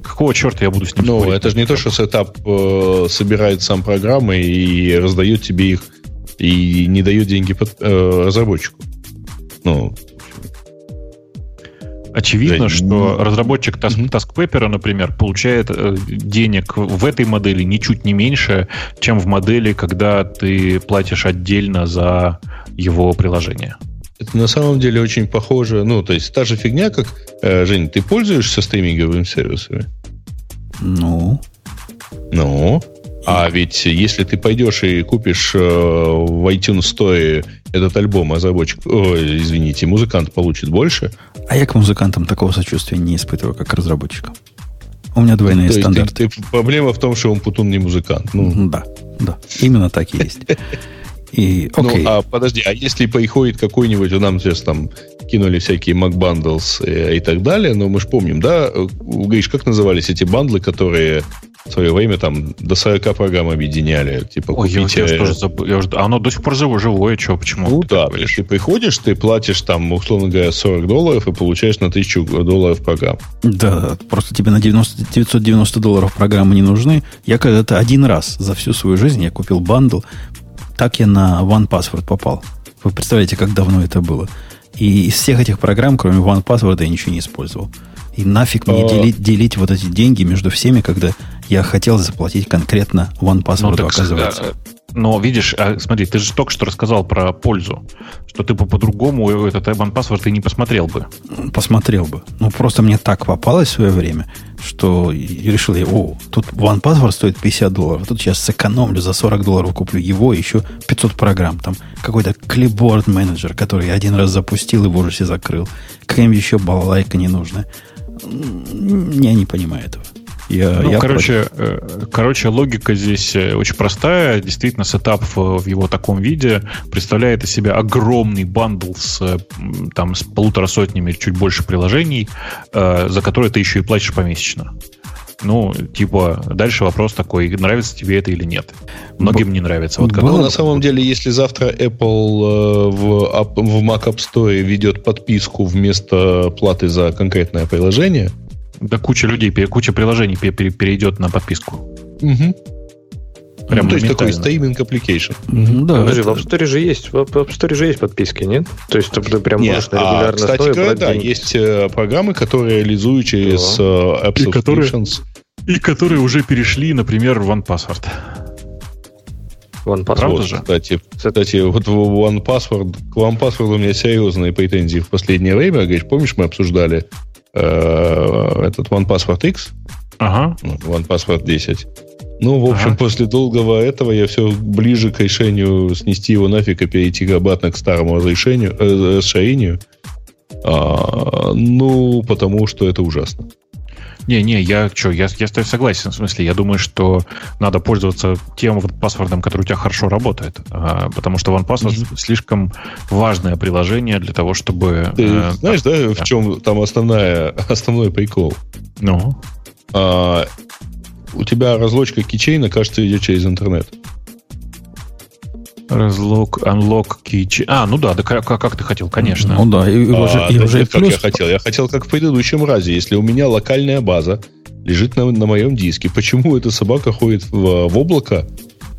Speaker 5: Какого черта я буду с ним
Speaker 2: Ну, спорить? это же не то, что сетап э, собирает сам программы и раздает тебе их и не дает деньги под, э, разработчику. Ну,
Speaker 5: Очевидно, да, что разработчик Task, mm TaskPaper, например, получает э, денег в этой модели ничуть не меньше, чем в модели, когда ты платишь отдельно за его приложение.
Speaker 2: Это на самом деле очень похоже, ну, то есть та же фигня, как, э, Жень, ты пользуешься стриминговыми сервисами?
Speaker 1: Ну?
Speaker 2: Ну? А ведь если ты пойдешь и купишь э, в iTunes Store этот альбом, разработчик, о, извините, музыкант получит больше.
Speaker 1: А я к музыкантам такого сочувствия не испытываю, как к разработчикам. У меня двойные То стандарты. Ты,
Speaker 2: ты, проблема в том, что он Путун не музыкант.
Speaker 1: Ну. Да, да. Именно так и есть. И,
Speaker 2: ну. Ну, а подожди, а если приходит какой-нибудь, у нас сейчас там кинули всякие Mac Bundles и, и так далее, но мы же помним, да, Гриш, как назывались эти бандлы, которые в свое время там до 40 программ объединяли. Типа,
Speaker 5: Ой, я,
Speaker 2: купите...
Speaker 5: я уж тоже забыл. Я уже- а оно до сих пор живое, живое, что, почему?
Speaker 2: Ну
Speaker 5: ты
Speaker 2: да, есть ты приходишь, ты платишь там, условно говоря, 40 долларов и получаешь на 1000 долларов программ.
Speaker 1: Да, просто тебе на 90, 990 долларов программы не нужны. Я когда-то один раз за всю свою жизнь я купил бандл. Так я на OnePassword попал. Вы представляете, как давно это было? И из всех этих программ, кроме OnePassword, я ничего не использовал. И нафиг мне
Speaker 2: А.
Speaker 1: делить, делить вот эти деньги между всеми, когда я хотел заплатить конкретно OnePassword,
Speaker 5: Ну, так,
Speaker 1: оказывается.
Speaker 5: э, Но видишь, а, смотри, ты же только что рассказал про пользу, что ты по- по-другому этот OnePassword ты не посмотрел бы.
Speaker 1: посмотрел бы. Ну, просто мне так попалось в свое время, что и решил я, о, тут OnePassword стоит 50 долларов, а тут сейчас сэкономлю, за 40 долларов куплю его, еще 500 программ. Там какой-то clipboard manager, который я один раз запустил и в ужасе закрыл. Какая-нибудь еще балалайка ненужная. Я не понимаю этого. Я,
Speaker 5: Ну,
Speaker 1: я
Speaker 5: короче, э, короче, логика здесь э, очень простая. Действительно, Setapp в, в его таком виде представляет из себя огромный bundle с, э, там, с полутора сотнями, чуть больше приложений, э, за которые ты еще и платишь помесячно. Ну, типа, дальше вопрос такой, нравится тебе это или нет. Многим не нравится. Вот как
Speaker 2: Ну, на самом деле, если завтра Apple э, в, в Mac App Store ведет подписку вместо платы за конкретное приложение,
Speaker 5: Да куча людей, куча приложений пере- пере- перейдет на подписку.
Speaker 2: мгм.
Speaker 5: Прям
Speaker 2: Ну, то есть такой стриминг application.
Speaker 1: Мгм, Да,
Speaker 3: Подожди,
Speaker 1: это-
Speaker 3: в App Store же есть, в App Store же есть подписки, нет? То есть ты прям
Speaker 2: Не,
Speaker 3: можешь на
Speaker 2: а,
Speaker 3: регулярной
Speaker 2: кстати говоря,
Speaker 3: брать
Speaker 2: да,
Speaker 3: деньги.
Speaker 2: есть э, программы, которые реализуют через
Speaker 3: Да.
Speaker 2: э, App
Speaker 5: И которые-
Speaker 2: Subscriptions.
Speaker 5: И которые уже перешли, например, в OnePassword.
Speaker 3: OnePassword.
Speaker 2: Вот,
Speaker 5: же?
Speaker 2: Кстати, кстати, вот в OnePassword, к OnePassword у меня серьезные претензии в последнее время. Говоришь, помнишь, мы обсуждали этот OnePassword X,
Speaker 5: Ага.
Speaker 2: OnePassword 10. Ну, в общем,
Speaker 5: Ага.
Speaker 2: после долгого этого я все ближе к решению снести его нафиг и перейти обратно к старому разрешению, э, расширению. А, ну, потому что это ужасно.
Speaker 5: Не-не, я что, я, я с тобой согласен. В смысле, я думаю, что надо пользоваться тем паспортом, который у тебя хорошо работает. А, потому что OnePassword слишком важное приложение для того, чтобы...
Speaker 2: Ты
Speaker 5: э,
Speaker 2: знаешь, да,
Speaker 5: да.
Speaker 2: в чем там основная, основной прикол?
Speaker 5: Ну,
Speaker 2: А, у тебя разлочка кичейна, кажется, идет через интернет.
Speaker 5: Разлог, unlock, key... А, ну да, да как, как- как ты хотел, конечно.
Speaker 1: Ну да, и, и уже,
Speaker 2: А,
Speaker 1: и
Speaker 2: да
Speaker 1: уже
Speaker 2: нет, как
Speaker 1: плюс
Speaker 2: я хотел. Я хотел, как в предыдущем разе. Если у меня локальная база лежит на, на моем диске, почему эта собака ходит в, в облако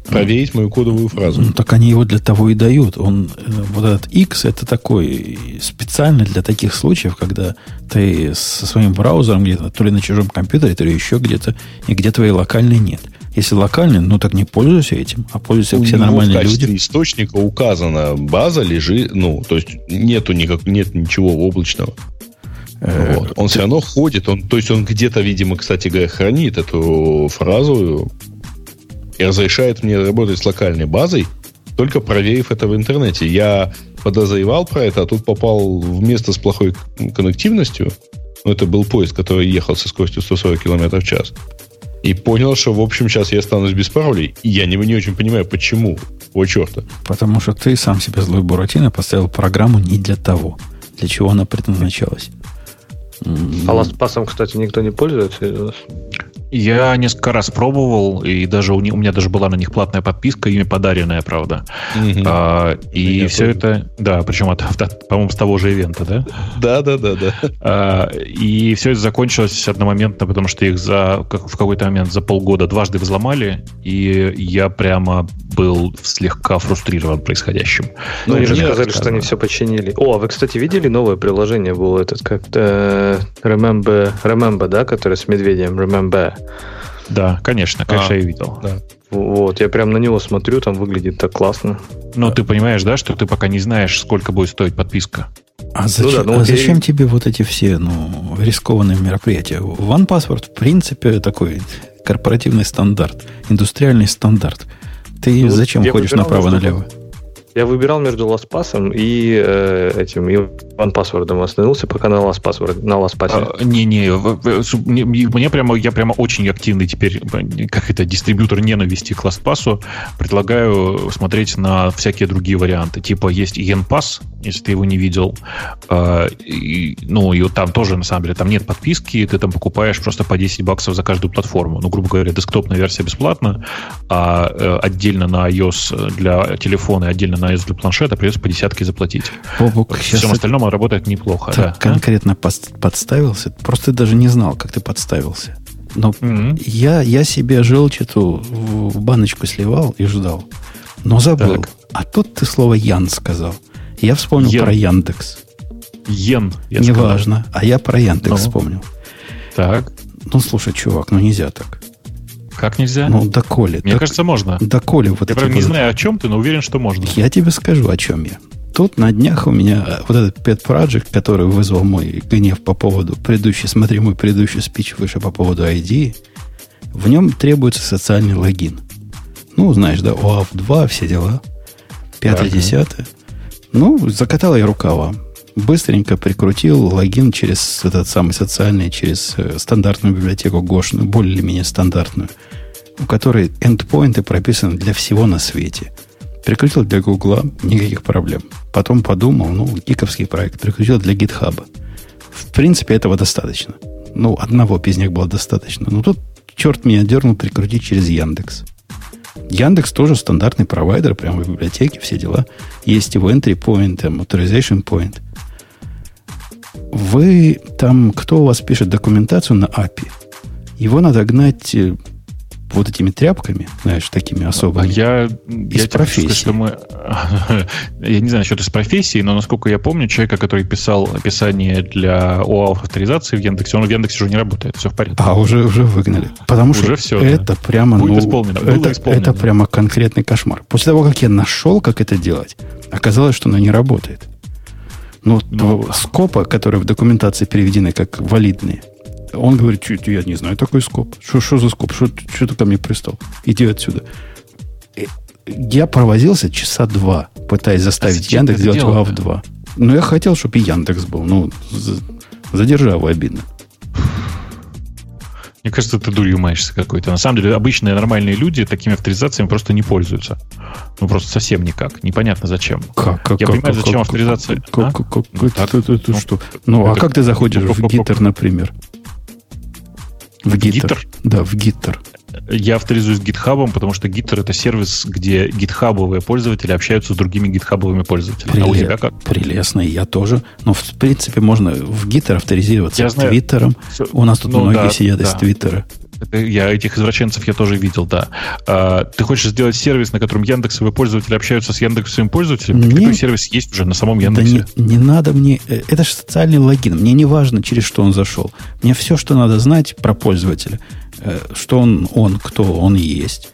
Speaker 2: проверить мою кодовую фразу?
Speaker 1: Ну, так они его для того и дают. Он, э, вот этот X, это такой специально для таких случаев, когда ты со своим браузером где-то, то ли на чужом компьютере, то ли еще где-то, и где твоей локальной нет. Если локальный, ну так не пользуйся этим, а пользуйся
Speaker 2: У
Speaker 1: все
Speaker 2: в
Speaker 1: нормальные
Speaker 2: качестве
Speaker 1: люди.
Speaker 2: источника указана база лежит, ну, то есть нету никак, нет ничего облачного.
Speaker 1: Э,
Speaker 2: Вот. Он все равно ходит, он, то есть он где-то, видимо, кстати говоря, хранит эту фразу и разрешает мне работать с локальной базой, только проверив это в интернете. Я подозревал про это, а тут попал в место с плохой коннективностью. Ну, это был поезд, который ехал со скоростью 140 км в час. И понял, что, в общем, сейчас я останусь без паролей. И я не, не очень понимаю, почему. О, черта.
Speaker 1: Потому что ты сам себе злой Буратино поставил программу не для того, для чего она предназначалась.
Speaker 3: А ластпасом, кстати, никто не пользуется из вас?
Speaker 5: Я несколько раз пробовал, и даже у, ни- у меня даже была на них платная подписка, ими подаренная, правда. А, и
Speaker 2: меня
Speaker 5: все
Speaker 2: тоже.
Speaker 5: это, да, причем, от, от- по-моему, с того же ивента, да?
Speaker 2: Да, да, да, да.
Speaker 5: А, и все это закончилось одномоментно, потому что их за, как- в какой-то момент за полгода дважды взломали, и я прямо был слегка фрустрирован происходящим.
Speaker 3: Ну, они же
Speaker 2: мне
Speaker 3: сказали, что они все починили. О, а вы, кстати, видели новое приложение было этот как-то Remember, Remember, да, который с медведем, Remember.
Speaker 5: Да, конечно, конечно,
Speaker 2: А.
Speaker 5: я видел.
Speaker 2: Да.
Speaker 3: Вот, я прям на него смотрю, там выглядит так классно.
Speaker 5: Но ты понимаешь, да, что ты пока не знаешь, сколько будет стоить подписка.
Speaker 1: А зачем,
Speaker 3: да, ну
Speaker 1: а
Speaker 3: вот я
Speaker 1: зачем
Speaker 3: и-
Speaker 1: тебе вот эти все ну, рискованные мероприятия? OnePassword, в принципе, такой корпоративный стандарт, индустриальный стандарт. Ты
Speaker 3: Ну,
Speaker 1: зачем
Speaker 3: я
Speaker 1: ходишь направо-налево?
Speaker 3: Я выбирал между LastPass и э, этим и OnePassword остановился, пока на LastPass. На LastPass.
Speaker 5: А, в- су- мне, прямо, я прямо очень активный теперь, как это, дистрибьютор ненависти к LastPass. Предлагаю смотреть на всякие другие варианты. Типа есть EnPass, если ты его не видел. А, и, ну, и вот там тоже, на самом деле, там нет подписки, ты там покупаешь просто по 10 баксов за каждую платформу. Ну, грубо говоря, десктопная версия бесплатна, а э, отдельно на iOS для телефона и отдельно на iOS для планшета придется по десятке заплатить.
Speaker 1: Бобук,
Speaker 5: В
Speaker 1: сейчас
Speaker 5: всем остальном работает неплохо.
Speaker 1: так
Speaker 5: да.
Speaker 1: Конкретно пос- подставился. Просто даже не знал, как ты подставился. Но
Speaker 5: Мгм.
Speaker 1: я, я себе желчь эту в баночку сливал и ждал. Но забыл.
Speaker 5: Так.
Speaker 1: А тут ты слово Ян сказал. Я вспомнил
Speaker 5: Ян.
Speaker 1: про Яндекс.
Speaker 5: Йен, я сказал.
Speaker 1: Неважно. А я про Яндекс
Speaker 5: Ну.
Speaker 1: вспомнил.
Speaker 5: Так,
Speaker 1: Ну, слушай, чувак, ну нельзя так.
Speaker 5: как нельзя?
Speaker 1: Ну, доколе.
Speaker 5: Мне
Speaker 1: док-
Speaker 5: кажется, можно.
Speaker 1: доколе вот
Speaker 5: Я прям не
Speaker 1: вот-
Speaker 5: знаю, о чем ты, но уверен, что можно.
Speaker 1: Я тебе скажу, о чем я. Тут на днях у меня э, вот этот pet project, который вызвал мой гнев по поводу предыдущей, смотри мой предыдущий спич выше по поводу ID, в нем требуется социальный логин. Ну, знаешь, да, OAuth 2, все дела. Пятое,
Speaker 5: Так.
Speaker 1: десятое. Ну, закатал я рукава. Быстренько прикрутил логин через этот самый социальный, через э, стандартную библиотеку гошную, более-менее стандартную, у которой эндпоинты прописаны для всего на свете. Прикрутил для Гугла, никаких проблем. Потом подумал, ну, гиковский проект, прикрутил для гитхаба. В принципе, этого достаточно. Ну, одного без было достаточно. Но тут черт меня дернул прикрутить через Яндекс. Яндекс тоже стандартный провайдер, прямо в библиотеке, все дела. Есть его entry point, там, authorization point. Вы там, кто у вас пишет документацию на API, его надо гнать э, вот этими тряпками, знаешь, такими особыми.
Speaker 5: я, я
Speaker 1: Из
Speaker 5: хочу
Speaker 1: профессии.
Speaker 5: сказать, что мы... я не знаю насчет из профессии, но насколько я помню, человека, который писал описание для ОАУ авторизации в Яндексе, он в Яндексе уже не работает, все в порядке.
Speaker 1: А, уже, уже выгнали. Потому
Speaker 5: Уже
Speaker 1: что
Speaker 5: да.
Speaker 1: это прямо,
Speaker 5: Будет
Speaker 1: ну,
Speaker 5: исполнено, было
Speaker 1: это,
Speaker 5: исполнено.
Speaker 1: это прямо конкретный кошмар. После того, как я нашел, как это делать, оказалось, что оно не работает. Ну,
Speaker 5: Ну,
Speaker 1: то скопа, которые в документации переведены как валидные, он говорит, чуть я не знаю такой скоп. Что, за скоп? Что, ты ко мне пристал? Иди отсюда. Я провозился часа два, пытаясь заставить
Speaker 5: зачем
Speaker 1: Яндекс
Speaker 5: делал-то?
Speaker 1: УАВ 2. Но я хотел, чтобы и Яндекс был. Ну, за, за державу обидно.
Speaker 5: Мне кажется, ты дурью маешься какой-то. На самом деле, обычные нормальные люди такими авторизациями просто не пользуются. Ну, просто совсем никак. Непонятно зачем.
Speaker 1: Как, как,
Speaker 5: Я
Speaker 1: как,
Speaker 5: понимаю,
Speaker 1: как,
Speaker 5: зачем
Speaker 1: как,
Speaker 5: авторизация.
Speaker 1: Как,
Speaker 5: А?
Speaker 1: как, как,
Speaker 5: Ну,
Speaker 1: это- это- это
Speaker 5: Ну,
Speaker 1: что? Ну, а
Speaker 5: это-
Speaker 1: как ты заходишь в Gitter, например? В? Gitter? Да, в Gitter.
Speaker 5: Я авторизуюсь гитхабом, потому что Gitter это сервис, где гитхабовые пользователи общаются с другими гитхабовыми пользователями. А у тебя как?
Speaker 1: Прелестно, я тоже. Но, в принципе, можно в Gitter авторизироваться
Speaker 5: Я
Speaker 1: с
Speaker 5: знаю.
Speaker 1: Твиттером.
Speaker 5: Всё.
Speaker 1: У нас тут
Speaker 5: Ну,
Speaker 1: многие
Speaker 5: да,
Speaker 1: сидят из
Speaker 5: да.
Speaker 1: Твиттера.
Speaker 5: Это Я этих извращенцев я тоже видел, да. А, ты хочешь сделать сервис, на котором Яндексовые пользователи общаются с Яндексовыми пользователями? Так
Speaker 1: Нет.
Speaker 5: Такой сервис есть уже на самом
Speaker 1: Да
Speaker 5: Яндексе.
Speaker 1: не, не надо мне... э, Это же социальный логин. Мне не важно, через что он зашел. Мне все, что надо знать про пользователя. э, Что он, он, кто он есть.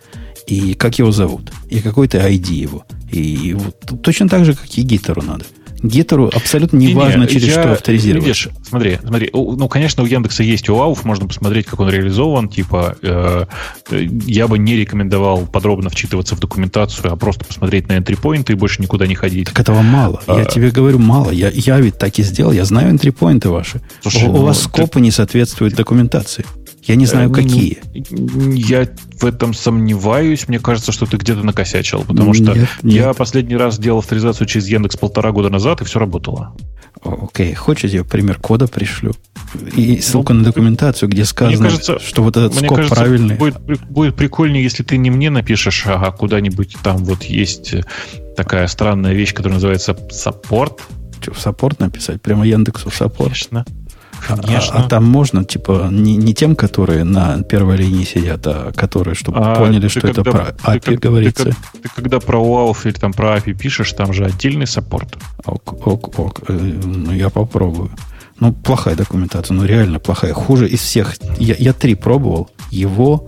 Speaker 1: И как его зовут. И какой-то ID его. И вот точно так же, как и Гиттеру надо. Гиттеру абсолютно не, важно, через
Speaker 5: я-
Speaker 1: что авторизировать.
Speaker 5: Видишь, смотри, смотри. у- Ну, конечно, у Яндекса есть УАУФ, можно посмотреть, как он реализован. Типа, э, э, я бы не рекомендовал подробно вчитываться в документацию, а просто посмотреть на энтрипоинты и больше никуда не ходить.
Speaker 1: Так этого мало. Я
Speaker 5: А.
Speaker 1: тебе говорю, мало. Я, я ведь так и сделал. Я знаю энтрипоинты ваши.
Speaker 5: Слушай,
Speaker 1: у, у
Speaker 5: ну,
Speaker 1: вас
Speaker 5: ты-
Speaker 1: скопы не соответствуют документации. Я не знаю,
Speaker 5: Э, ну,
Speaker 1: какие.
Speaker 5: Я в этом сомневаюсь. Мне кажется, что ты где-то накосячил. Потому
Speaker 1: Нет,
Speaker 5: что
Speaker 1: нет.
Speaker 5: я последний раз делал авторизацию через Яндекс полтора года назад, и все работало.
Speaker 1: Окей, хочешь, я пример кода пришлю? И ссылку на документацию, где сказано,
Speaker 5: Ну, кажется-
Speaker 1: что вот этот
Speaker 5: Мне
Speaker 1: scope
Speaker 5: кажется,
Speaker 1: правильный.
Speaker 5: Будет, будет прикольнее, если ты не мне напишешь, а куда-нибудь там вот есть э, такая странная вещь, которая называется support.
Speaker 1: Что, в support написать? Прямо Яндексу в саппорт?
Speaker 5: Конечно.
Speaker 1: А-
Speaker 5: Конечно.
Speaker 1: А, там можно, типа, не, не тем, которые на первой линии сидят, а которые, чтобы
Speaker 5: А
Speaker 1: поняли,
Speaker 5: ты
Speaker 1: что это
Speaker 5: когда-
Speaker 1: про
Speaker 5: ты
Speaker 1: API
Speaker 5: как-
Speaker 1: говорится.
Speaker 5: Ты, как- ты когда про УАУФ или там про API пишешь, там же отдельный саппорт.
Speaker 1: Ок, ок, ок. Э, Ну, я попробую. Ну, плохая документация, ну, реально плохая. Хуже из всех. Я, я три пробовал. Его,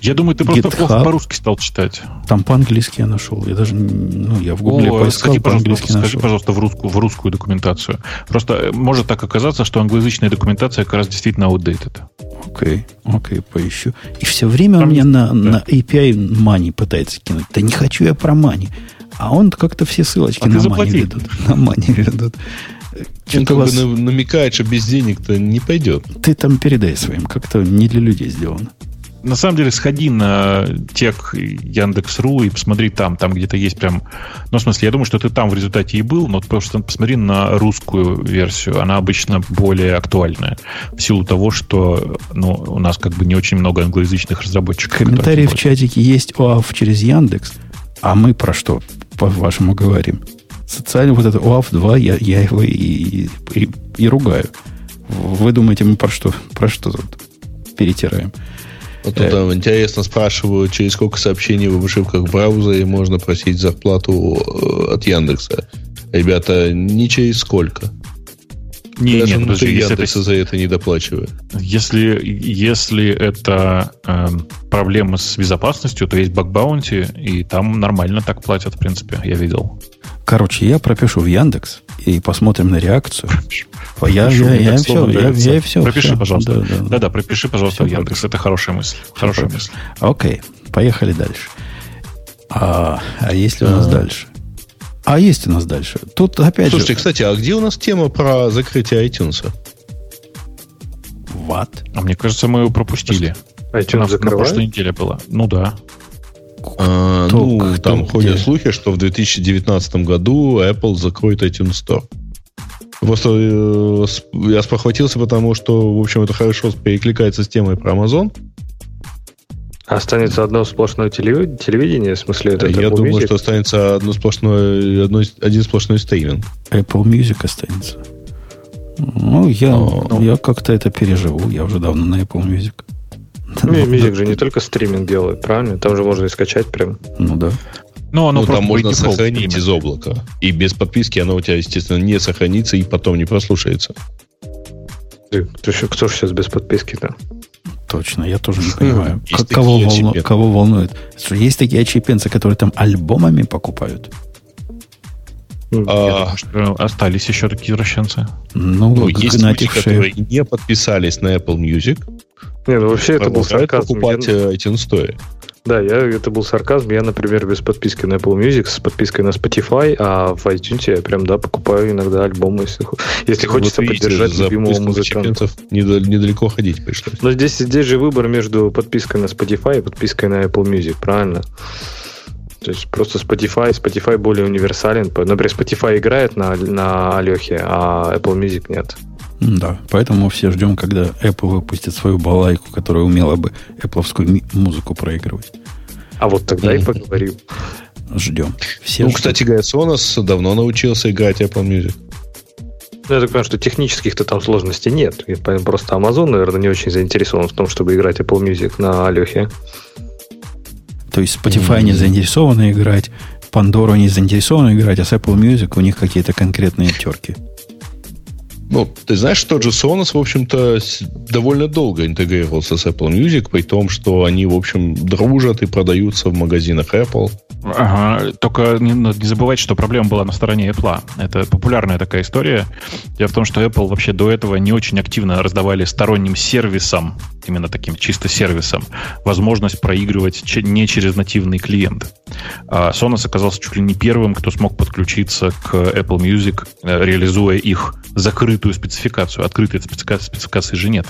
Speaker 5: Я думаю, ты просто
Speaker 1: GitHub.
Speaker 5: плохо по-русски стал читать.
Speaker 1: там по-английски я нашел. Я даже, ну, я в гугле
Speaker 5: О,
Speaker 1: поискал,
Speaker 5: сходи, пожалуйста,
Speaker 1: по-английски
Speaker 5: сходи,
Speaker 1: нашел.
Speaker 5: пожалуйста, в русскую, в русскую документацию. Просто э, может так оказаться, что англоязычная документация как раз действительно outdated.
Speaker 1: Окей, окей, поищу. И все время он
Speaker 5: Там-
Speaker 1: меня на,
Speaker 5: да.
Speaker 1: на API money пытается кинуть. Да не хочу я про money. А он как-то все ссылочки
Speaker 5: А
Speaker 1: на money ведут. На money ведут.
Speaker 2: Он как вас... бы намекает, что без денег-то не пойдет.
Speaker 1: Ты там передай своим, как-то не для людей сделано
Speaker 5: на самом деле сходи на тех Яндекс.ру и посмотри там, там где-то есть прям... Ну, в смысле, я думаю, что ты там в результате и был, но просто посмотри на русскую версию. Она обычно более актуальная. В силу того, что ну, у нас как бы не очень много англоязычных разработчиков.
Speaker 1: Комментарии в чатике есть ОАФ через Яндекс, а мы про что, по-вашему, говорим? Социально вот это ОАФ 2, я, я его и, и, и, и ругаю. Вы думаете, мы про что, про что тут перетираем?
Speaker 2: Вот тут там интересно спрашивают, через сколько сообщений в обшивках браузера можно просить зарплату э, от Яндекса. Ребята, не через сколько. Не, Даже нет, внутри подожди, Яндекса это, за это не доплачиваю.
Speaker 5: Если, если это э, проблемы с безопасностью, то есть баг-баунти, и там нормально так платят, в принципе, я видел.
Speaker 1: Короче, я пропишу в Яндекс и посмотрим на реакцию. Я, я, я, я, все, я, я все.
Speaker 5: Пропиши, все. пожалуйста. Да, да, да, да пропиши, пожалуйста, все в Яндекс. Пропишу. Это хорошая мысль. Хорошая мысль.
Speaker 1: Окей, поехали дальше. А, а есть ли у нас а. дальше? А есть у нас дальше. Тут опять
Speaker 2: Слушайте, же... кстати, а где у нас тема про закрытие iTunes?
Speaker 1: What?
Speaker 5: А мне кажется, мы его пропустили.
Speaker 3: iTunes на, на
Speaker 5: прошлой неделе было. Ну да.
Speaker 2: А, ну, там кто, ходят где? слухи, что в 2019 году Apple закроет iTunes Store. Просто э, я спохватился, потому что, в общем, это хорошо перекликается с темой про Amazon.
Speaker 3: Останется одно сплошное телевидение, в смысле это
Speaker 2: Я Apple думаю, Music? что останется одно сплошное, одно, один сплошной стриминг.
Speaker 1: Apple Music останется. Ну, я, ну. я как-то это переживу. Я уже давно на Apple Music.
Speaker 3: Ну, Music же не только стриминг делает, правильно? Там же можно и скачать прям.
Speaker 1: Ну да.
Speaker 2: Ну, оно ну, там можно сохранить из облака. И без подписки оно у тебя, естественно, не сохранится и потом не прослушается.
Speaker 3: Ты, ты, кто же сейчас без подписки-то?
Speaker 1: Точно, я тоже не понимаю. Есть кого, волну, кого волнует? Есть такие очепенцы, которые там альбомами покупают?
Speaker 5: А, думаю, остались еще такие извращенцы.
Speaker 2: Ну, ну есть люди, которые не подписались на Apple Music.
Speaker 3: Не, ну вообще это был сарказм.
Speaker 2: покупать я... ITunes Store.
Speaker 3: Да, я, это был сарказм. Я, например, без подписки на Apple Music, с подпиской на Spotify, а в iTunes я прям, да, покупаю иногда альбомы, если, если хочется вот видите, поддержать любимого музыканта.
Speaker 2: Недалеко ходить пришлось.
Speaker 3: Но здесь, здесь же выбор между подпиской на Spotify и подпиской на Apple Music, правильно? То есть просто Spotify, Spotify более универсален. Например, Spotify играет на, на Алехе, а Apple Music нет.
Speaker 1: Да, поэтому все ждем, когда Apple выпустит свою балайку, которая умела бы Apple музыку проигрывать.
Speaker 3: А вот тогда и поговорим.
Speaker 1: Ждем.
Speaker 2: Все ну, ждем. кстати говоря, Sonos давно научился играть Apple Music.
Speaker 3: Ну, я так понимаю, что технических-то там сложностей нет. И просто Amazon, наверное, не очень заинтересован в том, чтобы играть Apple Music на Алехе.
Speaker 1: То есть Spotify mm-hmm. не заинтересованы играть, Pandora не заинтересованы играть, а с Apple Music у них какие-то конкретные терки.
Speaker 2: Ну, ты знаешь, тот же Sonos, в общем-то, довольно долго интегрировался с Apple Music, при том, что они, в общем, дружат и продаются в магазинах Apple.
Speaker 5: Ага, только не, не забывайте, что проблема была на стороне Apple. Это популярная такая история. Дело в том, что Apple вообще до этого не очень активно раздавали сторонним сервисам, именно таким чисто сервисом, возможность проигрывать не через нативный клиент. А Sonos оказался чуть ли не первым, кто смог подключиться к Apple Music, э, реализуя их закрытую спецификацию. Открытой спецификации же нет.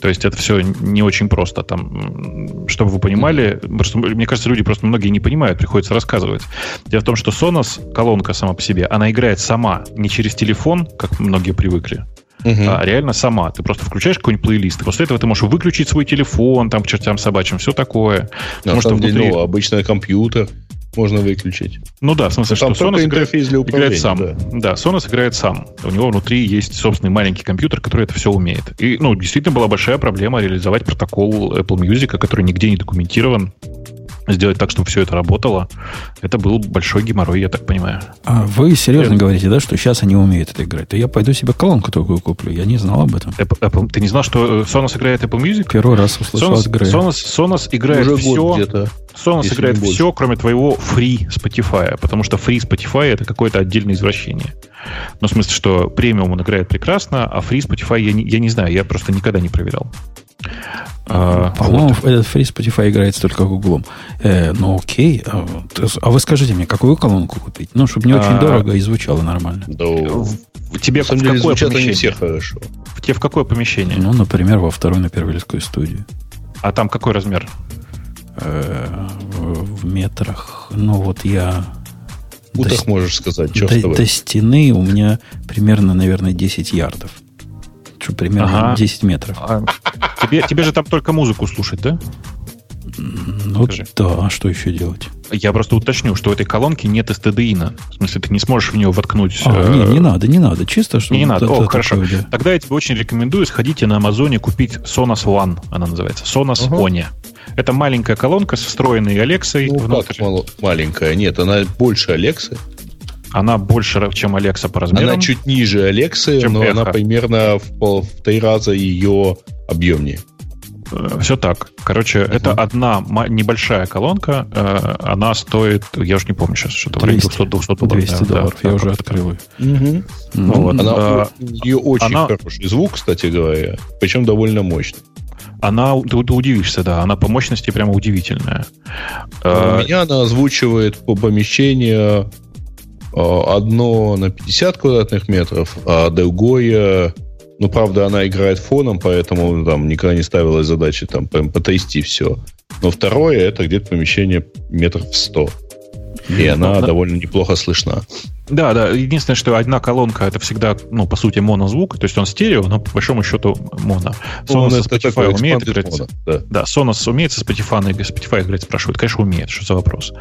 Speaker 5: То есть это все не очень просто. Там, чтобы вы понимали, просто, мне кажется, люди просто многие не понимают, приходится рассказывать. Дело в том, что Sonos, колонка сама по себе, она играет сама, не через телефон, как многие привыкли, Угу. А реально сама. Ты просто включаешь какой-нибудь плейлист, и после этого ты можешь выключить свой телефон, там, к чертям собачьим, все такое.
Speaker 2: На Потому самом деле, ну, обычный компьютер можно выключить.
Speaker 5: Ну да, в смысле, что Sonos играет, играет сам. Да. да, Sonos играет сам. У него внутри есть собственный маленький компьютер, который это все умеет. И, ну, действительно была большая проблема реализовать протокол Apple Music, который нигде не документирован сделать так, чтобы все это работало, это был большой геморрой, я так понимаю.
Speaker 1: А вы серьезно это... говорите, да, что сейчас они умеют это играть? То я пойду себе колонку такую куплю. Я не знал об этом.
Speaker 5: Apple, Apple, ты не знал, что Sonos играет Apple Music?
Speaker 1: Первый раз услышал
Speaker 5: Sonos, от Грея. Sonos, Sonos играет Уже все. Где-то, Sonos играет все, кроме твоего free Spotify, потому что free Spotify это какое-то отдельное извращение. Ну, в смысле, что премиум он играет прекрасно, а free Spotify я не, я не знаю, я просто никогда не проверял.
Speaker 1: А, По-моему, этот фри Spotify играет только Гуглом. Э, ну окей. А, а вы скажите мне, какую колонку купить? Ну, чтобы не очень а, дорого и звучало нормально.
Speaker 5: В, Тебе в
Speaker 2: деле
Speaker 5: какое
Speaker 2: звучат они
Speaker 5: помещение?
Speaker 2: все хорошо.
Speaker 5: Тебе в какое помещение?
Speaker 1: Ну, например, во второй на Первильскую студию.
Speaker 5: А там какой размер?
Speaker 1: Э, в метрах. Ну, вот я... До,
Speaker 2: можешь сказать, что с
Speaker 1: до-
Speaker 2: тобой.
Speaker 1: до стены у меня примерно, наверное, 10 ярдов. Что, примерно
Speaker 5: Ага.
Speaker 1: 10 метров.
Speaker 5: А, тебе, тебе же там только музыку слушать, да?
Speaker 1: Ну,
Speaker 5: Скажи.
Speaker 1: да, а что еще делать?
Speaker 5: Я просто уточню, что у этой колонки нет STDIN. В смысле, ты не сможешь в нее воткнуть...
Speaker 1: А,
Speaker 5: э,
Speaker 1: не, не надо, не надо. Чисто, что...
Speaker 5: Не, не надо. О,
Speaker 1: такое,
Speaker 5: хорошо.
Speaker 1: да.
Speaker 5: Тогда я тебе очень рекомендую, сходите на Амазоне купить Sonos One, она называется. Sonos
Speaker 2: Ага.
Speaker 5: One. Это маленькая колонка с встроенной Алексой
Speaker 2: Ну, как
Speaker 5: внутрь.
Speaker 2: мало- маленькая. Нет, она больше Алексы.
Speaker 5: Она больше, чем Алекса по размерам.
Speaker 2: Она чуть ниже Алексы,
Speaker 5: Чем
Speaker 2: но
Speaker 5: Эхо.
Speaker 2: она примерно в, пол- в три раза ее объемнее.
Speaker 5: Все так. Короче, это одна небольшая колонка. э, Она стоит, я уже не помню сейчас, что-то в районе 200, 200 долларов.
Speaker 1: 200
Speaker 5: да,
Speaker 1: долларов.
Speaker 5: да,
Speaker 1: я
Speaker 5: да,
Speaker 1: уже открыл ее.
Speaker 5: Ну
Speaker 1: Ну,
Speaker 5: вот.
Speaker 2: Она,
Speaker 5: А,
Speaker 2: у нее очень
Speaker 5: она-
Speaker 2: хороший звук, кстати говоря, причем довольно мощный.
Speaker 5: Она, ты, ты удивишься, да, она по мощности прямо удивительная.
Speaker 2: У
Speaker 5: Э,
Speaker 2: меня она озвучивает по помещению э, одно на 50 квадратных метров, а другое, ну, правда, она играет фоном, поэтому там никогда не ставилась задача там прям потрясти все. Но второе, это где-то помещение метров в 100. И она
Speaker 5: Ну,
Speaker 2: довольно неплохо слышна.
Speaker 5: Да, да. Единственное, что одна колонка это всегда, ну, по сути, монозвук, то есть он стерео, но по большому счету моно.
Speaker 2: Ну,
Speaker 5: Sonos
Speaker 2: это
Speaker 5: со Spotify
Speaker 2: такой
Speaker 5: умеет играть.
Speaker 2: mono, да.
Speaker 5: Да, Sonos умеет со Spotify, Spotify играть, спрашивают. Конечно, умеет. Что за вопрос?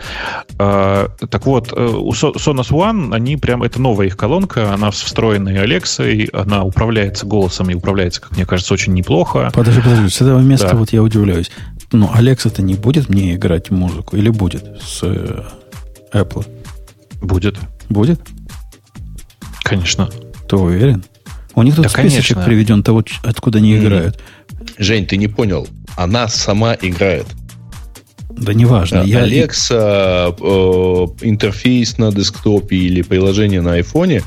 Speaker 5: А, так вот, э, у Sonos One, они прям, это новая их колонка, она с встроенной Алексой, она управляется голосом и управляется, как мне кажется, очень неплохо.
Speaker 1: Подожди, подожди, с этого места
Speaker 5: Да.
Speaker 1: вот я удивляюсь. Ну, Алекса-то не будет мне играть музыку? Или будет с э, Apple?
Speaker 5: Будет,
Speaker 1: Будет?
Speaker 5: конечно.
Speaker 1: Ты уверен? У них тут
Speaker 5: Да,
Speaker 1: списочек
Speaker 5: конечно.
Speaker 1: приведен того, откуда они играют.
Speaker 2: Жень, ты не понял. Она сама играет.
Speaker 1: Да неважно. Я,
Speaker 2: Alexa, э, интерфейс на десктопе или приложение на айфоне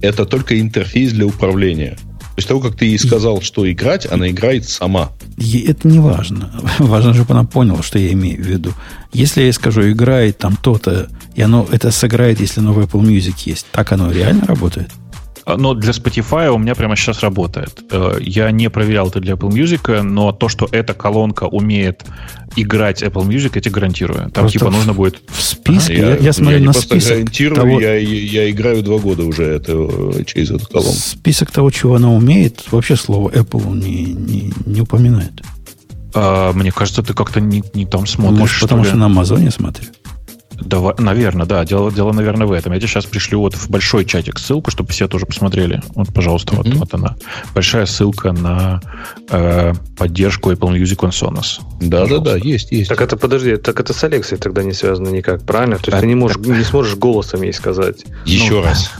Speaker 2: это только интерфейс для управления. После того, как ты ей сказал, что играть, она играет сама.
Speaker 1: Это не важно. Важно, чтобы она поняла, что я имею в виду. Если я скажу, играет там то-то, и оно это сыграет, если оно в Apple Music есть, так оно реально работает?
Speaker 5: А, Но для Spotify у меня прямо сейчас работает. Э, Я не проверял это для Apple Music, но то, что эта колонка умеет играть Apple Music, я тебе гарантирую. Там
Speaker 1: Просто
Speaker 5: типа
Speaker 1: в-
Speaker 5: нужно будет...
Speaker 1: В списке, я, я смотрю
Speaker 2: не
Speaker 1: на список
Speaker 2: гарантирую,
Speaker 1: того,
Speaker 2: я, я играю два года уже это, э, через эту колонку.
Speaker 1: список того, чего она умеет, вообще слово Apple не, не, не упоминает.
Speaker 5: А, Мне кажется, ты как-то не, не там смотришь.
Speaker 1: Может, потому
Speaker 5: ли.
Speaker 1: что на Амазоне смотрю.
Speaker 5: Давай, наверное, да. Дело, дело, наверное, в этом. Я тебе сейчас пришлю вот в большой чатик ссылку, чтобы все тоже посмотрели. Вот, пожалуйста, вот,
Speaker 2: Мгм.
Speaker 5: вот она. Большая ссылка на э, поддержку Apple Music on Sonos.
Speaker 2: Да, да, да, есть, есть.
Speaker 3: Так это подожди, так это с Алексой тогда не связано никак, правильно? То есть
Speaker 5: Так,
Speaker 3: ты не можешь, не сможешь голосом ей сказать.
Speaker 2: Еще
Speaker 5: ну,
Speaker 2: раз.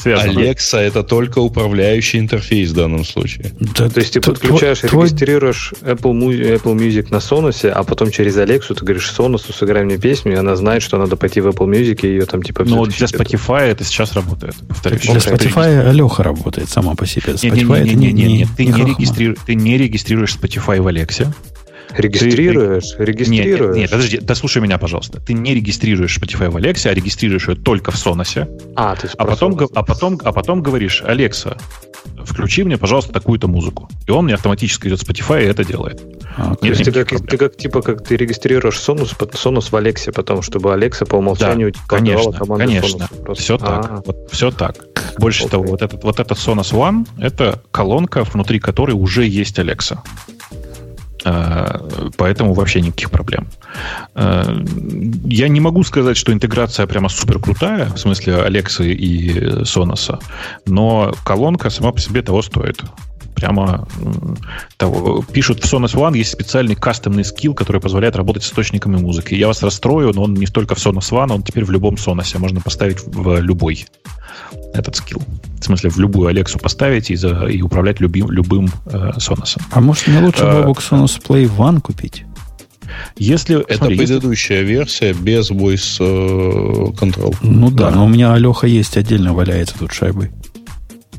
Speaker 5: Связано.
Speaker 2: Alexa это только управляющий интерфейс в данном случае.
Speaker 1: Да,
Speaker 3: То есть ты подключаешь,
Speaker 1: твой- твой-
Speaker 3: регистрируешь Apple, Apple Music на Соносе, а потом через Алексу ты говоришь Соносу, сыграй мне песню, и она знает, что надо пойти в Apple Music и ее там типа...
Speaker 5: Но
Speaker 3: всё-таки
Speaker 5: для Spotify это сейчас работает. Повторюсь.
Speaker 1: Для. Spotify Алеха работает сама по себе.
Speaker 5: Не, не,
Speaker 1: Spotify
Speaker 5: не,
Speaker 1: это
Speaker 5: не, не, не, ты не, регистрируешь, ты не регистрируешь Spotify в Алексе.
Speaker 3: Регистрируешь,
Speaker 5: Нет,
Speaker 3: регистрируешь.
Speaker 5: нет, нет, подожди, дослушай меня, пожалуйста. Ты не регистрируешь Spotify в Алексе, а регистрируешь ее только в Соносе.
Speaker 3: А, ты
Speaker 5: А потом, а, потом, а потом говоришь, Алекса, включи мне, пожалуйста, такую-то музыку. И он мне автоматически идет в Spotify и это делает.
Speaker 1: А,
Speaker 3: То есть
Speaker 5: Нет
Speaker 3: ты как,
Speaker 5: проблем.
Speaker 3: ты как типа как ты регистрируешь Сонус, Сонус в Алексе, потому чтобы Алекса по умолчанию типа,
Speaker 5: конечно,
Speaker 3: команду
Speaker 5: конечно.
Speaker 3: Сонусу просто.
Speaker 5: Все так.
Speaker 3: А,
Speaker 5: Вот, все так. Больше
Speaker 3: Окей.
Speaker 5: того, вот этот, вот этот Sonos One это колонка, внутри которой уже есть Alexa. Э, Поэтому вообще никаких проблем. Э, Я не могу сказать, что интеграция прямо супер крутая, в смысле Алексы и Соноса, но колонка сама по себе того стоит. Прямо того. пишут в Sonos One есть специальный кастомный скилл, который позволяет работать с источниками музыки. Я вас расстрою, но он не только в Sonos One, он теперь в любом Sonos. Можно поставить в любой этот скилл. В смысле, в любую Алексу поставить и, за, и управлять любим, любым э, Sonos.
Speaker 1: а может мне лучше
Speaker 5: Э,
Speaker 1: Бобок Sonos Play One купить?
Speaker 5: Если,
Speaker 2: Это
Speaker 5: смотри, если-
Speaker 2: предыдущая версия без voice э, control.
Speaker 1: Ну да,
Speaker 5: Да.
Speaker 1: но у меня Алеха есть отдельно валяется тут шайбой.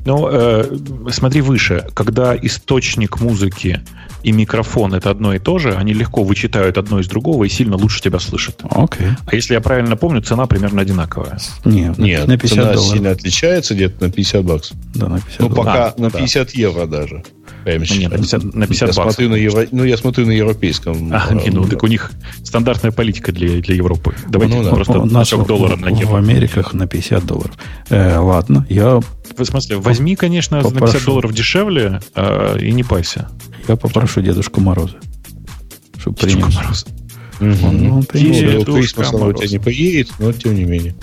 Speaker 5: Ну, э, смотри выше. Когда источник музыки и микрофон это одно и то же, они легко вычитают одно из другого и сильно лучше тебя слышат.
Speaker 1: Окей.
Speaker 5: А если я правильно помню, цена примерно одинаковая.
Speaker 1: Не, на-
Speaker 2: Нет,
Speaker 1: на 50
Speaker 2: цена
Speaker 1: долларов.
Speaker 2: сильно отличается где-то на 50 баксов.
Speaker 1: Да, на 50
Speaker 2: Ну,
Speaker 1: долларов.
Speaker 2: пока
Speaker 5: А,
Speaker 2: на
Speaker 5: да.
Speaker 2: 50 евро даже. Прямо
Speaker 5: Ну, нет, на 50, на 50
Speaker 2: я
Speaker 5: баксов.
Speaker 2: смотрю на евро... Ну, я смотрю на европейском.
Speaker 5: А, не, ну, так у них стандартная политика для, для Европы. Давайте
Speaker 2: Ну да.
Speaker 5: просто
Speaker 1: У нас в,
Speaker 5: на
Speaker 1: в
Speaker 5: евро.
Speaker 1: Америках на 50 долларов. Э, ладно, я,
Speaker 5: В смысле, возьми, конечно, на 50
Speaker 1: Попрошу.
Speaker 5: долларов дешевле а, и не пайся.
Speaker 1: я попрошу Дедушку Мороза, чтобы принес. Он,
Speaker 2: Мгм.
Speaker 1: он.
Speaker 5: Дедушка
Speaker 2: Ну, Крисмас он у тебя
Speaker 5: Мороз.
Speaker 2: не поедет, но тем не менее.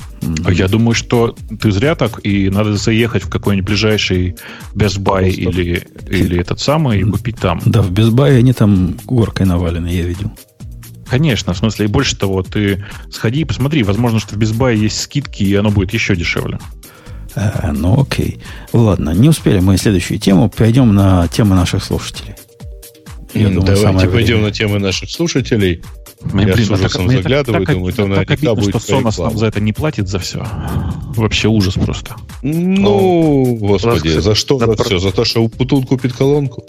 Speaker 5: А Я думаю, что ты зря так, и надо заехать в какой-нибудь ближайший Best Buy или, или этот самый и купить там.
Speaker 1: Да, в Безбае они там горкой навалены, я видел.
Speaker 5: Конечно, в смысле, и больше того, ты сходи и посмотри, возможно, что в Best Buy есть скидки, и оно будет еще дешевле.
Speaker 1: Э, ну, окей. Ладно, не успели мы следующую тему. Пойдем на тему наших слушателей. Я думаю,
Speaker 2: Давайте пойдем
Speaker 1: время.
Speaker 2: на темы наших слушателей.
Speaker 5: Мне,
Speaker 2: Я
Speaker 5: блин,
Speaker 2: с
Speaker 5: так-
Speaker 2: ужасом
Speaker 5: так-
Speaker 2: заглядываю,
Speaker 5: так,
Speaker 2: думаю,
Speaker 5: так
Speaker 2: там наверняка
Speaker 5: обидно,
Speaker 2: будет
Speaker 5: что Sonos нам за это не платит за все. Вообще ужас просто.
Speaker 2: Ну, господи,
Speaker 3: кстати,
Speaker 2: за что за
Speaker 3: про-
Speaker 2: все? За то, что Путун купит колонку?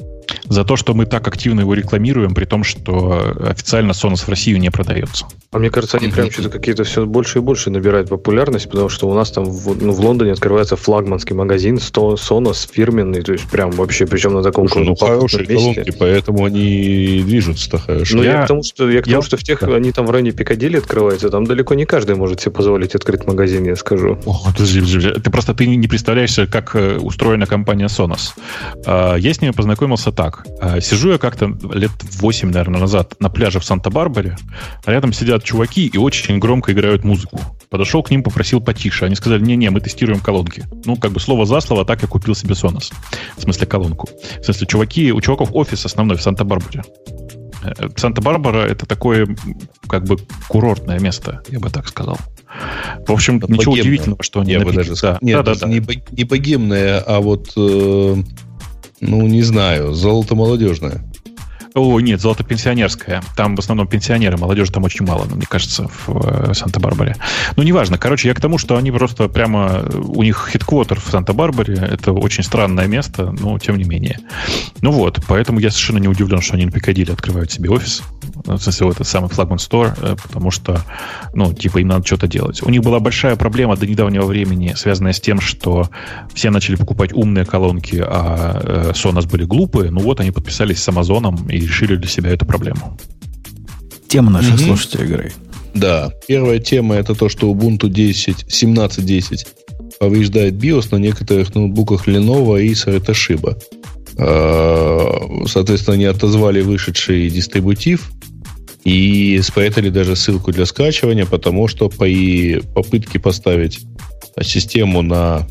Speaker 5: За то, что мы так активно его рекламируем, при том, что официально Sonos в Россию не продается.
Speaker 3: А мне кажется, они прям что-то какие-то все больше и больше набирают популярность, потому что у нас там в, ну, в Лондоне открывается флагманский магазин сто- Sonos фирменный, то есть прям вообще, причем на таком
Speaker 2: Слушай, ну хорошие колонки, поэтому они движутся-то хорошо.
Speaker 3: Ну, я,
Speaker 5: Я-
Speaker 3: к тому, что, я к тому,
Speaker 5: я-
Speaker 3: что в тех,
Speaker 5: да.
Speaker 3: они там в районе Пикадилли открываются, там далеко не каждый может себе позволить открыть магазин, я скажу.
Speaker 5: О, подожди, подожди. Ты просто ты не не представляешь, себе, как э, устроена компания Sonos. А, Я с ними познакомился так. А, Сижу я как-то лет 8, наверное, назад на пляже в Санта-Барбаре, рядом сидят чуваки и очень громко играют музыку. Подошел к ним, попросил потише. Они сказали, не-не, мы тестируем колонки. Ну, как бы слово за слово, так я купил себе Sonos. В смысле, колонку. В смысле, чуваки, у чуваков офис основной в Санта-Барбаре. Э, Санта-Барбара это такое, как бы, курортное место, я бы так сказал. В общем,
Speaker 2: Это
Speaker 5: ничего
Speaker 2: богемное.
Speaker 5: удивительного, что они
Speaker 2: Я бы
Speaker 5: напитки-
Speaker 2: даже
Speaker 5: да.
Speaker 2: Нет,
Speaker 5: да, да, да.
Speaker 2: Не, бо- не богемная, а вот, э, ну, не знаю, золото-молодежная.
Speaker 5: О, нет, золото-пенсионерская. Там в основном пенсионеры, молодежи там очень мало, мне кажется, в э, Санта-Барбаре. Ну, неважно. Короче, я к тому, что они просто прямо... У них хедквотер в Санта-Барбаре. Это очень странное место, но тем не менее. Ну вот, поэтому я совершенно не удивлен, что они на Пикадилли открывают себе офис. Э, В смысле, вот этот самый флагман стор, э, потому что, ну, типа, им надо что-то делать. У них была большая проблема до недавнего времени, связанная с тем, что все начали покупать умные колонки, а Sonos были глупые. Ну вот, они подписались с Амазоном и решили для себя эту проблему.
Speaker 1: Тема наших
Speaker 2: Мгм.
Speaker 1: слушателей, Грей.
Speaker 2: Да, первая тема это то, что Ubuntu 10, 17.10 повреждает BIOS на некоторых ноутбуках Lenovo, и Toshiba. А, Соответственно, они отозвали вышедший дистрибутив и спрятали даже ссылку для скачивания, потому что при попытке поставить систему на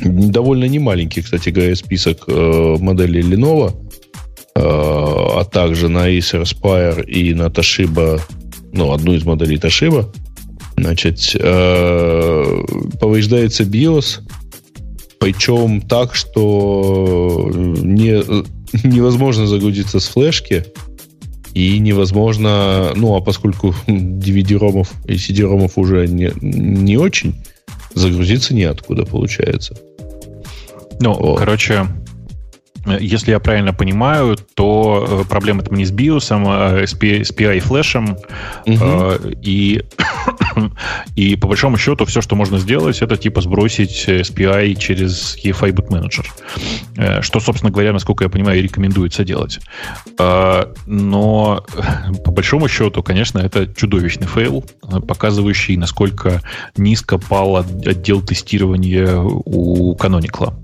Speaker 2: довольно немаленький, кстати говоря, список э, моделей Lenovo, а также на Acer Spire и на Toshiba ну, одну из моделей Toshiba, значит, э, повреждается BIOS, причем так, что не, невозможно загрузиться с флешки, и невозможно, ну, а поскольку DVD-ромов и CD-ромов уже не, не очень, загрузиться неоткуда получается.
Speaker 5: Ну,
Speaker 2: О.
Speaker 5: короче, э, если я правильно понимаю, то э, проблема там не с BIOS, а с P- с PI флешем. Э, И, и по большому счету все, что можно сделать, это типа сбросить э, SPI через EFI Boot Manager. Э, Что, собственно говоря, насколько я понимаю, и рекомендуется делать. Э, Но э, по большому счету, конечно, это чудовищный fail, э, показывающий, насколько низко пал от- отдел тестирования у Canonical.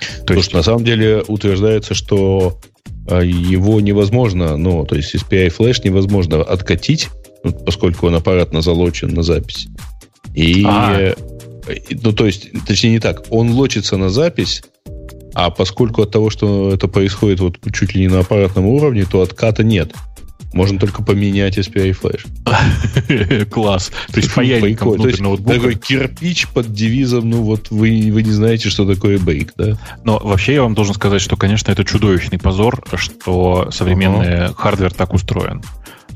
Speaker 5: То
Speaker 2: Потому
Speaker 5: есть,
Speaker 2: на самом деле утверждается, что э, его невозможно, ну, то есть SPI flash невозможно откатить, поскольку он аппаратно залочен на запись. И,
Speaker 5: А.
Speaker 2: э, ну, то есть, точнее не так, он лочится на запись, а поскольку от того, что это происходит вот чуть ли не на аппаратном уровне, то отката нет. Можно только поменять SPI flash.
Speaker 5: класс. То есть.
Speaker 2: То
Speaker 5: внутрь ноутбука.
Speaker 2: такой кирпич под девизом, ну вот вы, вы не знаете, что такое brick, да?
Speaker 5: Но вообще я вам должен сказать, что, конечно, это чудовищный позор, что современный hardware так устроен.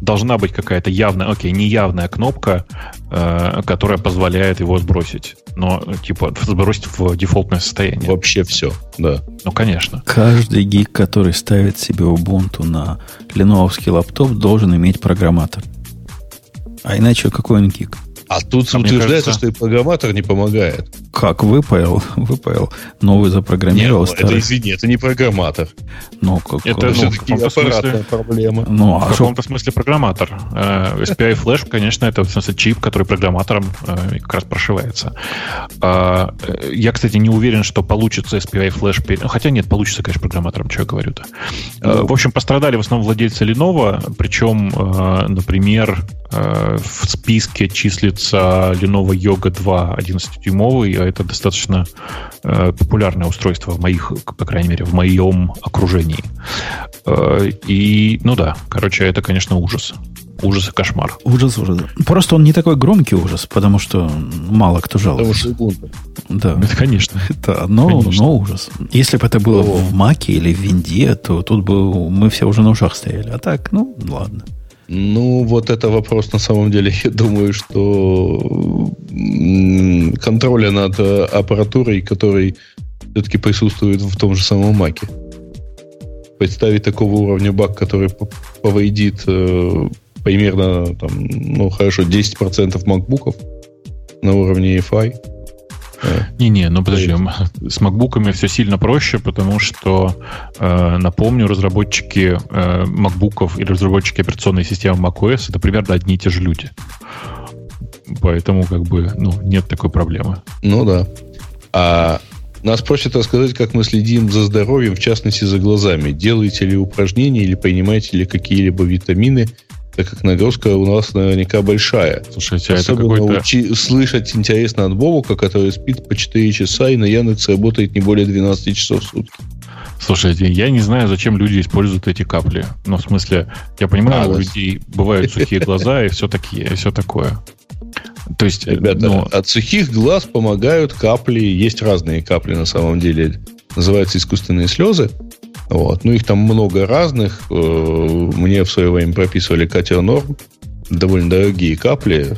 Speaker 5: Должна быть какая-то явная, окей, неявная кнопка, э, которая позволяет его сбросить. Но, типа, сбросить в дефолтное состояние.
Speaker 2: Вообще все, да.
Speaker 5: Ну, конечно.
Speaker 1: Каждый гик, который ставит себе Ubuntu на леновский лаптоп, должен иметь программатор. А иначе какой он гик?
Speaker 2: А тут
Speaker 5: А
Speaker 2: утверждается,
Speaker 5: кажется-
Speaker 2: что и программатор не помогает.
Speaker 1: Как выпаял, выпаял, новый запрограммировал,
Speaker 2: Нет, это,
Speaker 1: старый.
Speaker 2: извини, это не программатор.
Speaker 1: Ну, как,
Speaker 5: Это,
Speaker 2: Это
Speaker 5: ну, в
Speaker 2: все-таки аппаратная
Speaker 5: смысле-
Speaker 2: проблема.
Speaker 1: ну,
Speaker 5: В
Speaker 1: а что
Speaker 5: каком-то смысле программатор. Э, SPI Flash, конечно, это в смысле чип, который программатором э, как раз прошивается. Э, Я, кстати, не уверен, что получится SPI Flash. пере- ну, Хотя нет, получится, конечно, программатором, что я говорю-то. Э, В общем, пострадали в основном владельцы Lenovo, причем, э, например, э, в списке числится Lenovo Yoga 2 11-дюймовый, а это достаточно э, популярное устройство в моих, по крайней мере, в моем окружении. Э, И, ну да, короче, это, конечно, ужас. Ужас и кошмар.
Speaker 1: ужас, ужас. Просто он не такой громкий ужас, потому что мало кто
Speaker 2: Потому
Speaker 1: жалуется.
Speaker 2: что Ubuntu.
Speaker 1: Да,
Speaker 5: Это, конечно.
Speaker 1: это но,
Speaker 5: Конечно.
Speaker 1: но ужас. Если бы это было
Speaker 2: О.
Speaker 1: в Маке или в Винде, то тут бы мы все уже на ушах стояли. А так, ну, ладно.
Speaker 2: Ну, вот это вопрос на самом деле, я думаю, что контроля над э, аппаратурой, который все-таки присутствует в том же самом Маке. Представить такого уровня баг, который повредит э, примерно, там, ну, хорошо, 10% макбуков на уровне EFI. Э,
Speaker 5: Не-не, ну подожди, м, с макбуками все сильно проще, потому что, э, напомню, разработчики э, макбуков или разработчики операционной системы macOS это примерно одни и те же люди. Поэтому, как бы, ну, нет такой проблемы.
Speaker 2: Ну да. А нас просят рассказать, как мы следим за здоровьем, в частности за глазами. Делаете ли упражнения или принимаете ли какие-либо витамины, так как нагрузка у нас наверняка большая.
Speaker 5: Слушайте, а это
Speaker 2: Особенно
Speaker 5: какой-то...
Speaker 2: учи- слышать интересно от Бобука, который спит по 4 часа и на Яндекс работает не более 12 часов в сутки.
Speaker 5: Слушайте, я не знаю, зачем люди используют эти капли. Ну, в смысле, я понимаю, у
Speaker 2: Радость.
Speaker 5: людей бывают сухие глаза и все такие, и все такое. То есть,
Speaker 2: Ребята,
Speaker 5: ну,
Speaker 2: от сухих глаз помогают капли. Есть разные капли на самом деле. Называются искусственные слезы. Вот. Ну, их там много разных. Э, Мне в свое время прописывали Катер Норм. Довольно дорогие капли.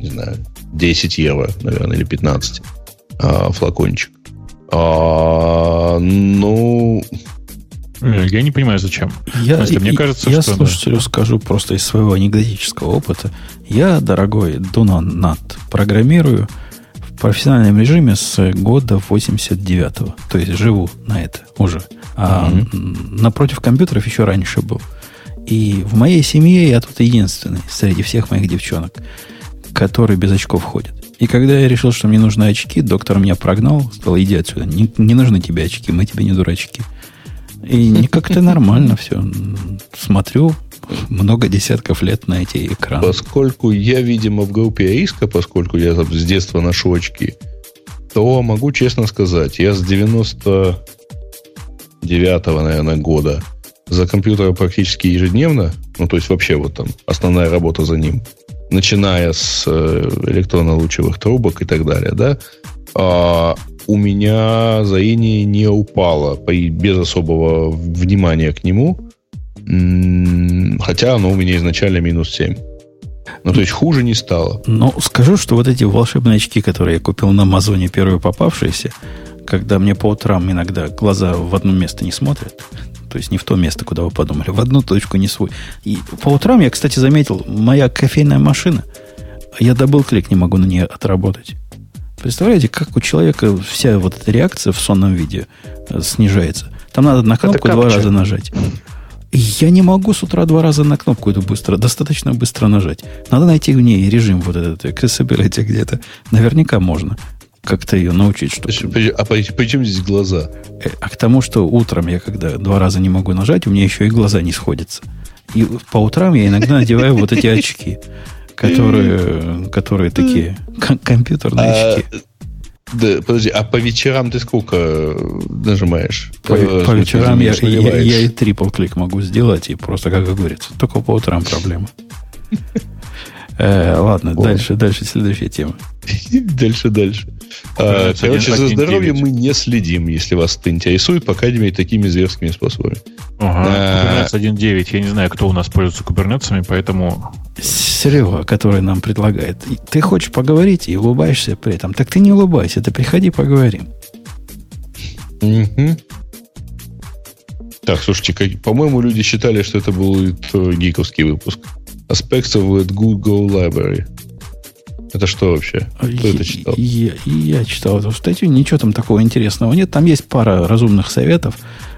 Speaker 2: Не знаю, 10 евро, наверное, или 15. а, флакончик. А, ну,
Speaker 5: э, я не понимаю, зачем.
Speaker 1: Я,
Speaker 5: Настя, мне
Speaker 1: и-
Speaker 5: кажется,
Speaker 1: я
Speaker 5: что да.
Speaker 1: слушателю скажу просто из своего анекдотического опыта. Я, дорогой Дунан программирую в профессиональном режиме с года 89-го. То есть живу на это уже. А м, напротив компьютеров еще раньше был. И в моей семье я тут единственный среди всех моих девчонок, который без очков ходит. И когда я решил, что мне нужны очки, доктор меня прогнал, сказал, иди отсюда, не, не нужны тебе очки, мы тебе не дурачки. И как-то нормально все. Смотрю много десятков лет на эти экраны.
Speaker 2: поскольку я, видимо, в группе риска, поскольку я там с детства ношу очки, то могу честно сказать, я с 99-го, наверное, года за компьютером практически ежедневно, ну, то есть вообще вот там основная работа за ним, начиная с э, электронно-лучевых трубок и так далее, да, а, у меня зрение не упало без особого внимания к нему, хотя оно у меня изначально минус 7. Ну, то есть хуже не стало.
Speaker 1: Но скажу, что вот эти волшебные очки, которые я купил на Амазоне, первые попавшиеся, когда мне по утрам иногда глаза в одно место не смотрят, то есть не в то место, куда вы подумали, в одну точку не свой. И по утрам я, кстати, заметил, моя кофейная машина, я double-click не могу на нее отработать. Представляете, как у человека вся вот эта реакция в сонном виде э, снижается. Там надо на кнопку два раза нажать. Я не могу с утра два раза на кнопку эту быстро, достаточно быстро нажать. Надо найти в ней режим вот этот, accessibility где-то. Наверняка можно как-то ее научить, что
Speaker 2: А чем здесь глаза?
Speaker 1: Э, А к тому, что утром я когда два раза не могу нажать, у меня еще и глаза не сходятся. И по утрам я иногда надеваю вот эти очки, которые, которые такие ком- компьютерные
Speaker 2: А,
Speaker 1: очки.
Speaker 2: Да, подожди, а по вечерам ты сколько э, нажимаешь?
Speaker 1: По,
Speaker 2: Э,
Speaker 1: по
Speaker 2: смысле,
Speaker 1: вечерам я, я, я и трипл клик могу сделать, и просто, как говорится, только по утрам проблема. Э, ладно, дальше, дальше следующая тема.
Speaker 2: Дальше, дальше. А, короче, за здоровьем мы не следим, если вас это интересует, по крайней мере, такими зверскими способами.
Speaker 5: Ага, Kubernetes 1.9. Я не знаю, кто у нас пользуется кубернетсами, поэтому...
Speaker 1: Серега, который нам предлагает. Ты хочешь поговорить и улыбаешься при этом. Так ты не улыбайся, ты приходи поговорим.
Speaker 2: Угу. Так, слушайте, как, по-моему, люди считали, что это будет э, гиковский выпуск. Aspects of the Google Library. Это что вообще? Кто
Speaker 1: я,
Speaker 2: это читал?
Speaker 1: Я, я читал эту статью, ничего там такого интересного нет. Там есть пара разумных советов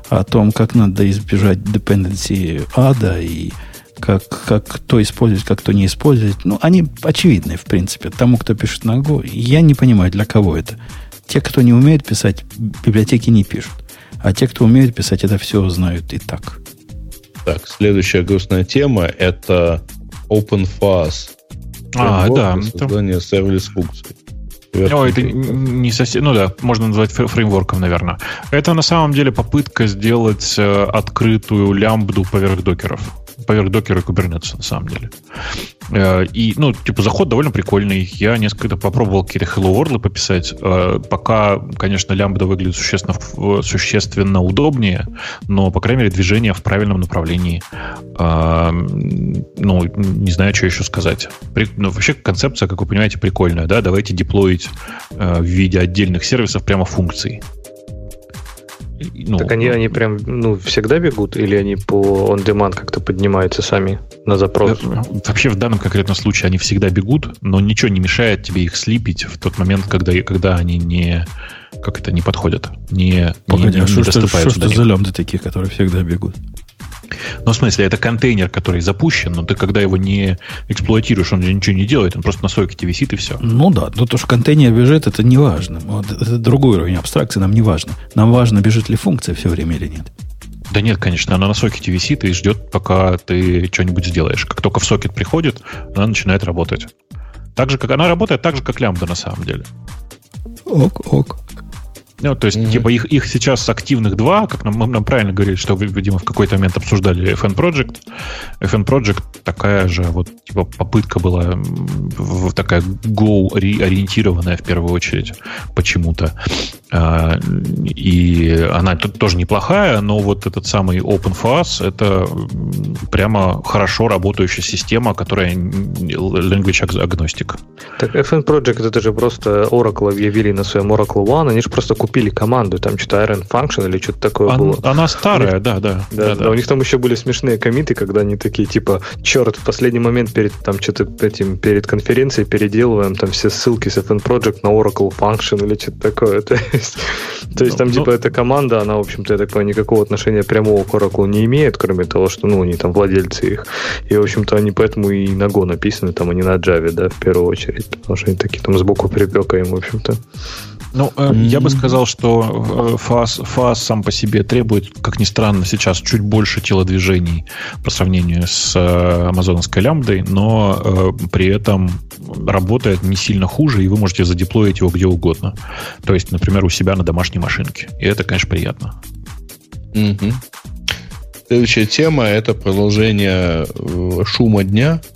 Speaker 1: о том, как надо избежать dependency ада и как, как кто использовать, как кто не использовать. Ну, они очевидны, в принципе. Тому, кто пишет на Go, я не понимаю, для кого это. Те, кто не умеет писать, библиотеки не пишут. А те, кто умеет писать, это все знают и так.
Speaker 2: Так, следующая грустная тема – это OpenFAS.
Speaker 5: А, да.
Speaker 2: Создание сервис-функций.
Speaker 5: О, это не совсем, ну да, можно назвать фреймворком, наверное. Это на самом деле попытка сделать э, открытую лямбду поверх докеров поверх докера и кубернетса, на самом деле. Э, и, ну, типа, заход довольно прикольный. Я несколько попробовал какие-то Hello World пописать. Э, пока, конечно, лямбда выглядит существенно, существенно удобнее, но, по крайней мере, движение в правильном направлении. Э, ну, не знаю, что еще сказать. Ну, вообще концепция, как вы понимаете, прикольная, да? Давайте деплоить в виде отдельных сервисов прямо функций.
Speaker 3: Ну, так они, они прям ну, всегда бегут или они по on-demand как-то поднимаются сами на запрос?
Speaker 5: Вообще в данном конкретном случае они всегда бегут, но ничего не мешает тебе их слипить в тот момент, когда, когда они не как это не подходят, не,
Speaker 1: Погоди, не, а не что, что, что, что за лямды такие, которые всегда бегут?
Speaker 5: Ну, в смысле, это контейнер, который запущен, но ты когда его не эксплуатируешь, он ничего не делает, он просто на сокете висит и все.
Speaker 1: Ну да, но то, что контейнер бежит, это не важно. Вот, это другой уровень абстракции, нам не важно. Нам важно, бежит ли функция все время или нет.
Speaker 5: Да нет, конечно, она на сокете висит и ждет, пока ты что-нибудь сделаешь. Как только в сокет приходит, она начинает работать. Так же, как она работает так же, как лямбда на самом деле.
Speaker 1: Ок, ок.
Speaker 5: Ну, то есть, mm-hmm. типа, их, их сейчас активных два, как нам, нам правильно говорили, что вы, видимо, в какой-то момент обсуждали FN Project. FN Project такая же, вот, типа, попытка была в, такая Go-ориентированная в первую очередь почему-то. А, и она тут тоже неплохая, но вот этот самый OpenFAS это прямо хорошо работающая система, которая language agnostic.
Speaker 3: Так FN Project это же просто Oracle объявили на своем Oracle One, они же просто купили команду, там что-то Iron Function или что-то такое
Speaker 5: Она,
Speaker 3: было.
Speaker 5: Она старая, них, да, да,
Speaker 3: да, да, да. У них там еще были смешные комиты, когда они такие, типа, черт, в последний момент перед там что-то этим, перед конференцией переделываем там все ссылки с FN Project на Oracle Function или что-то такое. Есть, то есть там, ну, типа, эта команда, она, в общем-то, я так понимаю, никакого отношения прямого к Oracle не имеет, кроме того, что, ну, они там владельцы их. И, в общем-то, они поэтому и на Go написаны, там, а не на Java, да, в первую очередь. Потому что они такие там сбоку припекаем, в общем-то.
Speaker 5: Ну, э, mm-hmm. я бы сказал, что э, FAS сам по себе требует, как ни странно, сейчас чуть больше телодвижений по сравнению с э, амазоновской лямбдой, но э, при этом работает не сильно хуже, и вы можете задеплоить его где угодно. То есть, например, у себя на домашней машинке. И это, конечно, приятно.
Speaker 2: Mm-hmm. Следующая тема – это продолжение э, шума дня –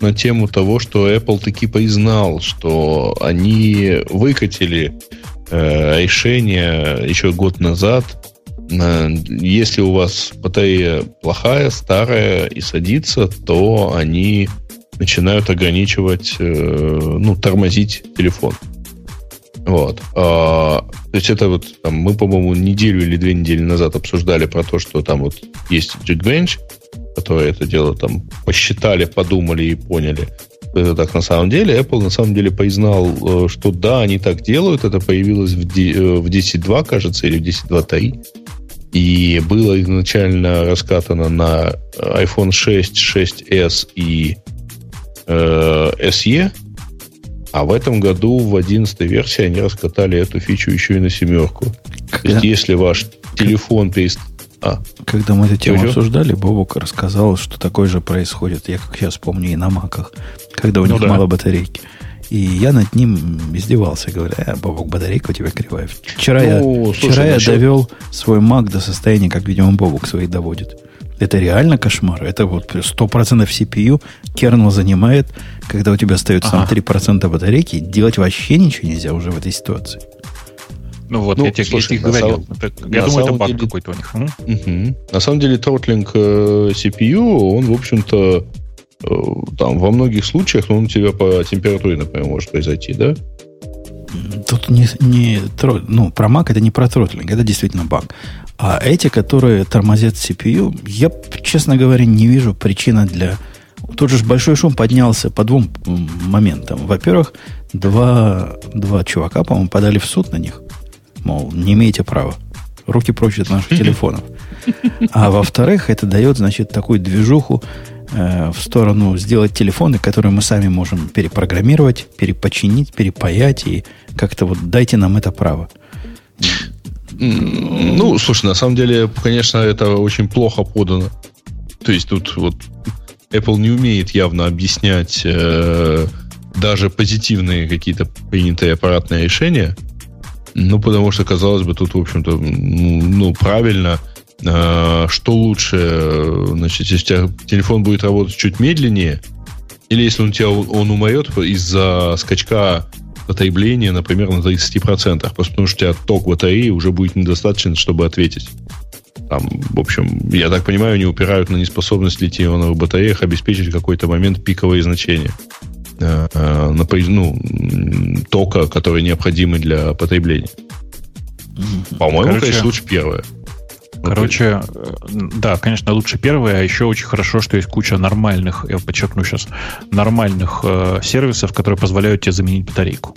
Speaker 2: на тему того, что Apple таки признал, что они выкатили э, решение еще год назад. Э, если у вас батарея плохая, старая и садится, то они начинают ограничивать, э, ну, тормозить телефон. Вот. А, то есть это вот там, мы, по-моему, неделю или две недели назад обсуждали про то, что там вот есть Geekbench, которые это дело там посчитали, подумали и поняли. Это так на самом деле. Apple на самом деле признал, э, что да, они так делают. Это появилось в 10.2, э, кажется, или в 10.2.3. И было изначально раскатано на iPhone 6, 6s и э, SE. А в этом году в 11 версии они раскатали эту фичу еще и на семерку. Когда? То есть, если ваш телефон перест...
Speaker 1: А. Когда мы эту тему обсуждали, Бобок рассказал, что такое же происходит, я как сейчас помню, и на маках, когда у ну них да. мало батарейки. И я над ним издевался, говоря, э, Бобок, батарейка у тебя кривая. Вчера ну, я, слушай, вчера я довел свой мак до состояния, как, видимо, Бобок свои доводит. Это реально кошмар. Это вот 100% CPU кернел занимает, когда у тебя остается
Speaker 5: Ага.
Speaker 1: там 3% батарейки, делать вообще ничего нельзя уже в этой ситуации.
Speaker 5: Ну вот,
Speaker 2: Ну,
Speaker 5: я тебе
Speaker 2: слушай,
Speaker 5: я тебе говорил.
Speaker 2: самом-
Speaker 5: Я
Speaker 2: на
Speaker 5: думаю, это баг
Speaker 2: деле-
Speaker 5: какой-то у них.
Speaker 2: Мгм. На самом деле, тротлинг э, CPU, он, в общем-то, э, там во многих случаях ну, он у тебя по температуре, например, может произойти, да?
Speaker 1: Тут не, не тро- ну, про Mac это не про тротлинг, это действительно баг. А эти, которые тормозят CPU, я, честно говоря, не вижу причины для... Тут же ж большой шум поднялся по двум моментам. Во-первых, два, два чувака, по-моему, подали в суд на них. Мол, не имеете права. Руки прочь от наших телефонов. А во-вторых, это дает, значит, такую движуху э, в сторону сделать телефоны, которые мы сами можем перепрограммировать, перепочинить, перепаять и как-то вот дайте нам это право.
Speaker 2: Ну, слушай, на самом деле, конечно, это очень плохо подано. То есть тут вот Apple не умеет явно объяснять э, даже позитивные какие-то принятые аппаратные решения. Ну, потому что, казалось бы, тут, в общем-то, ну, правильно, э, что лучше, э, значит, если у тебя телефон будет работать чуть медленнее, или если он у тебя он умрет из-за скачка потребления, например, на 30%, просто потому что у тебя ток батареи уже будет недостаточно, чтобы ответить. Там, в общем, я так понимаю, они упирают на неспособность литий-ионовых батареях обеспечить какой-то момент пиковые значения напряж- ну, тока, который необходимы для потребления. По-моему,
Speaker 5: Короче,
Speaker 2: конечно, лучше первое.
Speaker 5: Короче, э, да, конечно, лучше первое, а еще очень хорошо, что есть куча нормальных, я подчеркну сейчас, нормальных э, сервисов, которые позволяют тебе заменить батарейку.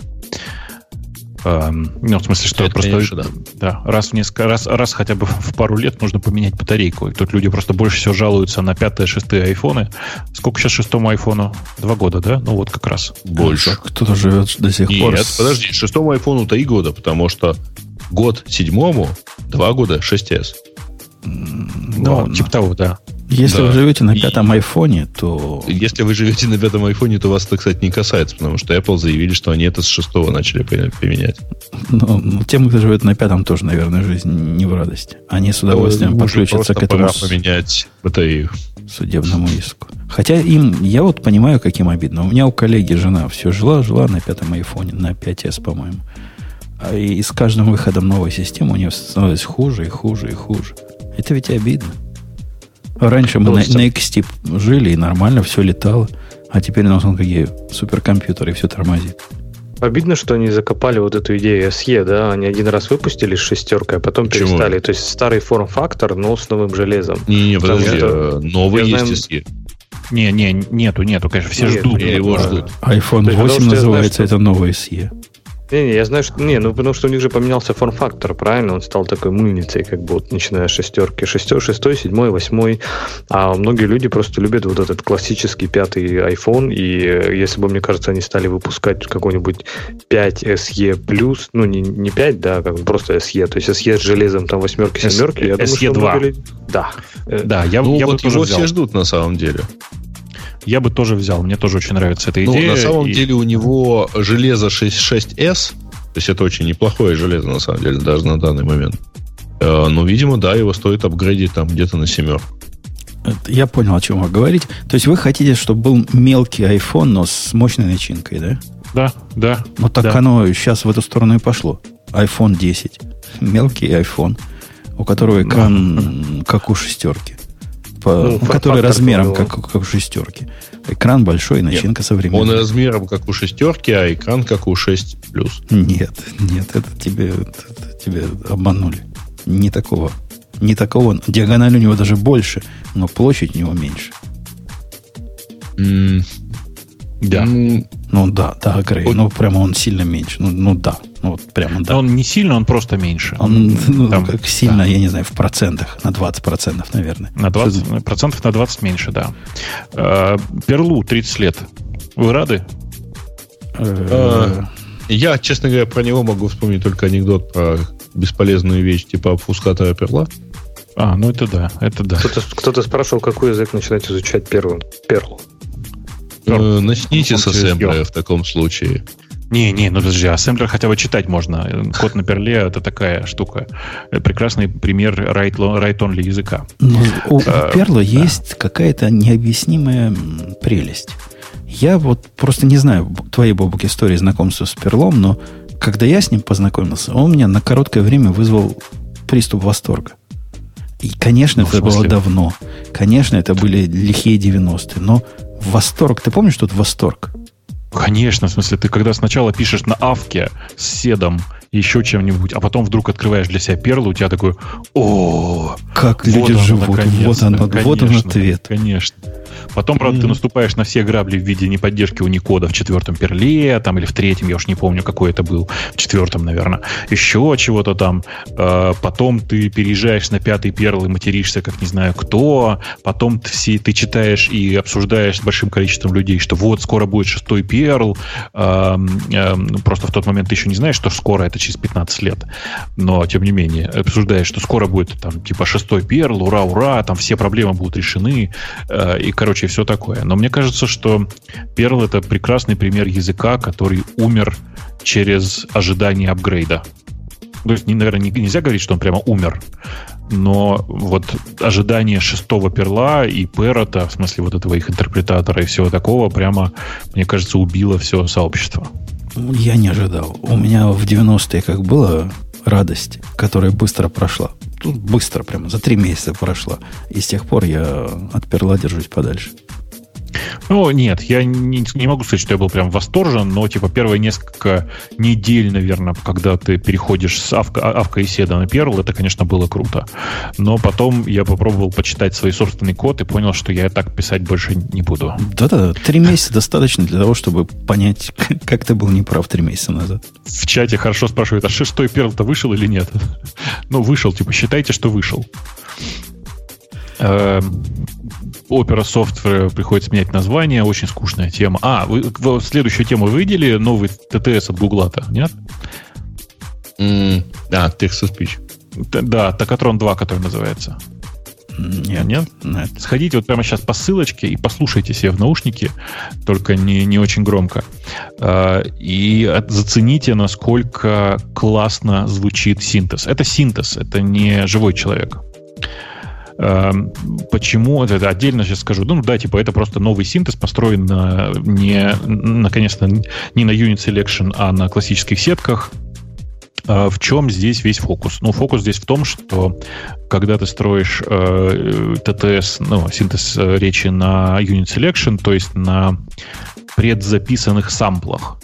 Speaker 5: Эм, ну, в смысле, что
Speaker 2: Это,
Speaker 5: просто
Speaker 2: конечно, да.
Speaker 5: да, раз, в несколько, раз, раз хотя бы в пару лет нужно поменять батарейку. И тут люди просто больше всего жалуются на пятые, шестые айфоны. Сколько сейчас шестому айфону? Два года, да? Ну вот как раз.
Speaker 2: Больше.
Speaker 1: Кто-то живет до сих пор.
Speaker 2: Нет, подожди, шестому айфону три года, потому что год седьмому, два года 6s.
Speaker 5: Ну,
Speaker 1: ладно.
Speaker 5: типа того, да.
Speaker 1: Если
Speaker 2: да.
Speaker 1: вы живете на пятом айфоне, то
Speaker 2: Если вы живете на пятом айфоне, то вас это, кстати, не касается, потому что Apple заявили, что они это с шестого начали при- применять.
Speaker 1: ну, ну, тем, кто живет на пятом, тоже, наверное, жизнь не в радости. Они с удовольствием
Speaker 2: Уже
Speaker 1: подключатся
Speaker 2: просто
Speaker 1: к этому
Speaker 2: пора поменять батарею.
Speaker 1: судебному иску. Хотя им, я вот понимаю, каким обидно. У меня у коллеги жена все жила, жила на пятом айфоне, на 5s, по-моему. А и с каждым выходом новой системы у нее становилось хуже и хуже и хуже. Это ведь обидно. Раньше мы на, на жили и нормально все летало. А теперь у нас он какие суперкомпьютеры, и все тормозит.
Speaker 3: Обидно, что они закопали вот эту идею SE, да? Они один раз выпустили с шестеркой, а потом
Speaker 2: Почему?
Speaker 3: перестали. То есть старый форм-фактор, но с новым железом.
Speaker 2: Не-не,
Speaker 3: Потому
Speaker 2: подожди,
Speaker 3: что
Speaker 2: э, новый есть
Speaker 3: знаю-
Speaker 2: SE.
Speaker 5: Не, не, нету, нету, конечно, все
Speaker 3: Нет,
Speaker 5: ждут.
Speaker 2: его
Speaker 5: А,
Speaker 2: жду.
Speaker 1: iPhone
Speaker 3: То есть, потому
Speaker 1: 8
Speaker 3: что я знаю,
Speaker 1: называется,
Speaker 3: что-
Speaker 1: это новый SE.
Speaker 3: Не-не, я знаю, что... Не, ну потому что у них же поменялся форм-фактор, правильно? Он стал такой мыльницей, как бы вот начиная с шестерки. Шестой, шестой, седьмой, восьмой. А многие люди просто любят вот этот классический пятый iPhone. И э, если бы, мне кажется, они стали выпускать какой-нибудь 5 SE+, ну не, не 5, да, как бы просто SE, то есть SE с железом там восьмерки, семерки, я думаю, что
Speaker 5: SE2.
Speaker 3: много людей- Да. Э,
Speaker 5: Да, я,
Speaker 2: Ну,
Speaker 5: я бы
Speaker 2: вот
Speaker 5: тоже
Speaker 2: его
Speaker 5: взял.
Speaker 2: все ждут на самом деле.
Speaker 5: Я бы тоже взял. Мне тоже очень нравится эта
Speaker 2: Ну,
Speaker 5: идея.
Speaker 2: на самом
Speaker 5: и-
Speaker 2: деле у него железо 6, 6S, то есть это очень неплохое железо, на самом деле, даже на данный момент. Э, Ну, видимо, да, его стоит апгрейдить там где-то на семерку.
Speaker 1: Я понял, о чем вы говорите. То есть вы хотите, чтобы был мелкий iPhone, но с мощной начинкой, да?
Speaker 5: Да, да.
Speaker 1: Ну так
Speaker 5: да.
Speaker 1: оно сейчас в эту сторону и пошло. iPhone 10. Мелкий iPhone, у которого экран как у шестерки. По-
Speaker 3: Ну,
Speaker 1: который размером как, как у шестерки. Экран большой, начинка
Speaker 2: Он
Speaker 1: современная.
Speaker 2: размером как у шестерки, а экран как у 6 плюс.
Speaker 1: Нет, нет, это тебе, это тебе обманули. Не такого. Не такого. Диагональ у него даже больше, но площадь у него меньше.
Speaker 5: Да.
Speaker 2: М,
Speaker 1: Ну да, да, Грей.
Speaker 2: Вот-
Speaker 1: Ну прямо он сильно меньше. Ну, ну да. Ну вот прямо да.
Speaker 5: Но он не сильно, он просто меньше.
Speaker 1: Он, ну,
Speaker 5: Там,
Speaker 1: как сильно,
Speaker 5: да.
Speaker 1: я не знаю, в процентах, на 20 процентов, наверное.
Speaker 5: На 20, процентов на 20 меньше, да. Э, Перлу 30 лет. Вы рады?
Speaker 1: Э,
Speaker 2: Я, честно говоря, про него могу вспомнить только анекдот про бесполезную вещь типа обфускатора перла.
Speaker 5: А, ну это да, это да.
Speaker 3: Кто-то, кто-то спрашивал, какой язык начинать изучать первым. Перл.
Speaker 2: Э, Начните с ассемблера в таком случае.
Speaker 5: Не, не, ну подожди, ассемблер хотя бы читать можно. Код на перле это такая штука. Прекрасный пример write-only языка.
Speaker 1: Но у а, перла да. есть какая-то необъяснимая прелесть. Я вот просто не знаю твоей, Бобук, истории знакомства с перлом, но когда я с ним познакомился, он меня на короткое время вызвал приступ восторга. И, конечно, ну, это было давно. Конечно, это были лихие 90-е. Но восторг, ты помнишь тот восторг?
Speaker 5: Конечно, в смысле, ты когда сначала пишешь на авке с седом, еще чем-нибудь, а потом вдруг открываешь для себя перл, у тебя такой, о,
Speaker 1: как вот люди живут, вот, оно, вот он ответ.
Speaker 5: Конечно. Потом, правда, mm. ты наступаешь на все грабли в виде неподдержки уникода в четвертом перле, там, или в третьем, я уж не помню, какой это был, в четвертом, наверное, еще чего-то там. А, потом ты переезжаешь на пятый перл и материшься, как не знаю кто. Потом ты, все, ты читаешь и обсуждаешь с большим количеством людей, что вот, скоро будет шестой перл. Просто в тот момент ты еще не знаешь, что скоро это через 15 лет. Но, тем не менее, обсуждаешь, что скоро будет там типа шестой перл, ура, ура, там все проблемы будут решены. А, и, короче, короче, все такое. Но мне кажется, что Perl это прекрасный пример языка, который умер через ожидание апгрейда. То есть, наверное, нельзя говорить, что он прямо умер, но вот ожидание шестого перла и Перота, в смысле вот этого их интерпретатора и всего такого, прямо, мне кажется, убило все сообщество.
Speaker 1: Я не ожидал. У меня в 90-е как было радость, которая быстро прошла тут быстро, прямо за три месяца прошла. И с тех пор я от перла держусь подальше.
Speaker 5: Ну, нет, я не, не могу сказать, что я был прям восторжен, но, типа, первые несколько недель, наверное, когда ты переходишь с авка, авка и седа на перл, это, конечно, было круто. Но потом я попробовал почитать свой собственный код и понял, что я так писать больше не буду.
Speaker 1: Да-да, три месяца достаточно для того, чтобы понять, как ты был неправ три месяца назад.
Speaker 5: В чате хорошо спрашивают, а шестой перл-то вышел или нет? ну, вышел, типа, считайте, что вышел. Эм, Opera Software приходится менять название, очень скучная тема. А, вы, следующую тему вы видели новый ТТС от Гугла-то, нет?
Speaker 2: Mm, да, Text to Speech.
Speaker 5: Да, Токатрон 2, который называется.
Speaker 1: Нет, нет,
Speaker 5: нет. Сходите вот прямо сейчас по ссылочке и послушайте себе в наушники, только не, не очень громко. А, и зацените, насколько классно звучит синтез. Это синтез, это не живой человек. Эм, почему, это отдельно сейчас скажу, ну да, типа это просто новый синтез, построен на, не, наконец-то, не на Unit Selection, а на классических сетках. Э, в чем здесь весь фокус? Ну, фокус здесь в том, что когда ты строишь э, ТТС, ну, синтез э, речи на Unit Selection, то есть на предзаписанных самплах,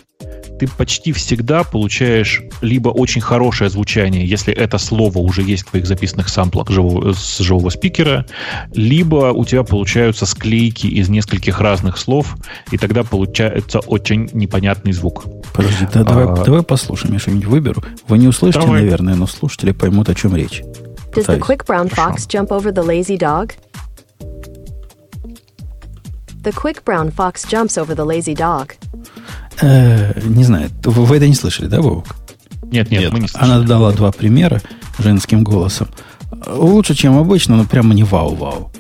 Speaker 5: ты почти всегда получаешь либо очень хорошее звучание, если это слово уже есть в твоих записанных самплах живого, с живого спикера, либо у тебя получаются склейки из нескольких разных слов, и тогда получается очень непонятный звук.
Speaker 1: Подожди, да, а, давай, давай послушаем, я что-нибудь выберу. Вы не услышите, давай. наверное, но слушатели поймут, о чем речь.
Speaker 7: Does the quick brown fox jump over the lazy dog? The quick brown fox jumps over the lazy dog.
Speaker 1: Э, не знаю, вы, это не слышали, да, Вовк?
Speaker 5: Нет, нет, нет, мы не
Speaker 1: слышали. Она дала два примера женским голосом. Лучше, чем обычно, но прямо не вау-вау.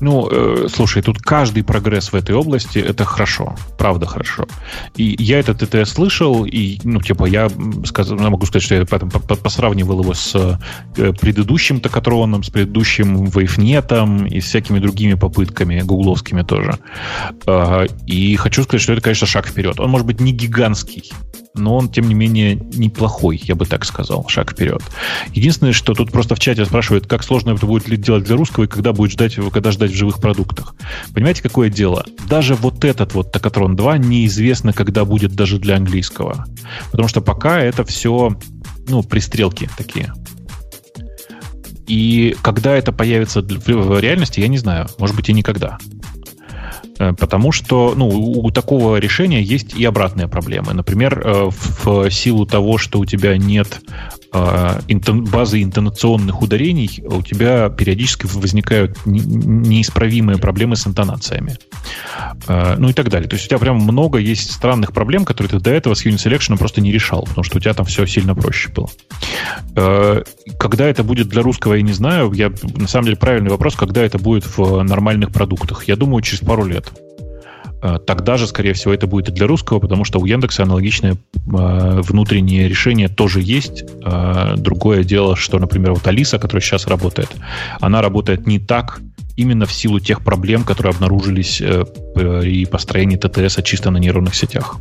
Speaker 5: Ну, э, слушай, тут каждый прогресс в этой области это хорошо, правда хорошо. И я этот ТТС слышал, и, ну, типа, я сказ, могу сказать, что я потом посравнивал его с э, предыдущим токатроном, с предыдущим вейфнетом и с всякими другими попытками, гугловскими тоже. Э, и хочу сказать, что это, конечно, шаг вперед. Он может быть не гигантский, но он, тем не менее, неплохой, я бы так сказал, шаг вперед. Единственное, что тут просто в чате спрашивают, как сложно это будет делать для русского и когда будет ждать, когда ждать в живых продуктах. Понимаете, какое дело? Даже вот этот вот Токатрон 2 неизвестно, когда будет даже для английского. Потому что пока это все, ну, пристрелки такие. И когда это появится в реальности, я не знаю. Может быть, и никогда. Э, потому что ну, у такого решения есть и обратные проблемы. Например, э, в силу того, что у тебя нет базы интонационных ударений, у тебя периодически возникают неисправимые проблемы с интонациями. Ну и так далее. То есть у тебя прям много есть странных проблем, которые ты до этого с Unit Selection просто не решал, потому что у тебя там все сильно проще было. Когда это будет для русского, я не знаю. Я, на самом деле, правильный вопрос, когда это будет в нормальных продуктах. Я думаю, через пару лет. Э, тогда же, скорее всего, это будет и для русского, потому что у Яндекса аналогичное э, внутреннее решение тоже есть. Э, другое дело, что, например, вот Алиса, которая сейчас работает, она работает не так, именно в силу тех проблем, которые обнаружились при построении ТТС чисто на нейронных сетях.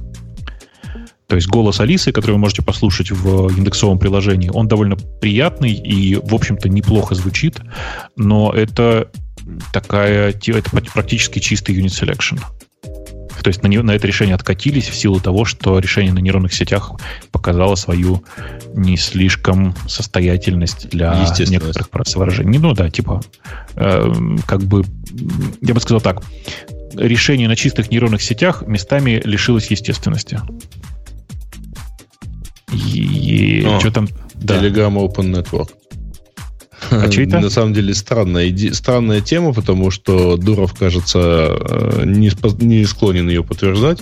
Speaker 5: То есть голос Алисы, который вы можете послушать в индексовом приложении, он довольно приятный и, в общем-то, неплохо звучит, но это такая, это практически чистый unit selection. То есть на, нее, на это решение откатились в силу того, что решение на нейронных сетях показало свою не слишком состоятельность для некоторых выражений. Ну да, типа, э, как бы, я бы сказал так, решение на чистых нейронных сетях местами лишилось естественности.
Speaker 2: И О, что там? Telegram Open Network. А что это? На самом деле странная, странная тема, потому что Дуров, кажется, э, не, не склонен ее подтверждать.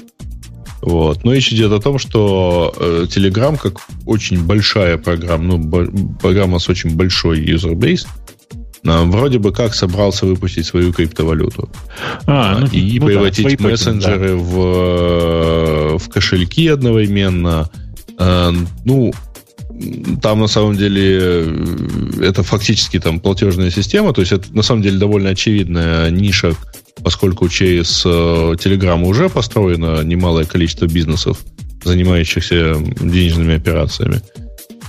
Speaker 2: Вот. Но речь идет о том, что э, Telegram, как очень большая программа, ну, программа с очень большой user э, вроде бы как собрался выпустить свою криптовалюту. А, ну, и ну, превратить да, мессенджеры да. в, э, в кошельки одновременно – Э, ну, там на самом деле э, это фактически там платежная система, то есть это на самом деле довольно очевидная ниша, поскольку через э, Telegram уже построено немалое количество бизнесов, занимающихся денежными операциями.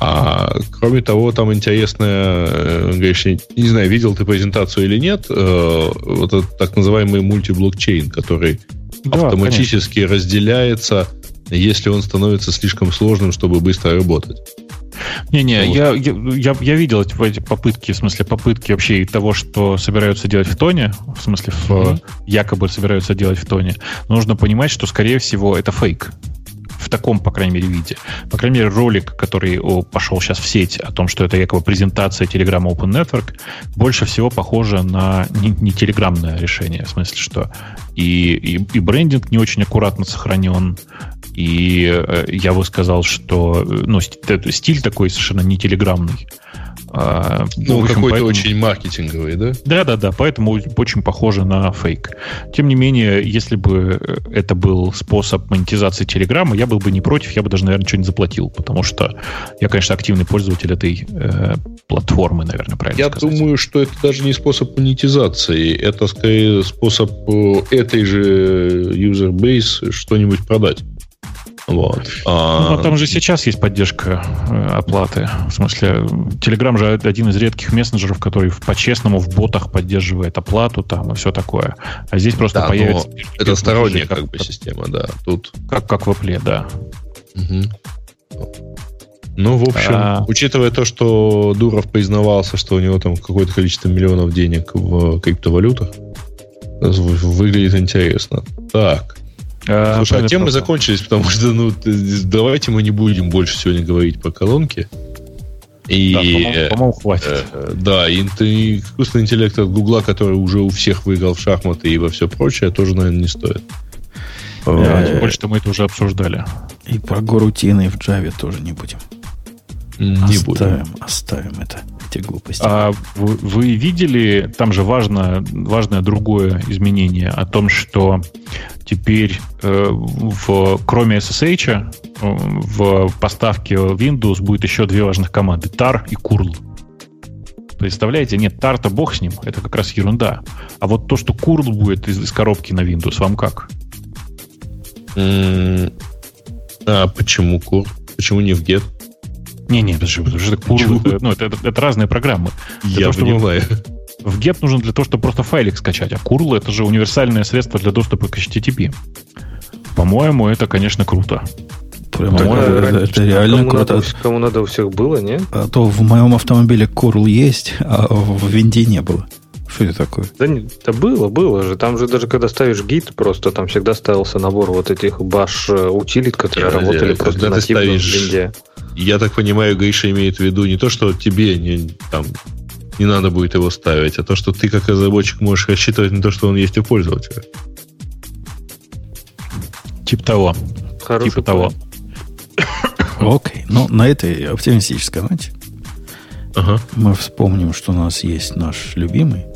Speaker 2: А кроме того, там интересная, говоришь, не знаю, видел ты презентацию или нет, вот этот так называемый мультиблокчейн, который да, автоматически конечно. разделяется если он становится слишком сложным, чтобы быстро работать.
Speaker 5: Не-не, вот. я, я, я видел эти, эти попытки, в смысле попытки вообще того, что собираются делать в тоне, в смысле в, mm-hmm. якобы собираются делать в тоне. нужно понимать, что, скорее всего, это фейк в таком, по крайней мере, виде. По крайней мере, ролик, который пошел сейчас в сеть о том, что это якобы презентация Telegram Open Network, больше всего похоже на не, не телеграмное решение. В смысле, что и, и, и брендинг не очень аккуратно сохранен, и э, я бы сказал, что э, ну, стиль такой совершенно не телеграммный.
Speaker 2: А, ну, общем, какой-то поэтому... очень маркетинговый, да?
Speaker 5: Да, да, да. Поэтому очень похоже на фейк. Тем не менее, если бы это был способ монетизации Телеграма, я был бы не против, я бы даже, наверное, что-нибудь заплатил, потому что я, конечно, активный пользователь этой э, платформы, наверное, правильно
Speaker 2: я
Speaker 5: сказать.
Speaker 2: Я думаю, что это даже не способ монетизации, это скорее способ э, этой же user base что-нибудь продать.
Speaker 5: Вот. А... Ну, там же сейчас есть поддержка э, оплаты. В смысле, Telegram же один из редких мессенджеров, который по-честному в ботах поддерживает оплату там и все такое. А здесь просто да, появится...
Speaker 2: Это сторонняя как, как бы система, да. Тут...
Speaker 5: Как, как в Apple, да.
Speaker 2: Угу. Ну, в общем, а... учитывая то, что Дуров признавался, что у него там какое-то количество миллионов денег в криптовалютах, выглядит интересно. Так. А, Слушай, а темы закончились, потому что ну, давайте мы не будем больше сегодня говорить по колонке. И, да, по-моему, по-моему, хватит. Э, да, и, и искусственный интеллект от Гугла, который уже у всех выиграл в шахматы и во все прочее, тоже, наверное, не стоит.
Speaker 5: Да, тем больше, что мы это уже обсуждали.
Speaker 1: И про горутины в Java тоже не будем. Не оставим, будем. Оставим это, эти глупости.
Speaker 5: А вы, вы видели, там же важно, важное другое изменение о том, что теперь э, в, кроме SSH э, в поставке Windows будет еще две важных команды tar и curl. Представляете? Нет, tar-то бог с ним, это как раз ерунда. А вот то, что curl будет из, из коробки на Windows, вам как?
Speaker 2: А почему curl? Почему не в get?
Speaker 5: Не-не, подожди, потому что это, ну, это, это, это разные программы.
Speaker 2: Для Я того, понимаю.
Speaker 5: В get нужен для того, чтобы просто файлик скачать, а Curl это же универсальное средство для доступа к HTTP. По-моему, это, конечно, круто.
Speaker 1: Прям это, это, это реально
Speaker 3: кому
Speaker 1: круто.
Speaker 3: Надо, кому надо у всех было, нет?
Speaker 1: А то в моем автомобиле Curl есть, а в винде не было. Что это такое?
Speaker 3: Да, не, да было, было же. Там же даже когда ставишь гид, просто там всегда ставился набор вот этих баш э, утилит, которые я, работали я, просто нативно ставишь, в винде.
Speaker 2: Я так понимаю, Гриша имеет в виду не то, что тебе не, там, не надо будет его ставить, а то, что ты как разработчик можешь рассчитывать на то, что он есть у пользователя.
Speaker 5: Типа того.
Speaker 3: Хороший
Speaker 5: типа того.
Speaker 1: Окей. Ну, на этой оптимистической ноте ага. мы вспомним, что у нас есть наш любимый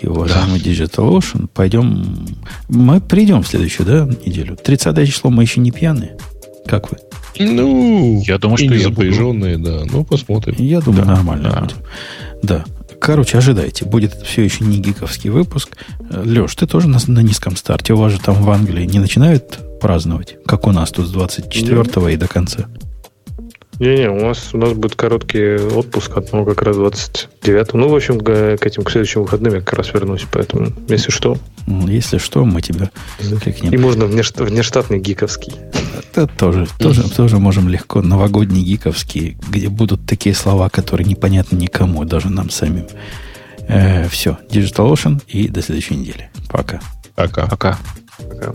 Speaker 1: и уважаемый DigitalOcean. Пойдем... Мы придем в следующую, да, неделю? 30 число мы еще не пьяные. Как вы?
Speaker 2: Ну,
Speaker 5: Я думаю,
Speaker 2: и
Speaker 5: что буду.
Speaker 2: запряженные, да. Ну, посмотрим.
Speaker 1: Я думаю,
Speaker 5: Да,
Speaker 1: нормально
Speaker 5: да.
Speaker 1: будет. Да. Короче, ожидайте. Будет все еще не гиковский выпуск. Леш, ты тоже на, на низком старте. У вас же там в Англии не начинают праздновать, как у нас тут с 24 и до конца.
Speaker 3: Не-не, у нас, у нас будет короткий отпуск, от, ну, как раз 29 Ну, в общем, к, к этим, к следующим выходным я как раз вернусь, поэтому, если что.
Speaker 1: М, Если что, мы тебя кликнем.
Speaker 3: И можно внешт- внештатный гиковский.
Speaker 1: Это тоже, тоже, тоже можем легко. Новогодний гиковский, где будут такие слова, которые непонятны никому, даже нам самим. все. DigitalOcean и до следующей недели. Пока.
Speaker 2: Пока.
Speaker 5: Пока.
Speaker 3: Пока.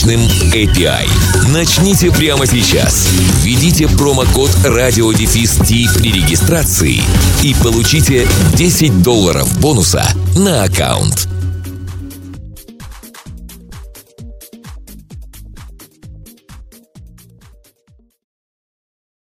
Speaker 4: мощным API. Начните прямо сейчас. Введите промокод RadioDefist при регистрации и получите 10 долларов бонуса на аккаунт.